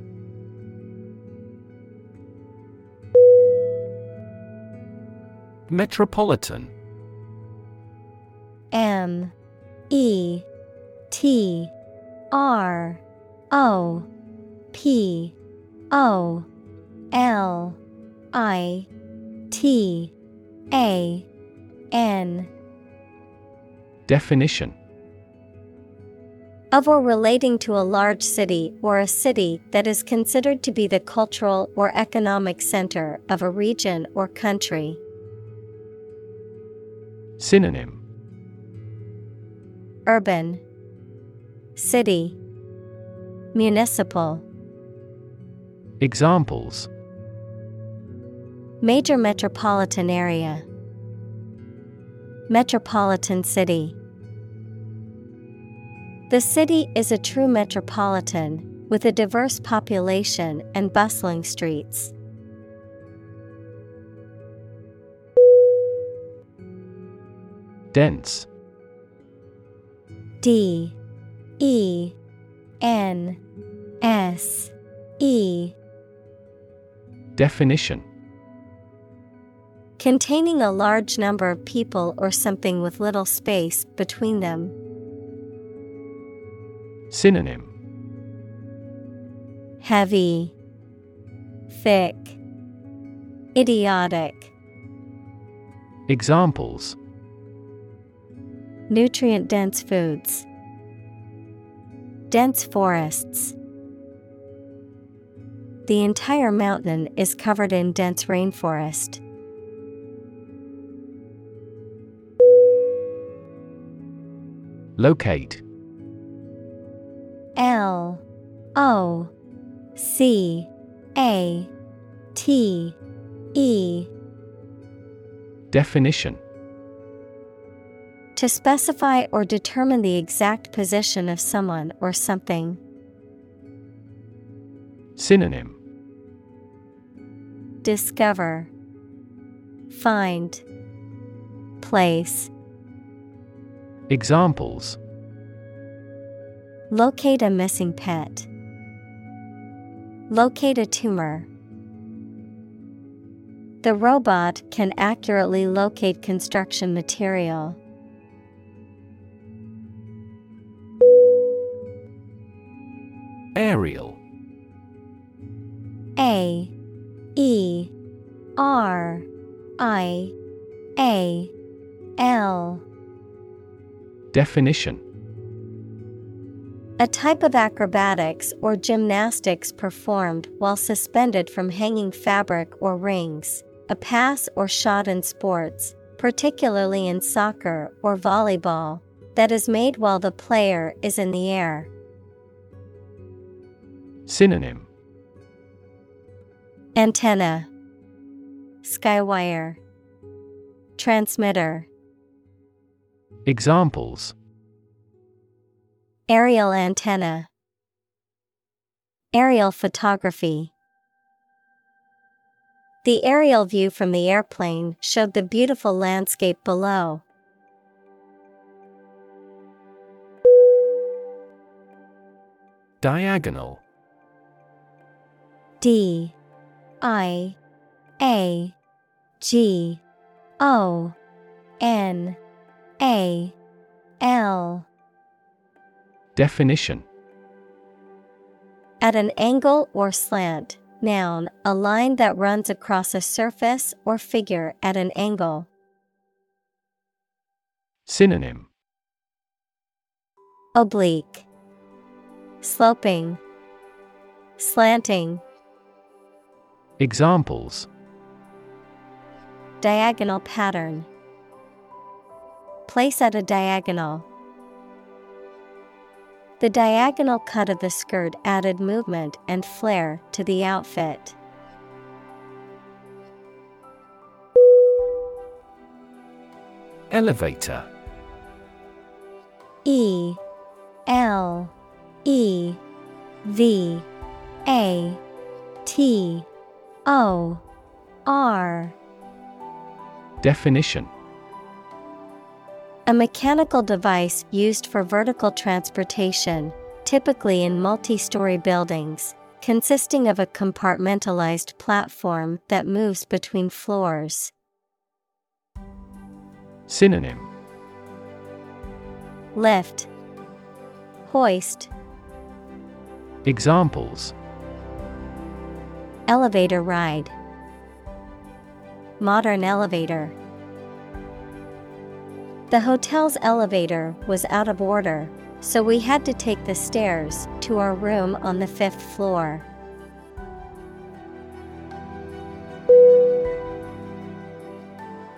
Metropolitan. M. E. T. R. O. P. O. L. I. T. A. N. Definition of or relating to a large city or a city that is considered to be the cultural or economic center of a region or country. Synonym. Urban. City. Municipal. Examples. Major metropolitan area. Metropolitan city The city is a true metropolitan with a diverse population and bustling streets. Dense. D. E. N. S. E. Definition. Containing a large number of people or something with little space between them. Synonym Heavy, Thick, Idiotic. Examples Nutrient dense foods. Dense forests. The entire mountain is covered in dense rainforest. Locate L O C A T E. Definition. To specify or determine the exact position of someone or something. Synonym. Discover, Find, Place. Examples Locate a missing pet. Locate a tumor. The robot can accurately locate construction material. Aerial. A. E. R. I. A. L. Definition A type of acrobatics or gymnastics performed while suspended from hanging fabric or rings, a pass or shot in sports, particularly in soccer or volleyball, that is made while the player is in the air. Synonym. Antenna. Skywire. Transmitter. Examples Aerial antenna. Aerial photography. The aerial view from the airplane showed the beautiful landscape below. Diagonal. D. I. A. G. O. N. A. L Definition. At an angle or slant, noun, a line that runs across a surface or figure at an angle. Synonym. Oblique, sloping, slanting, Examples. Diagonal pattern. Place at a diagonal. The diagonal cut of the skirt added movement and flair to the outfit. Elevator. E L E V A T O R. Definition A mechanical device used for vertical transportation, typically in multi story buildings, consisting of a compartmentalized platform that moves between floors. Synonym Lift, Hoist, Examples Elevator ride. Modern elevator. The hotel's elevator was out of order, so we had to take the stairs to our room on the fifth floor.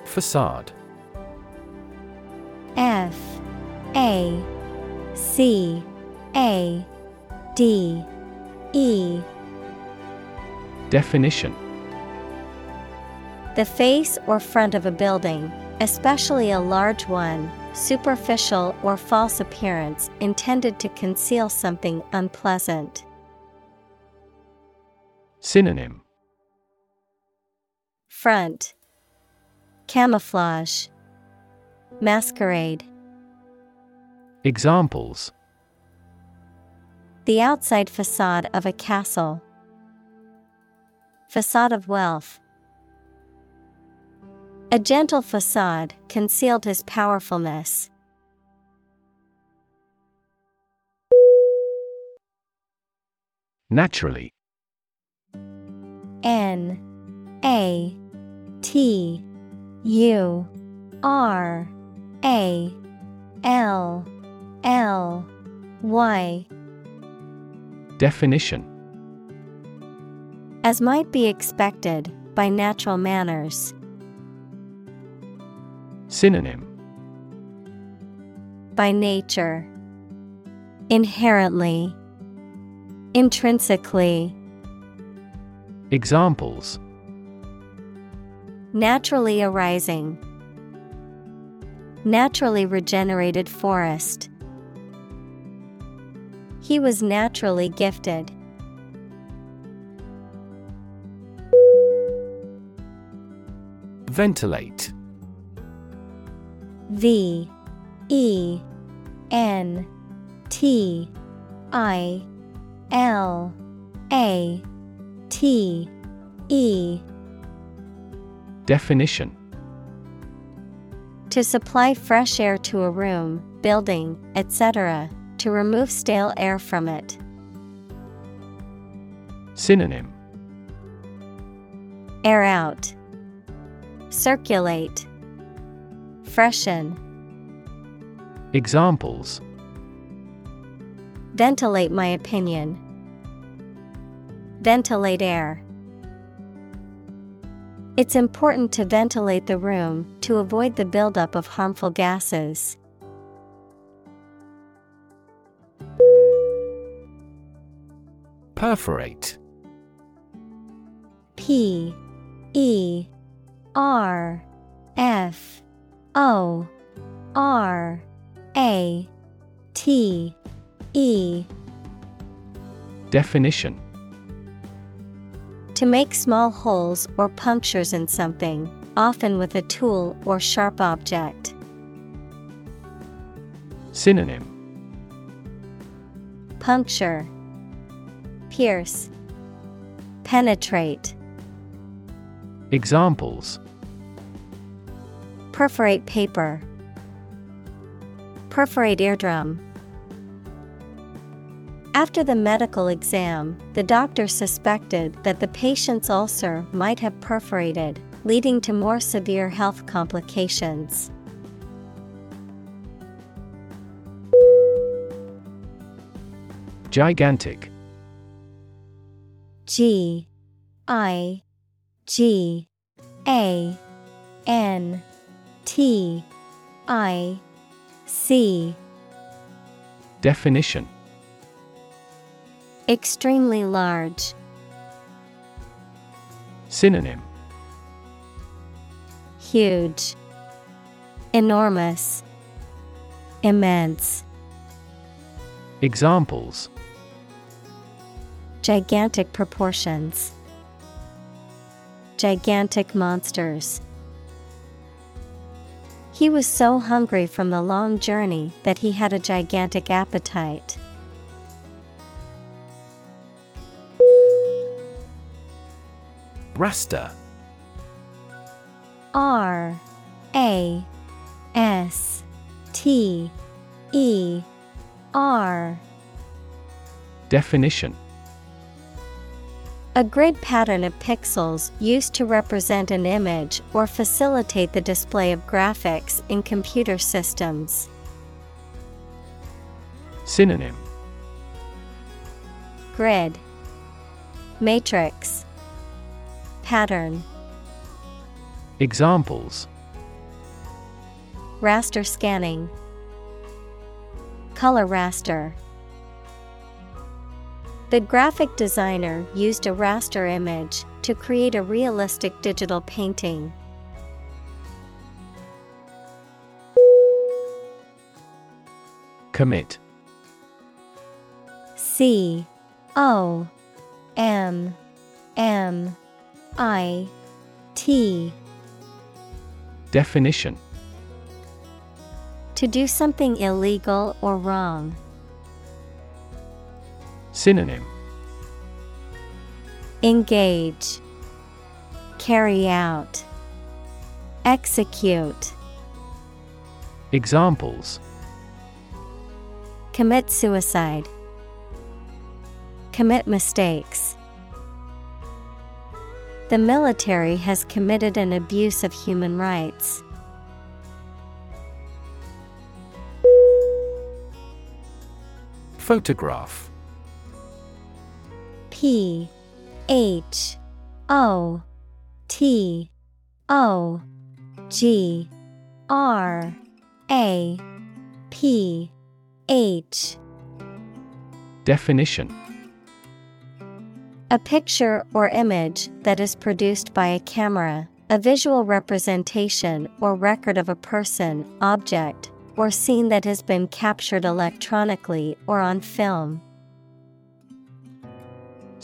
Facade. F A C A D E. Definition. The face or front of a building, especially a large one, superficial or false appearance intended to conceal something unpleasant. Synonym Front Camouflage Masquerade Examples The outside facade of a castle. Facade of wealth. A gentle facade concealed his powerfulness. Naturally N A T U R A L L Y Definition As might be expected by natural manners. Synonym By nature. Inherently. Intrinsically. Examples Naturally arising. Naturally regenerated forest. He was naturally gifted. Ventilate V E N T I L A T E Definition To supply fresh air to a room, building, etc., to remove stale air from it. Synonym Air out, Circulate, Freshen. Examples Ventilate my opinion. Ventilate air. It's important to ventilate the room to avoid the buildup of harmful gases. Perforate P E R F O R A T E. Definition. To make small holes or punctures in something, often with a tool or sharp object. Synonym. Puncture, Pierce, Penetrate. Examples Perforate paper. Perforate eardrum. After the medical exam, the doctor suspected that the patient's ulcer might have perforated, leading to more severe health complications. Gigantic G I G A N T I C. Definition. Extremely large, Synonym. Huge, enormous, immense, Examples. Gigantic proportions, gigantic monsters. He was so hungry from the long journey that he had a gigantic appetite. Raster. R A S T E R. Definition A grid pattern of pixels used to represent an image or facilitate the display of graphics in computer systems. Synonym. Grid. Matrix. Pattern. Examples. Raster scanning. Color raster The graphic designer used a raster image to create a realistic digital painting. Commit C O M M I T Definition To do something illegal or wrong. Synonym. Engage, Carry out, Execute, Examples. Commit suicide, Commit mistakes. The military has committed an abuse of human rights. Photograph P H O T O G R A P H Definition A picture or image that is produced by a camera, a visual representation or record of a person, object, or scene that has been captured electronically or on film.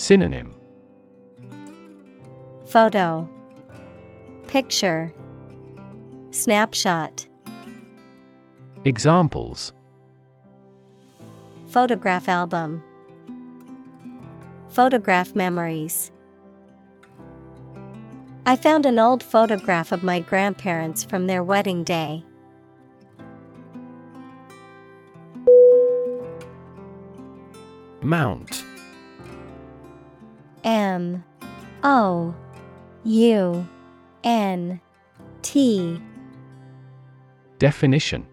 Synonym. Photo. Picture. Snapshot. Examples. Photograph album. Photograph memories. I found an old photograph of my grandparents from their wedding day. Mount M O U N T. Definition.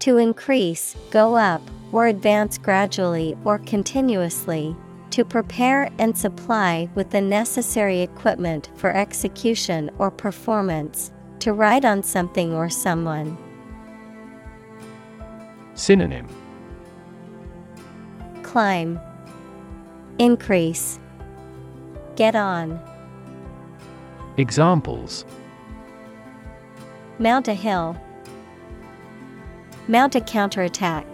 To increase, go up, or advance gradually or continuously, to prepare and supply with the necessary equipment for execution or performance, to ride on something or someone. Synonym. Climb, Increase, Get on. Examples Mount a hill, Mount a counterattack.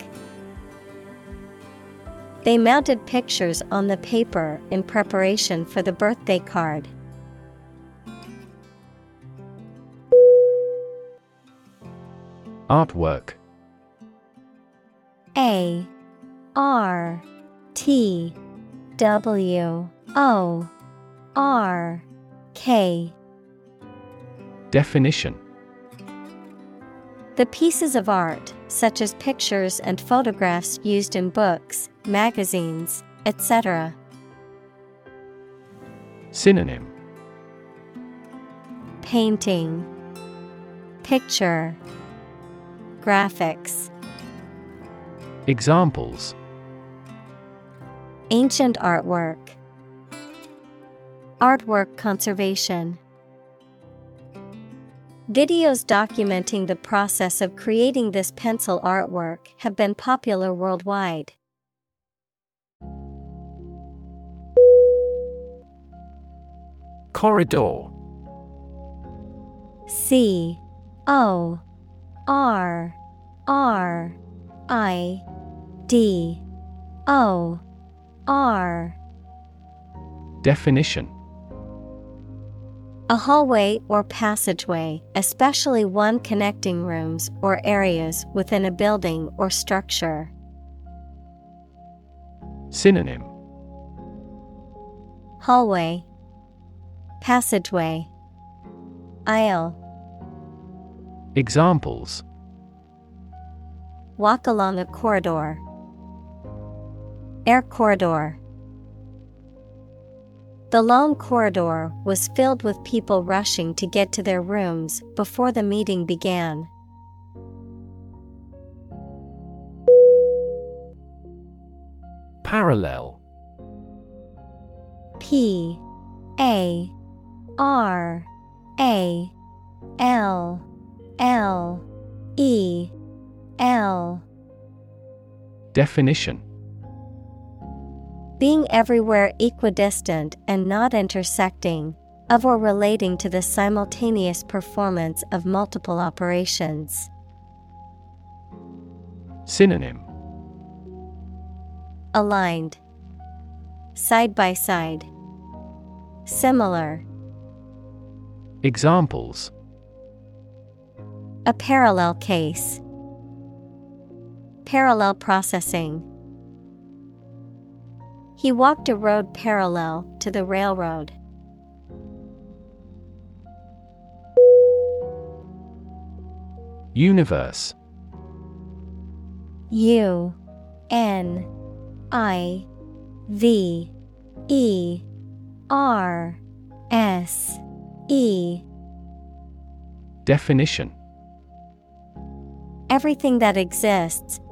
They mounted pictures on the paper in preparation for the birthday card. Artwork A R T W O R K. Definition. The pieces of art, such as pictures and photographs used in books, magazines, etc. Synonym. Painting, Picture, Graphics. Examples Ancient artwork, Artwork conservation. Videos documenting the process of creating this pencil artwork have been popular worldwide. Corridor. C. O. R. R. I. D. O R Definition A hallway or passageway, especially one connecting rooms or areas within a building or structure. Synonym Hallway, Passageway, Aisle. Examples Walk along a corridor. Air corridor. The long corridor was filled with people rushing to get to their rooms before the meeting began. Parallel P A R A L L E L Definition Being everywhere equidistant and not intersecting, of or relating to the simultaneous performance of multiple operations. Synonym Aligned, Side by side, Similar, Examples a parallel case. Parallel processing. He walked a road parallel to the railroad. Universe. U N I V E R S E. Definition. Everything that exists,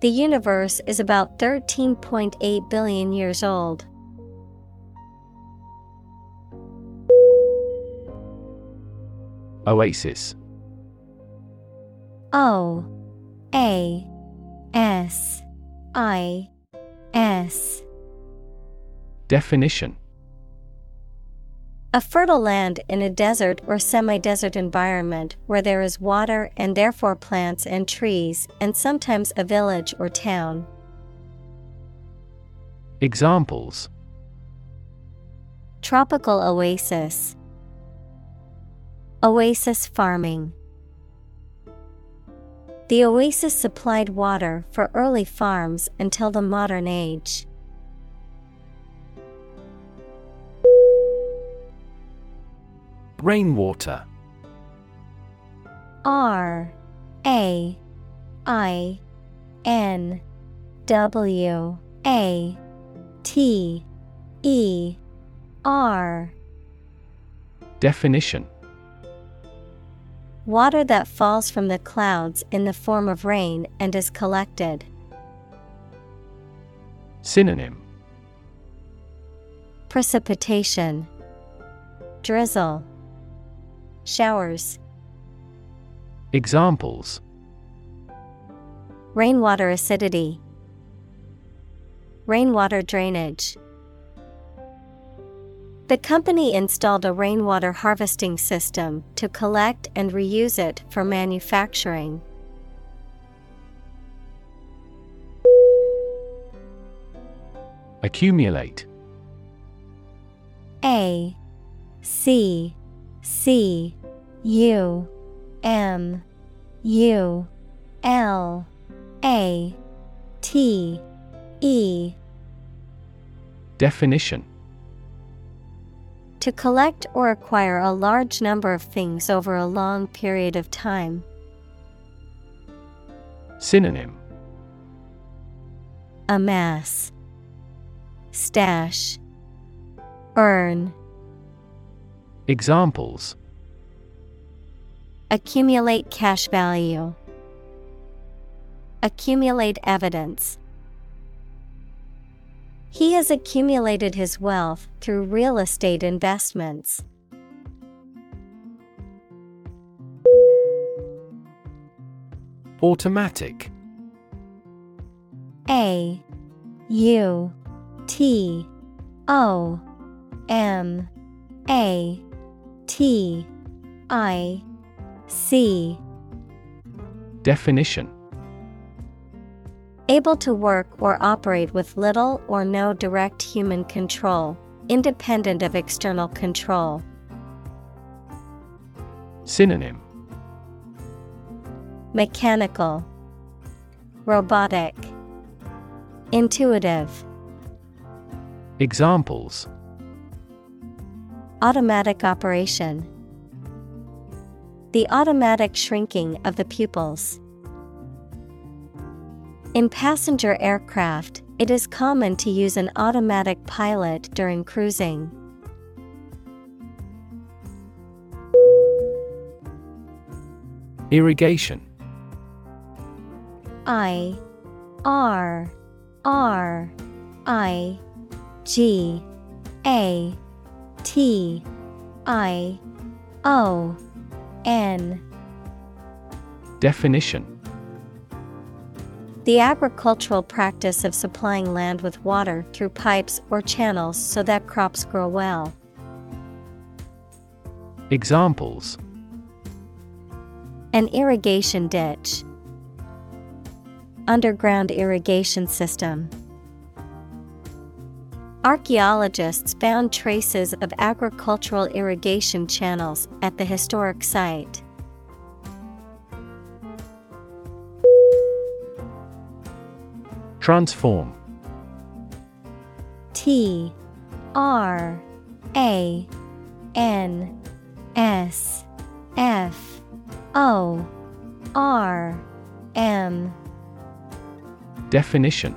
The universe is about 13.8 billion years old. Oasis. O A S I S. Definition A fertile land in a desert or semi desert environment where there is water and therefore plants and trees, and sometimes a village or town. Examples Tropical oasis, Oasis farming. The oasis supplied water for early farms until the modern age. Rainwater. R A I N W A T E R. Definition. Water that falls from the clouds in the form of rain and is collected. Synonym. Precipitation. Drizzle Showers. Examples. Rainwater acidity. Rainwater drainage. The company installed a rainwater harvesting system to collect and reuse it for manufacturing. Accumulate. A C C U M U L A T E. Definition. To collect or acquire a large number of things over a long period of time. Synonym. Amass. Stash. Earn. Examples Accumulate cash value. Accumulate evidence. He has accumulated his wealth through real estate investments. Automatic A U T O M A T I C. Definition. Able to work or operate with little or no direct human control, independent of external control. Synonym. Mechanical, Robotic, Intuitive, Examples. Automatic operation. The automatic shrinking of the pupils. In passenger aircraft, it is common to use an automatic pilot during cruising. Irrigation I R R I G A T I O N Definition The agricultural practice of supplying land with water through pipes or channels so that crops grow well. Examples An irrigation ditch. Underground irrigation system. Archaeologists found traces of agricultural irrigation channels at the historic site. Transform. T R A N S F O R M. Definition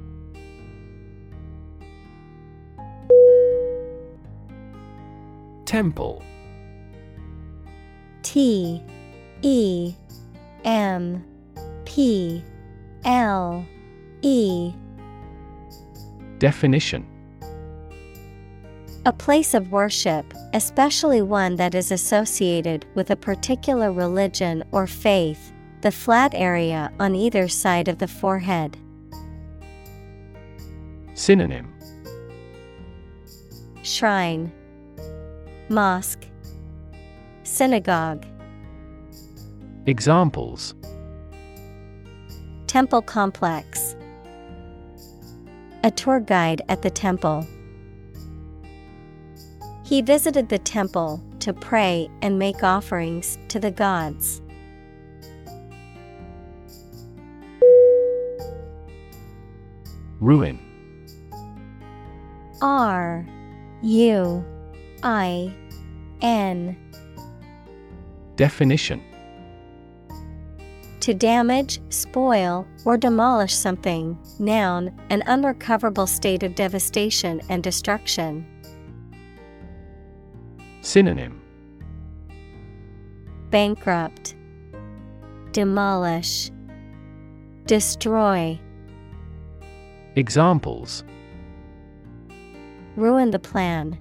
Temple. T E M P L E Definition A place of worship, especially one that is associated with a particular religion or faith, the flat area on either side of the forehead. Synonym Shrine Mosque. Synagogue. Examples. Temple complex. A tour guide at the temple. He visited the temple to pray and make offerings to the gods. Ruin. R U I N. Definition. To damage, spoil, or demolish something, noun, an unrecoverable state of devastation and destruction. Synonym. Bankrupt, Demolish, Destroy, Examples. Ruin the plan,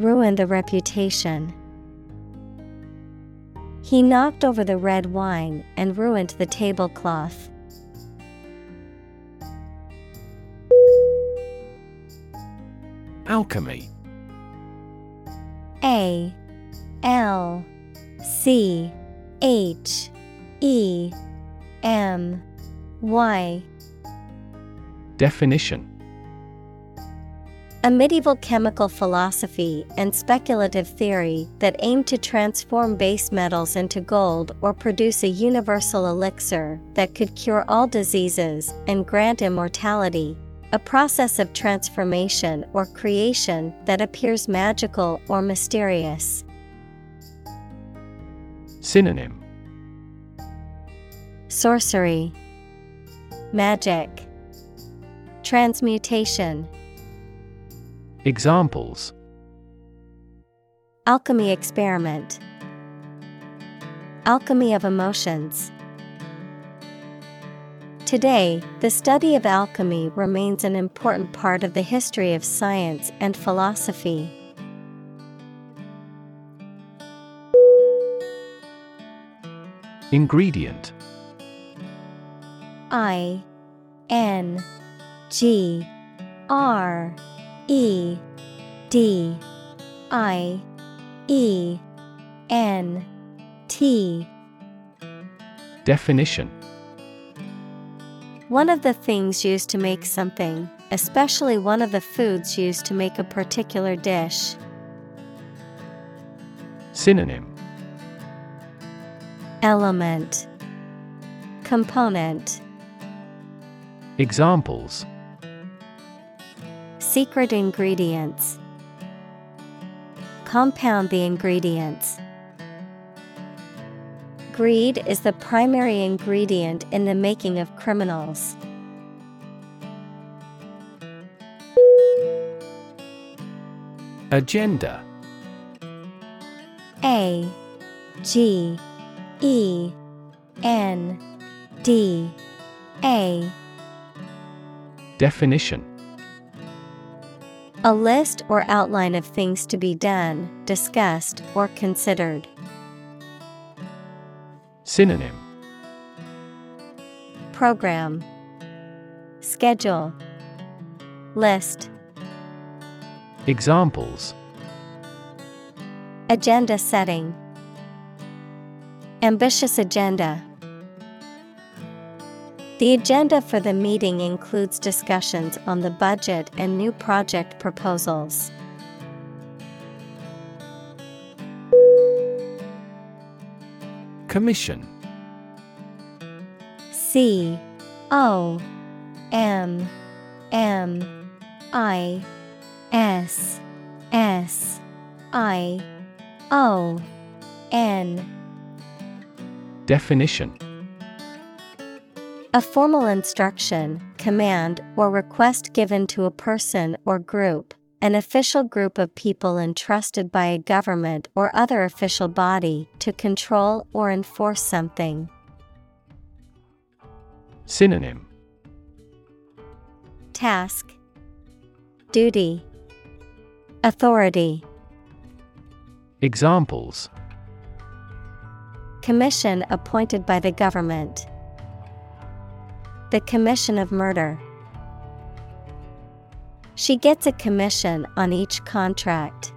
Ruin the reputation. He knocked over the red wine and ruined the tablecloth. Alchemy A L C H E M Y Definition A medieval chemical philosophy and speculative theory that aimed to transform base metals into gold or produce a universal elixir that could cure all diseases and grant immortality. A process of transformation or creation that appears magical or mysterious. Synonym Sorcery, Magic, Transmutation, Examples Alchemy experiment, Alchemy of emotions. Today, the study of alchemy remains an important part of the history of science and philosophy. Ingredient I N G R E D I E N T. Definition. One of the things used to make something, especially one of the foods used to make a particular dish. Synonym. Element. Component. Examples Secret ingredients Compound the ingredients. Greed is the primary ingredient in the making of criminals. Agenda A G E N D A Definition A list or outline of things to be done, discussed, or considered. Synonym. Program. Schedule. List. Examples. Agenda setting. Ambitious agenda. The agenda for the meeting includes discussions on the budget and new project proposals. Commission. C O M M I S S I O N. Definition A formal instruction, command, or request given to a person or group, an official group of people entrusted by a government or other official body to control or enforce something. Synonym. Task. Duty. Authority. Examples. Commission appointed by the government. The Commission of Murder. She gets a commission on each contract.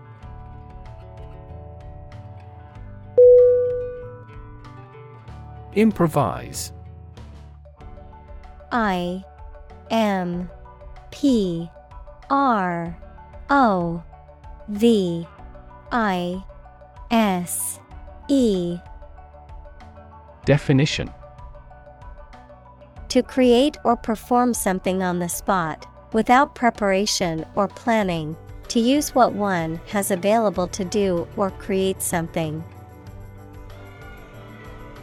Improvise I M P R O V I S E Definition To create or perform something on the spot, without preparation or planning, to use what one has available to do or create something.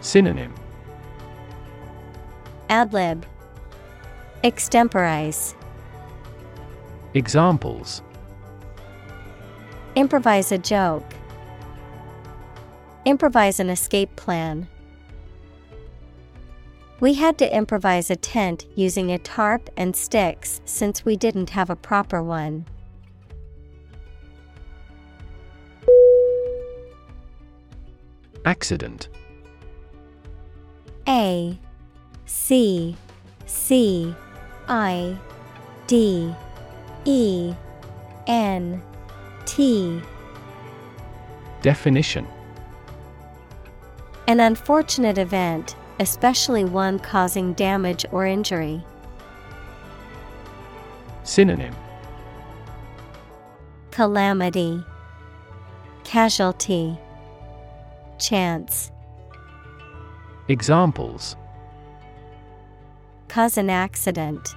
Synonym Adlib Extemporize Examples Improvise a joke. Improvise an escape plan. We had to improvise a tent using a tarp and sticks since we didn't have a proper one. Accident. A C C I D E N T. Definition. An unfortunate event, especially one causing damage or injury. Synonym Calamity Casualty Chance Examples Cause an accident.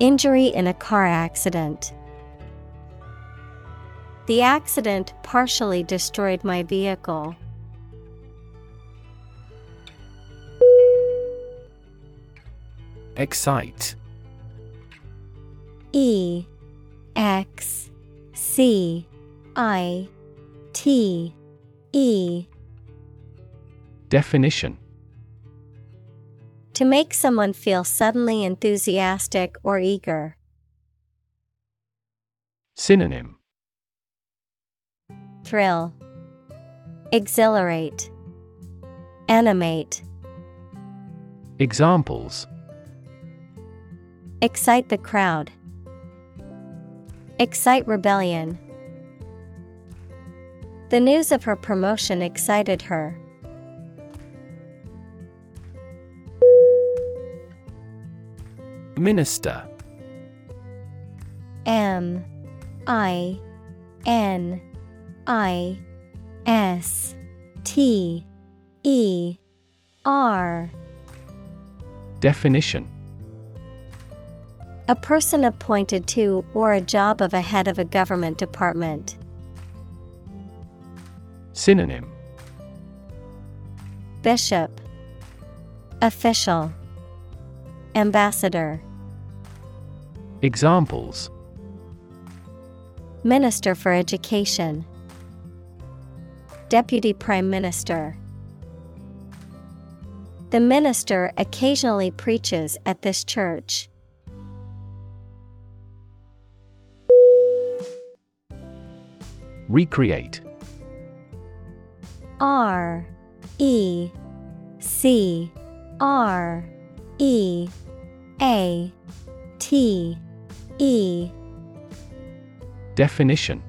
Injury in a car accident. The accident partially destroyed my vehicle. Excite. E X C I T E. Definition. To make someone feel suddenly enthusiastic or eager. Synonym. Thrill, Exhilarate, Animate, Examples Excite the crowd, Excite rebellion. The news of her promotion excited her. Minister M I N I S T E R Definition A person appointed to or a job of a head of a government department. Synonym. Bishop. Official. Ambassador. Examples. Minister for Education. Deputy Prime Minister. The minister occasionally preaches at this church. Recreate. R E C R E A T E. Definition.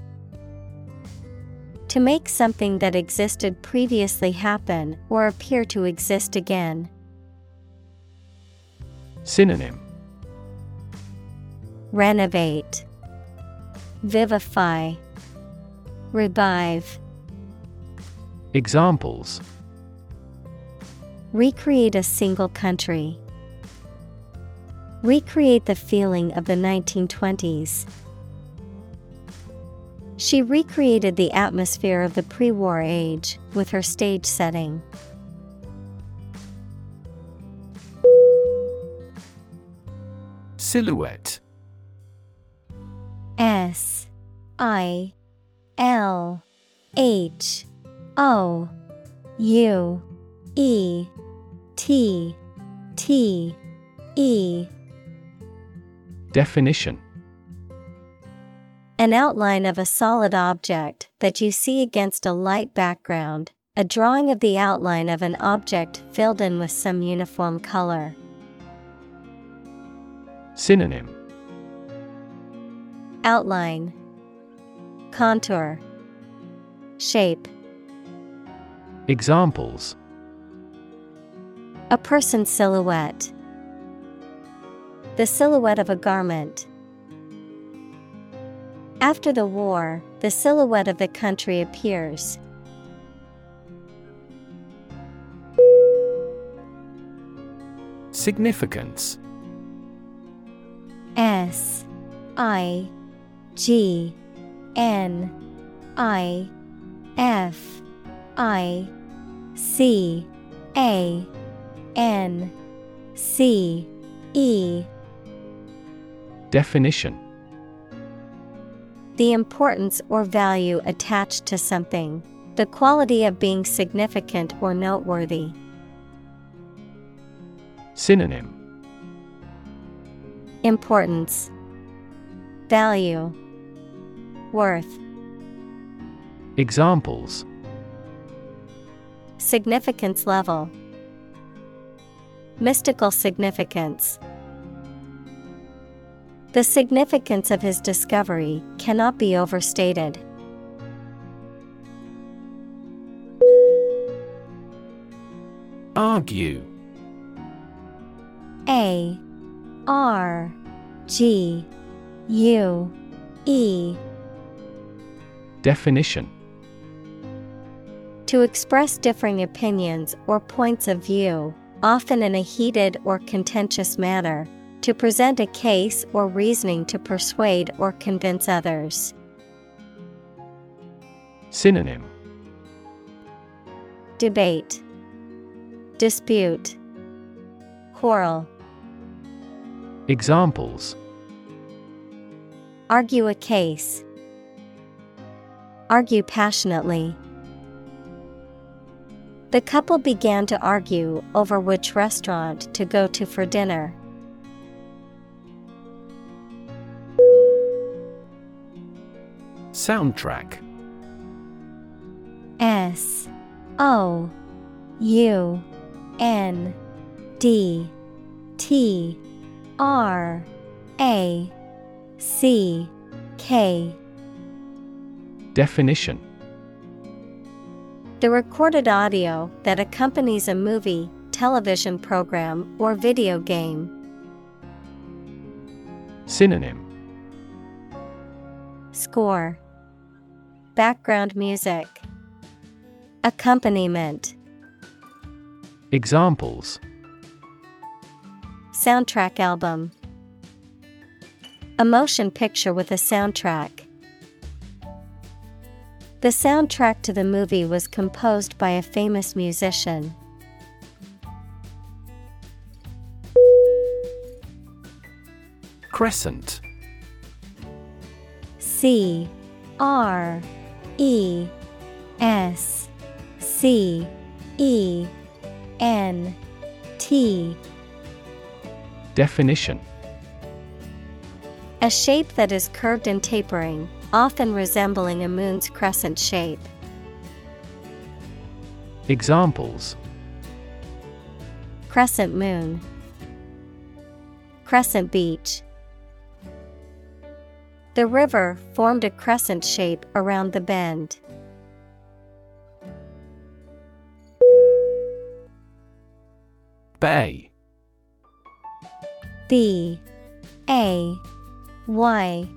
To make something that existed previously happen or appear to exist again. Synonym. Renovate, Vivify, Revive. Examples Recreate a single country. Recreate the feeling of the 1920s. She recreated the atmosphere of the pre war age with her stage setting. Silhouette S I L H O U E T T E. Definition. An outline of a solid object that you see against a light background, a drawing of the outline of an object filled in with some uniform color. Synonym. Outline Contour Shape Examples A person's silhouette. The silhouette of a garment. After the war, the silhouette of the country appears. Significance S I G N I F I C A N C E. Definition. The importance or value attached to something, the quality of being significant or noteworthy. Synonym. Importance. Value Worth. Examples. Significance level. Mystical significance. The significance of his discovery cannot be overstated. Argue. A. R. G. U. E Definition To express differing opinions or points of view, often in a heated or contentious manner, to present a case or reasoning to persuade or convince others. Synonym Debate, Dispute, Quarrel. Examples Argue a case. Argue passionately. The couple began to argue over which restaurant to go to for dinner. Soundtrack S O U N D T R A C K Definition The recorded audio that accompanies a movie, television program, or video game. Synonym Score Background music Accompaniment Examples Soundtrack album A motion picture with a soundtrack. The soundtrack to the movie was composed by a famous musician. Crescent. C R E S C E N T. Definition. A shape that is curved and tapering, often resembling a moon's crescent shape. Examples Crescent moon, Crescent beach. The river formed a crescent shape around the bend. Bay B A Y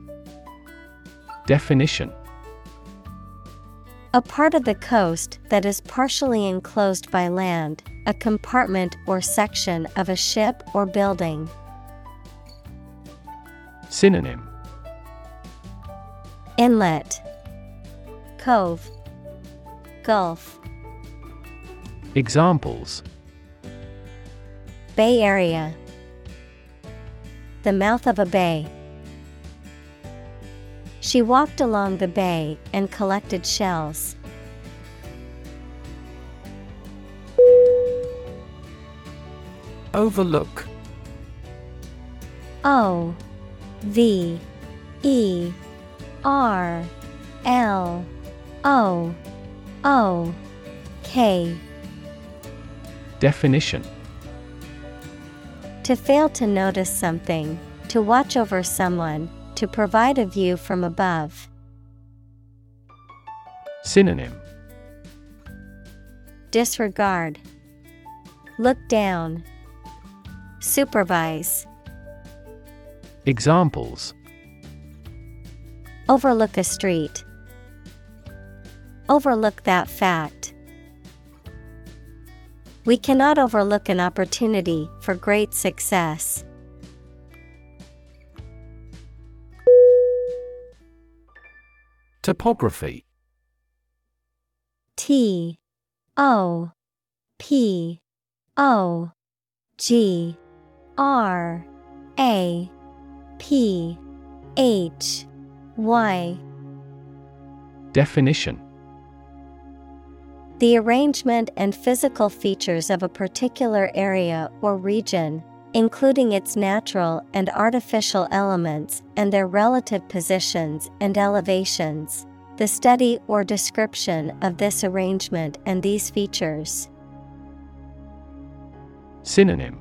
Definition. A part of the coast that is partially enclosed by land, a compartment or section of a ship or building. Synonym. Inlet. Cove. Gulf. Examples. Bay Area. The mouth of a bay. She walked along the bay and collected shells. Overlook. O V E R L O O K. Definition. To fail to notice something, to watch over someone, to provide a view from above. Synonym Disregard. Look down. Supervise. Examples Overlook a street. Overlook that fact. We cannot overlook an opportunity for great success. Topography. T O P O G R A P H Y. Definition. The arrangement and physical features of a particular area or region, including its natural and artificial elements and their relative positions and elevations. The study or description of this arrangement and these features. Synonym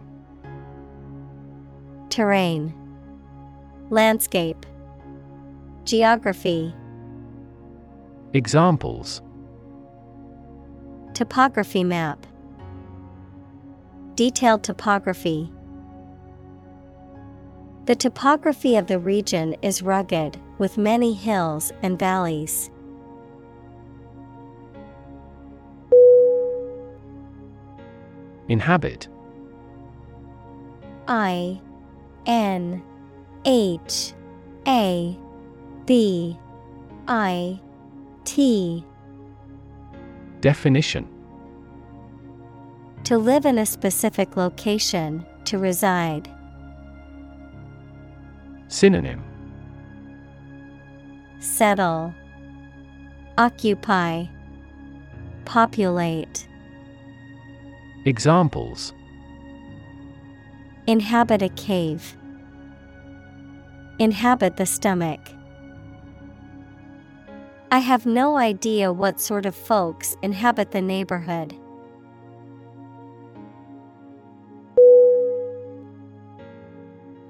Terrain, Landscape, Geography, Examples Topography map, Detailed topography. The topography of the region is rugged, with many hills and valleys. Inhabit I N H A B I T Definition To live in a specific location, to reside. Synonym Settle, Occupy, Populate. Examples Inhabit a cave. Inhabit the stomach. I have no idea what sort of folks inhabit the neighborhood.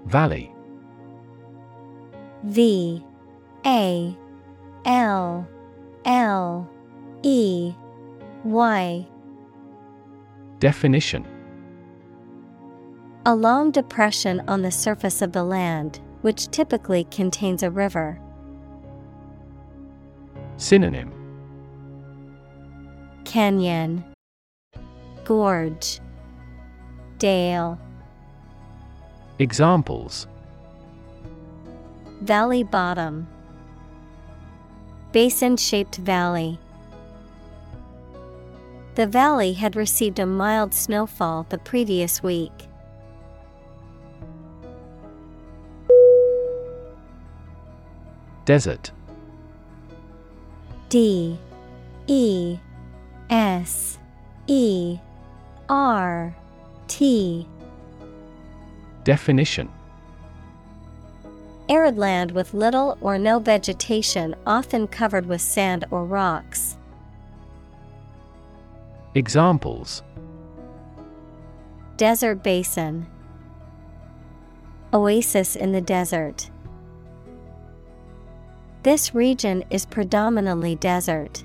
Valley V A L L E Y. Definition. A long depression on the surface of the land, which typically contains a river. Synonym. Canyon, Gorge, Dale, Examples Valley bottom, Basin shaped valley. The valley had received a mild snowfall the previous week. Desert. D. E. S. E. R. T. Definition Arid land with little or no vegetation, often covered with sand or rocks. Examples Desert basin, Oasis in the desert. This region is predominantly desert.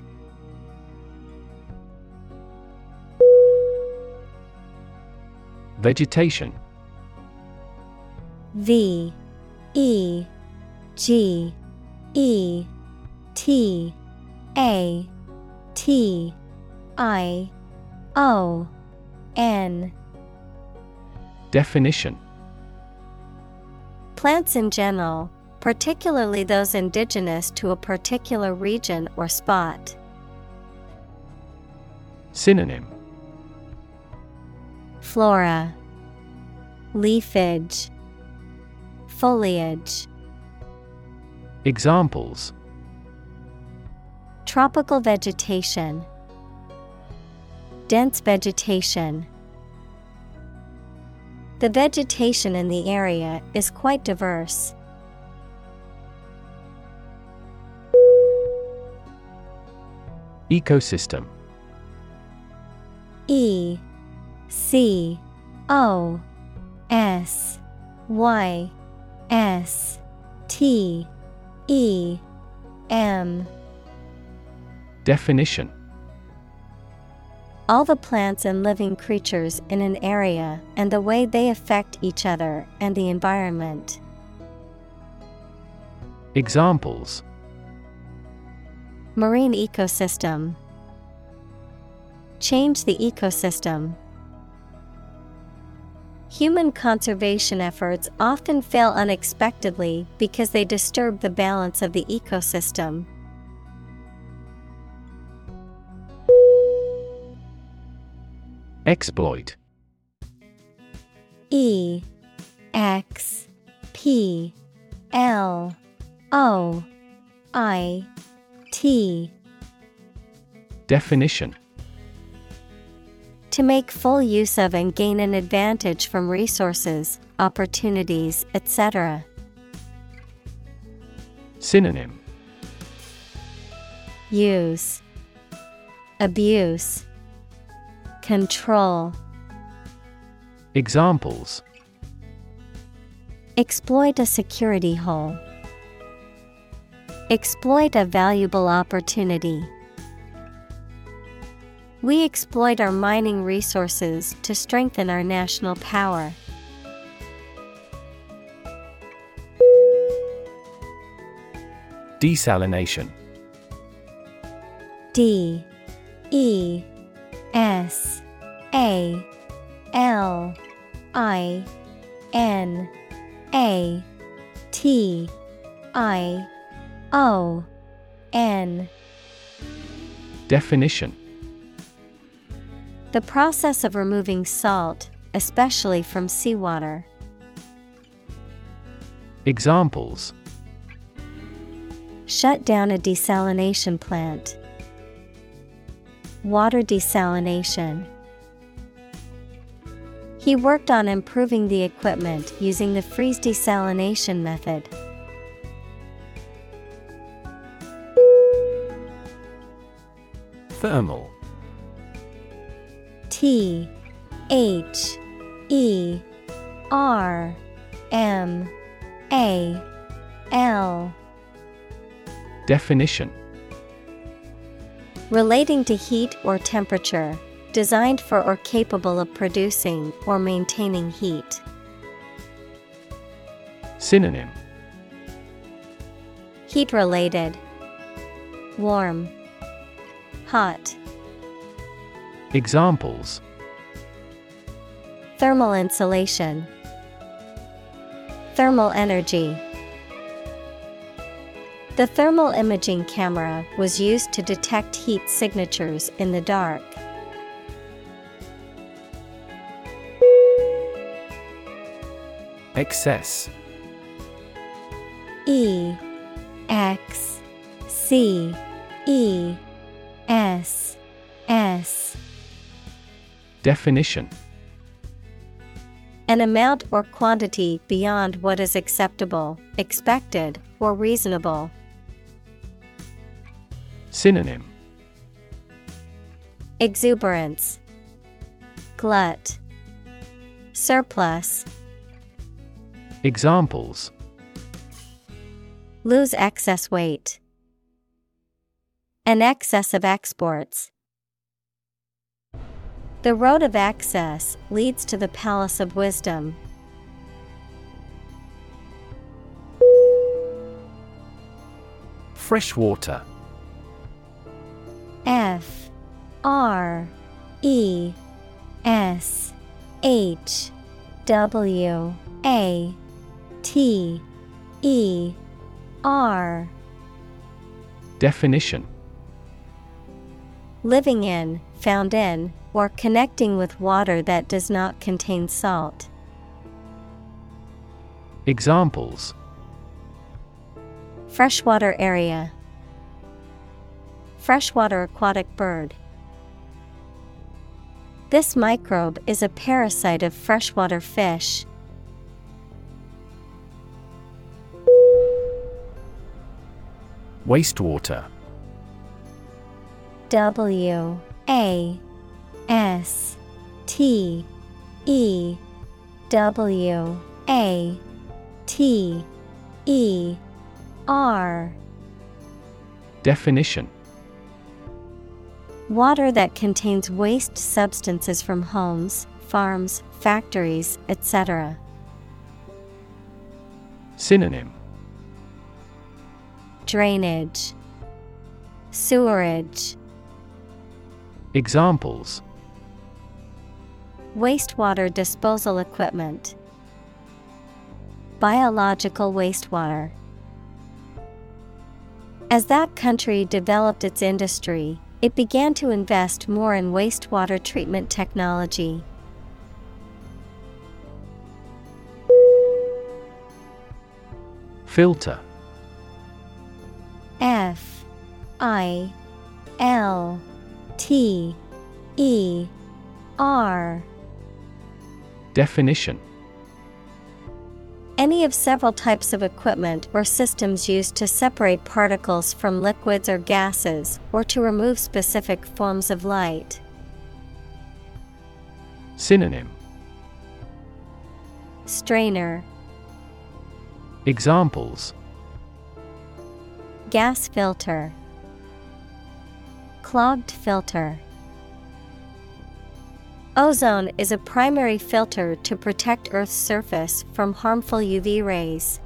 Vegetation V E G E T A T I O N. Definition. Plants in general, particularly those indigenous to a particular region or spot. Synonym. Flora, Leafage, Foliage. Examples Tropical vegetation, dense vegetation. The vegetation in the area is quite diverse. Ecosystem E C O S Y S T E M Definition All the plants and living creatures in an area and the way they affect each other and the environment. Examples Marine ecosystem Change the ecosystem. Human conservation efforts often fail unexpectedly because they disturb the balance of the ecosystem. Exploit. E X P L O I T. Definition To make full use of and gain an advantage from resources, opportunities, etc. Synonym Use Abuse Control Examples Exploit a security hole. Exploit a valuable opportunity. We exploit our mining resources to strengthen our national power. Desalination. D E S A L I N A T I O N. Definition The process of removing salt, especially from seawater. Examples Shut down a desalination plant. Water desalination. He worked on improving the equipment using the freeze desalination method. Thermal T H E R M A L Definition. Relating to heat or temperature, designed for or capable of producing or maintaining heat. Synonym. Heat related, warm, hot. Examples Thermal insulation, thermal energy. The thermal imaging camera was used to detect heat signatures in the dark. Excess E X C E S S Definition An amount or quantity beyond what is acceptable, expected, or reasonable. Synonym Exuberance, Glut, Surplus. Examples Lose excess weight. An excess of exports. The road of access leads to the palace of wisdom. Freshwater F R E S H W A T E R. Definition. Living in, found in, or connecting with water that does not contain salt. Examples Freshwater area. Freshwater aquatic bird. This microbe is a parasite of freshwater fish. Wastewater. W A S T E W A T E R. Definition. Water that contains waste substances from homes, farms, factories, etc. Synonym. Drainage, Sewerage, Examples Wastewater disposal equipment, Biological wastewater. As that country developed its industry, it began to invest more in wastewater treatment technology. Filter. F. I. L. T. E. R Definition. Any of several types of equipment or systems used to separate particles from liquids or gases or to remove specific forms of light. Synonym. Strainer, Examples. Gas filter, Clogged filter. Ozone is a primary filter to protect Earth's surface from harmful UV rays.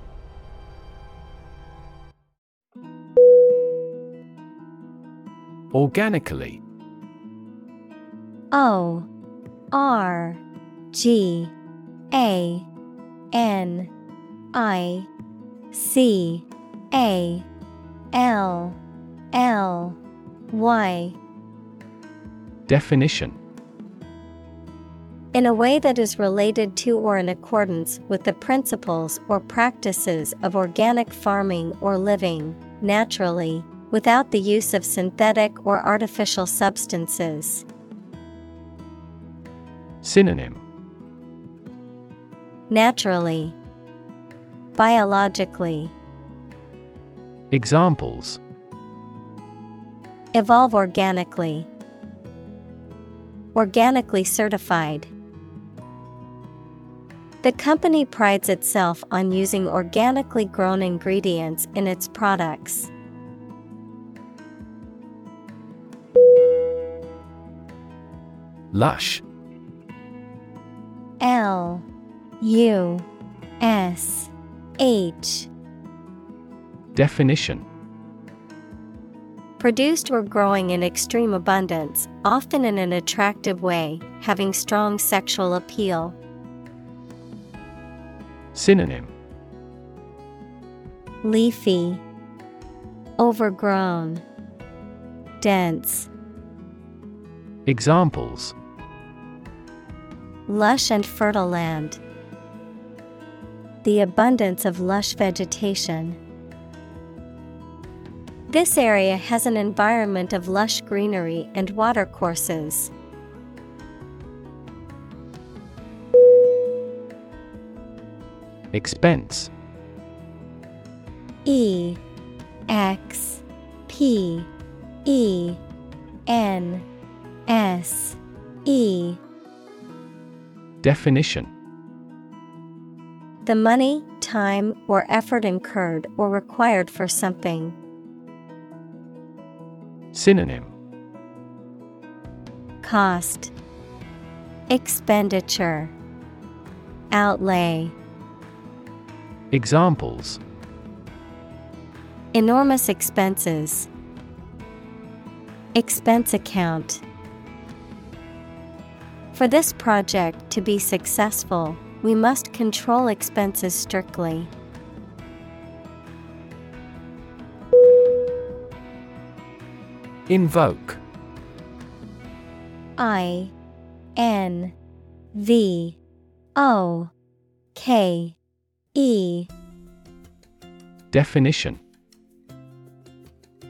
Organically. O R G A N I C A L L Y. Definition In a way that is related to or in accordance with the principles or practices of organic farming or living, naturally, without the use of synthetic or artificial substances. Synonym Naturally, Biologically, Examples Evolve organically. Organically certified. The company prides itself on using organically grown ingredients in its products. Lush L U S H Definition Produced or growing in extreme abundance, often in an attractive way, having strong sexual appeal. Synonym Leafy, Overgrown, Dense. Examples Lush and fertile land. The abundance of lush vegetation. This area has an environment of lush greenery and watercourses. Expense. E X P E N S E. Definition. The money, time, or effort incurred or required for something. Synonym. Cost. Expenditure. Outlay Examples Enormous expenses. Expense account. For this project to be successful, we must control expenses strictly. Invoke I N V O K E Definition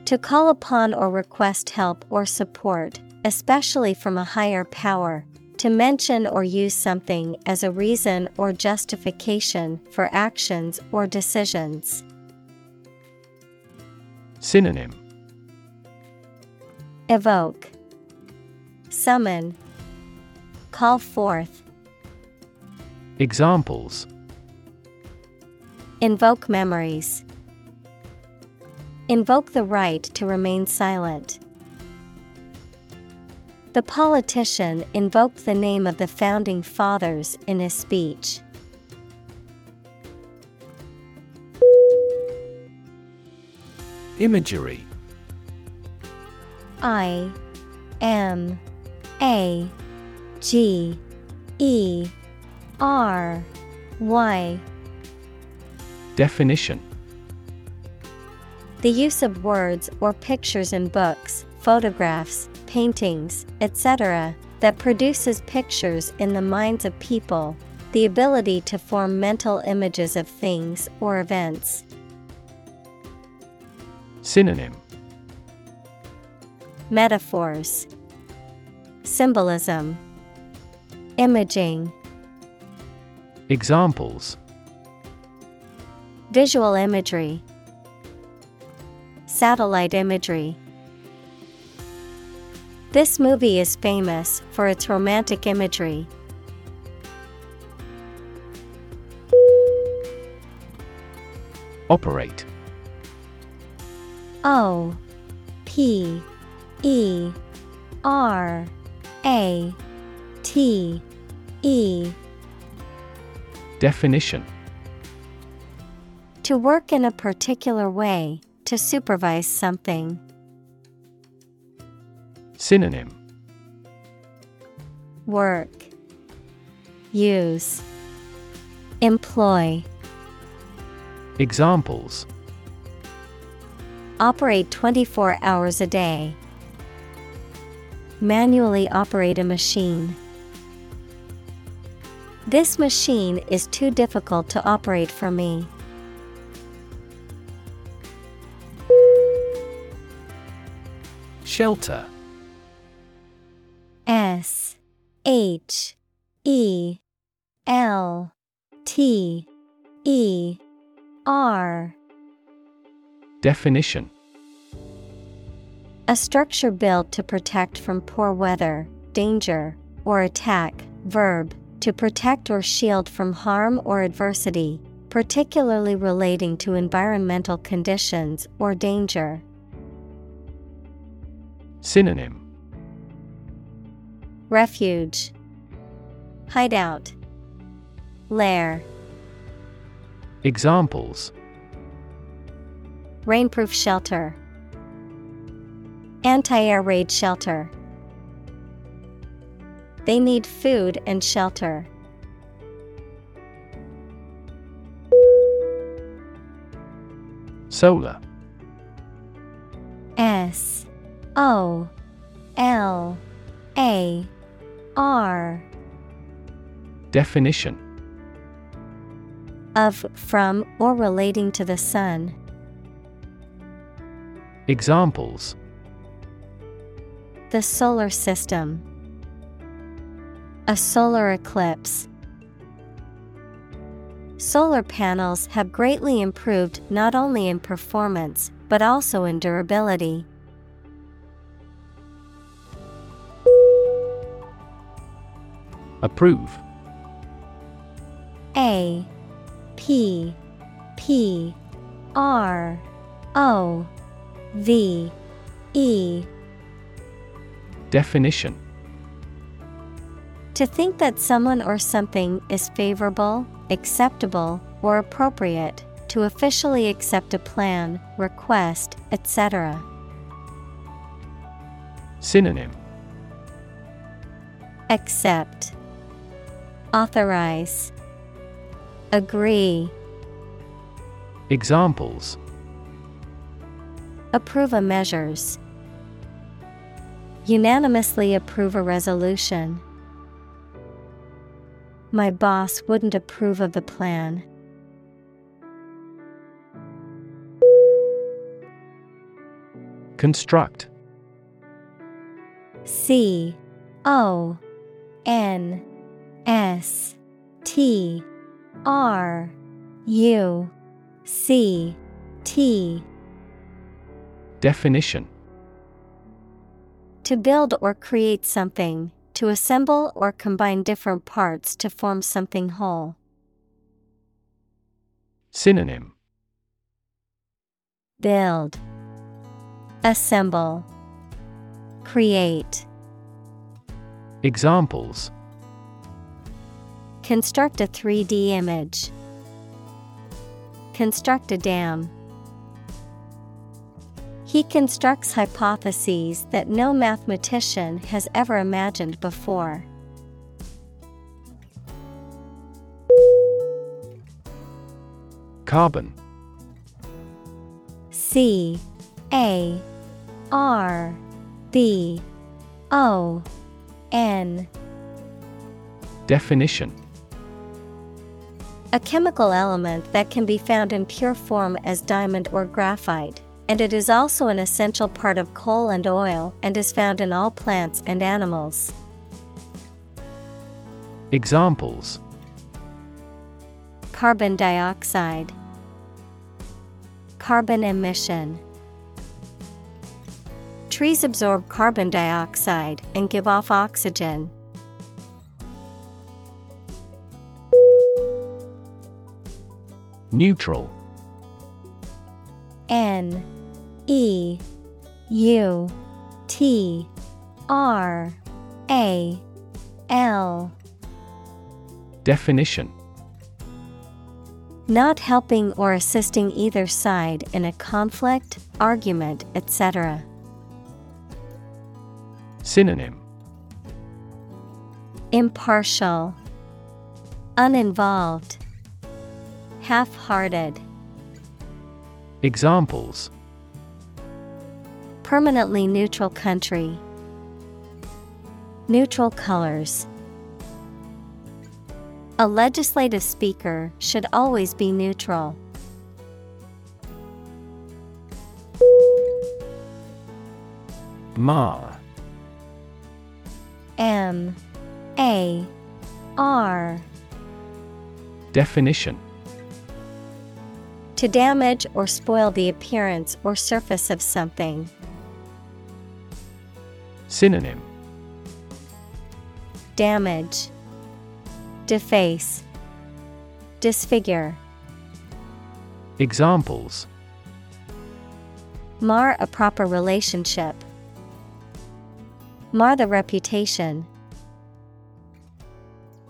To call upon or request help or support, especially from a higher power. To mention or use something as a reason or justification for actions or decisions. Synonym Evoke, Summon, Call forth. Examples Invoke memories. Invoke the right to remain silent. The politician invoked the name of the founding fathers in his speech. Imagery I M A G E R Y Definition. The use of words or pictures in books, photographs, paintings, etc., that produces pictures in the minds of people, the ability to form mental images of things or events. Synonym. Metaphors. Symbolism. Imaging. Examples Visual imagery. Satellite imagery. This movie is famous for its romantic imagery. Operate. O P E R A T E. Definition To work in a particular way, to supervise something. Synonym Work Use Employ Examples Operate 24 hours a day. Manually operate a machine. This machine is too difficult to operate for me. Shelter S H E L T E R Definition A structure built to protect from poor weather, danger, or attack. Verb to protect or shield from harm or adversity, particularly relating to environmental conditions or danger. Synonym. Refuge, Hideout, Lair, Examples. Rainproof shelter, Anti air raid shelter. They need food and shelter. Solar. S O L A R Definition of, from, or relating to the sun. Examples The solar system. A solar eclipse. Solar panels have greatly improved not only in performance, but also in durability. Approve. A P P R O V E. Definition. To think that someone or something is favorable, acceptable, or appropriate, to officially accept a plan, request, etc. Synonym. Accept, Authorize, Agree, Examples Approve a measures. Unanimously approve a resolution. My boss wouldn't approve of the plan. Construct. C O N S T R U C T. Definition. To build or create something, to assemble or combine different parts to form something whole. Synonym. Build, Assemble, Create. Examples Construct a 3D image. Construct a dam. He constructs hypotheses that no mathematician has ever imagined before. Carbon C A R B O N Definition A chemical element that can be found in pure form as diamond or graphite, and it is also an essential part of coal and oil and is found in all plants and animals. Examples Carbon dioxide, Carbon emission. Trees absorb carbon dioxide and give off oxygen. Neutral. N E U T R A L. Definition. Not helping or assisting either side in a conflict, argument, etc. Synonym. Impartial, Uninvolved, Half hearted, Examples. Permanently neutral country, Neutral colors. A legislative speaker should always be neutral. Mar M A R. Definition To damage or spoil the appearance or surface of something. Synonym Damage, Deface, Disfigure. Examples Mar a proper relationship. Mar the reputation.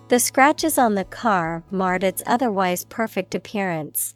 The scratches on the car marred its otherwise perfect appearance.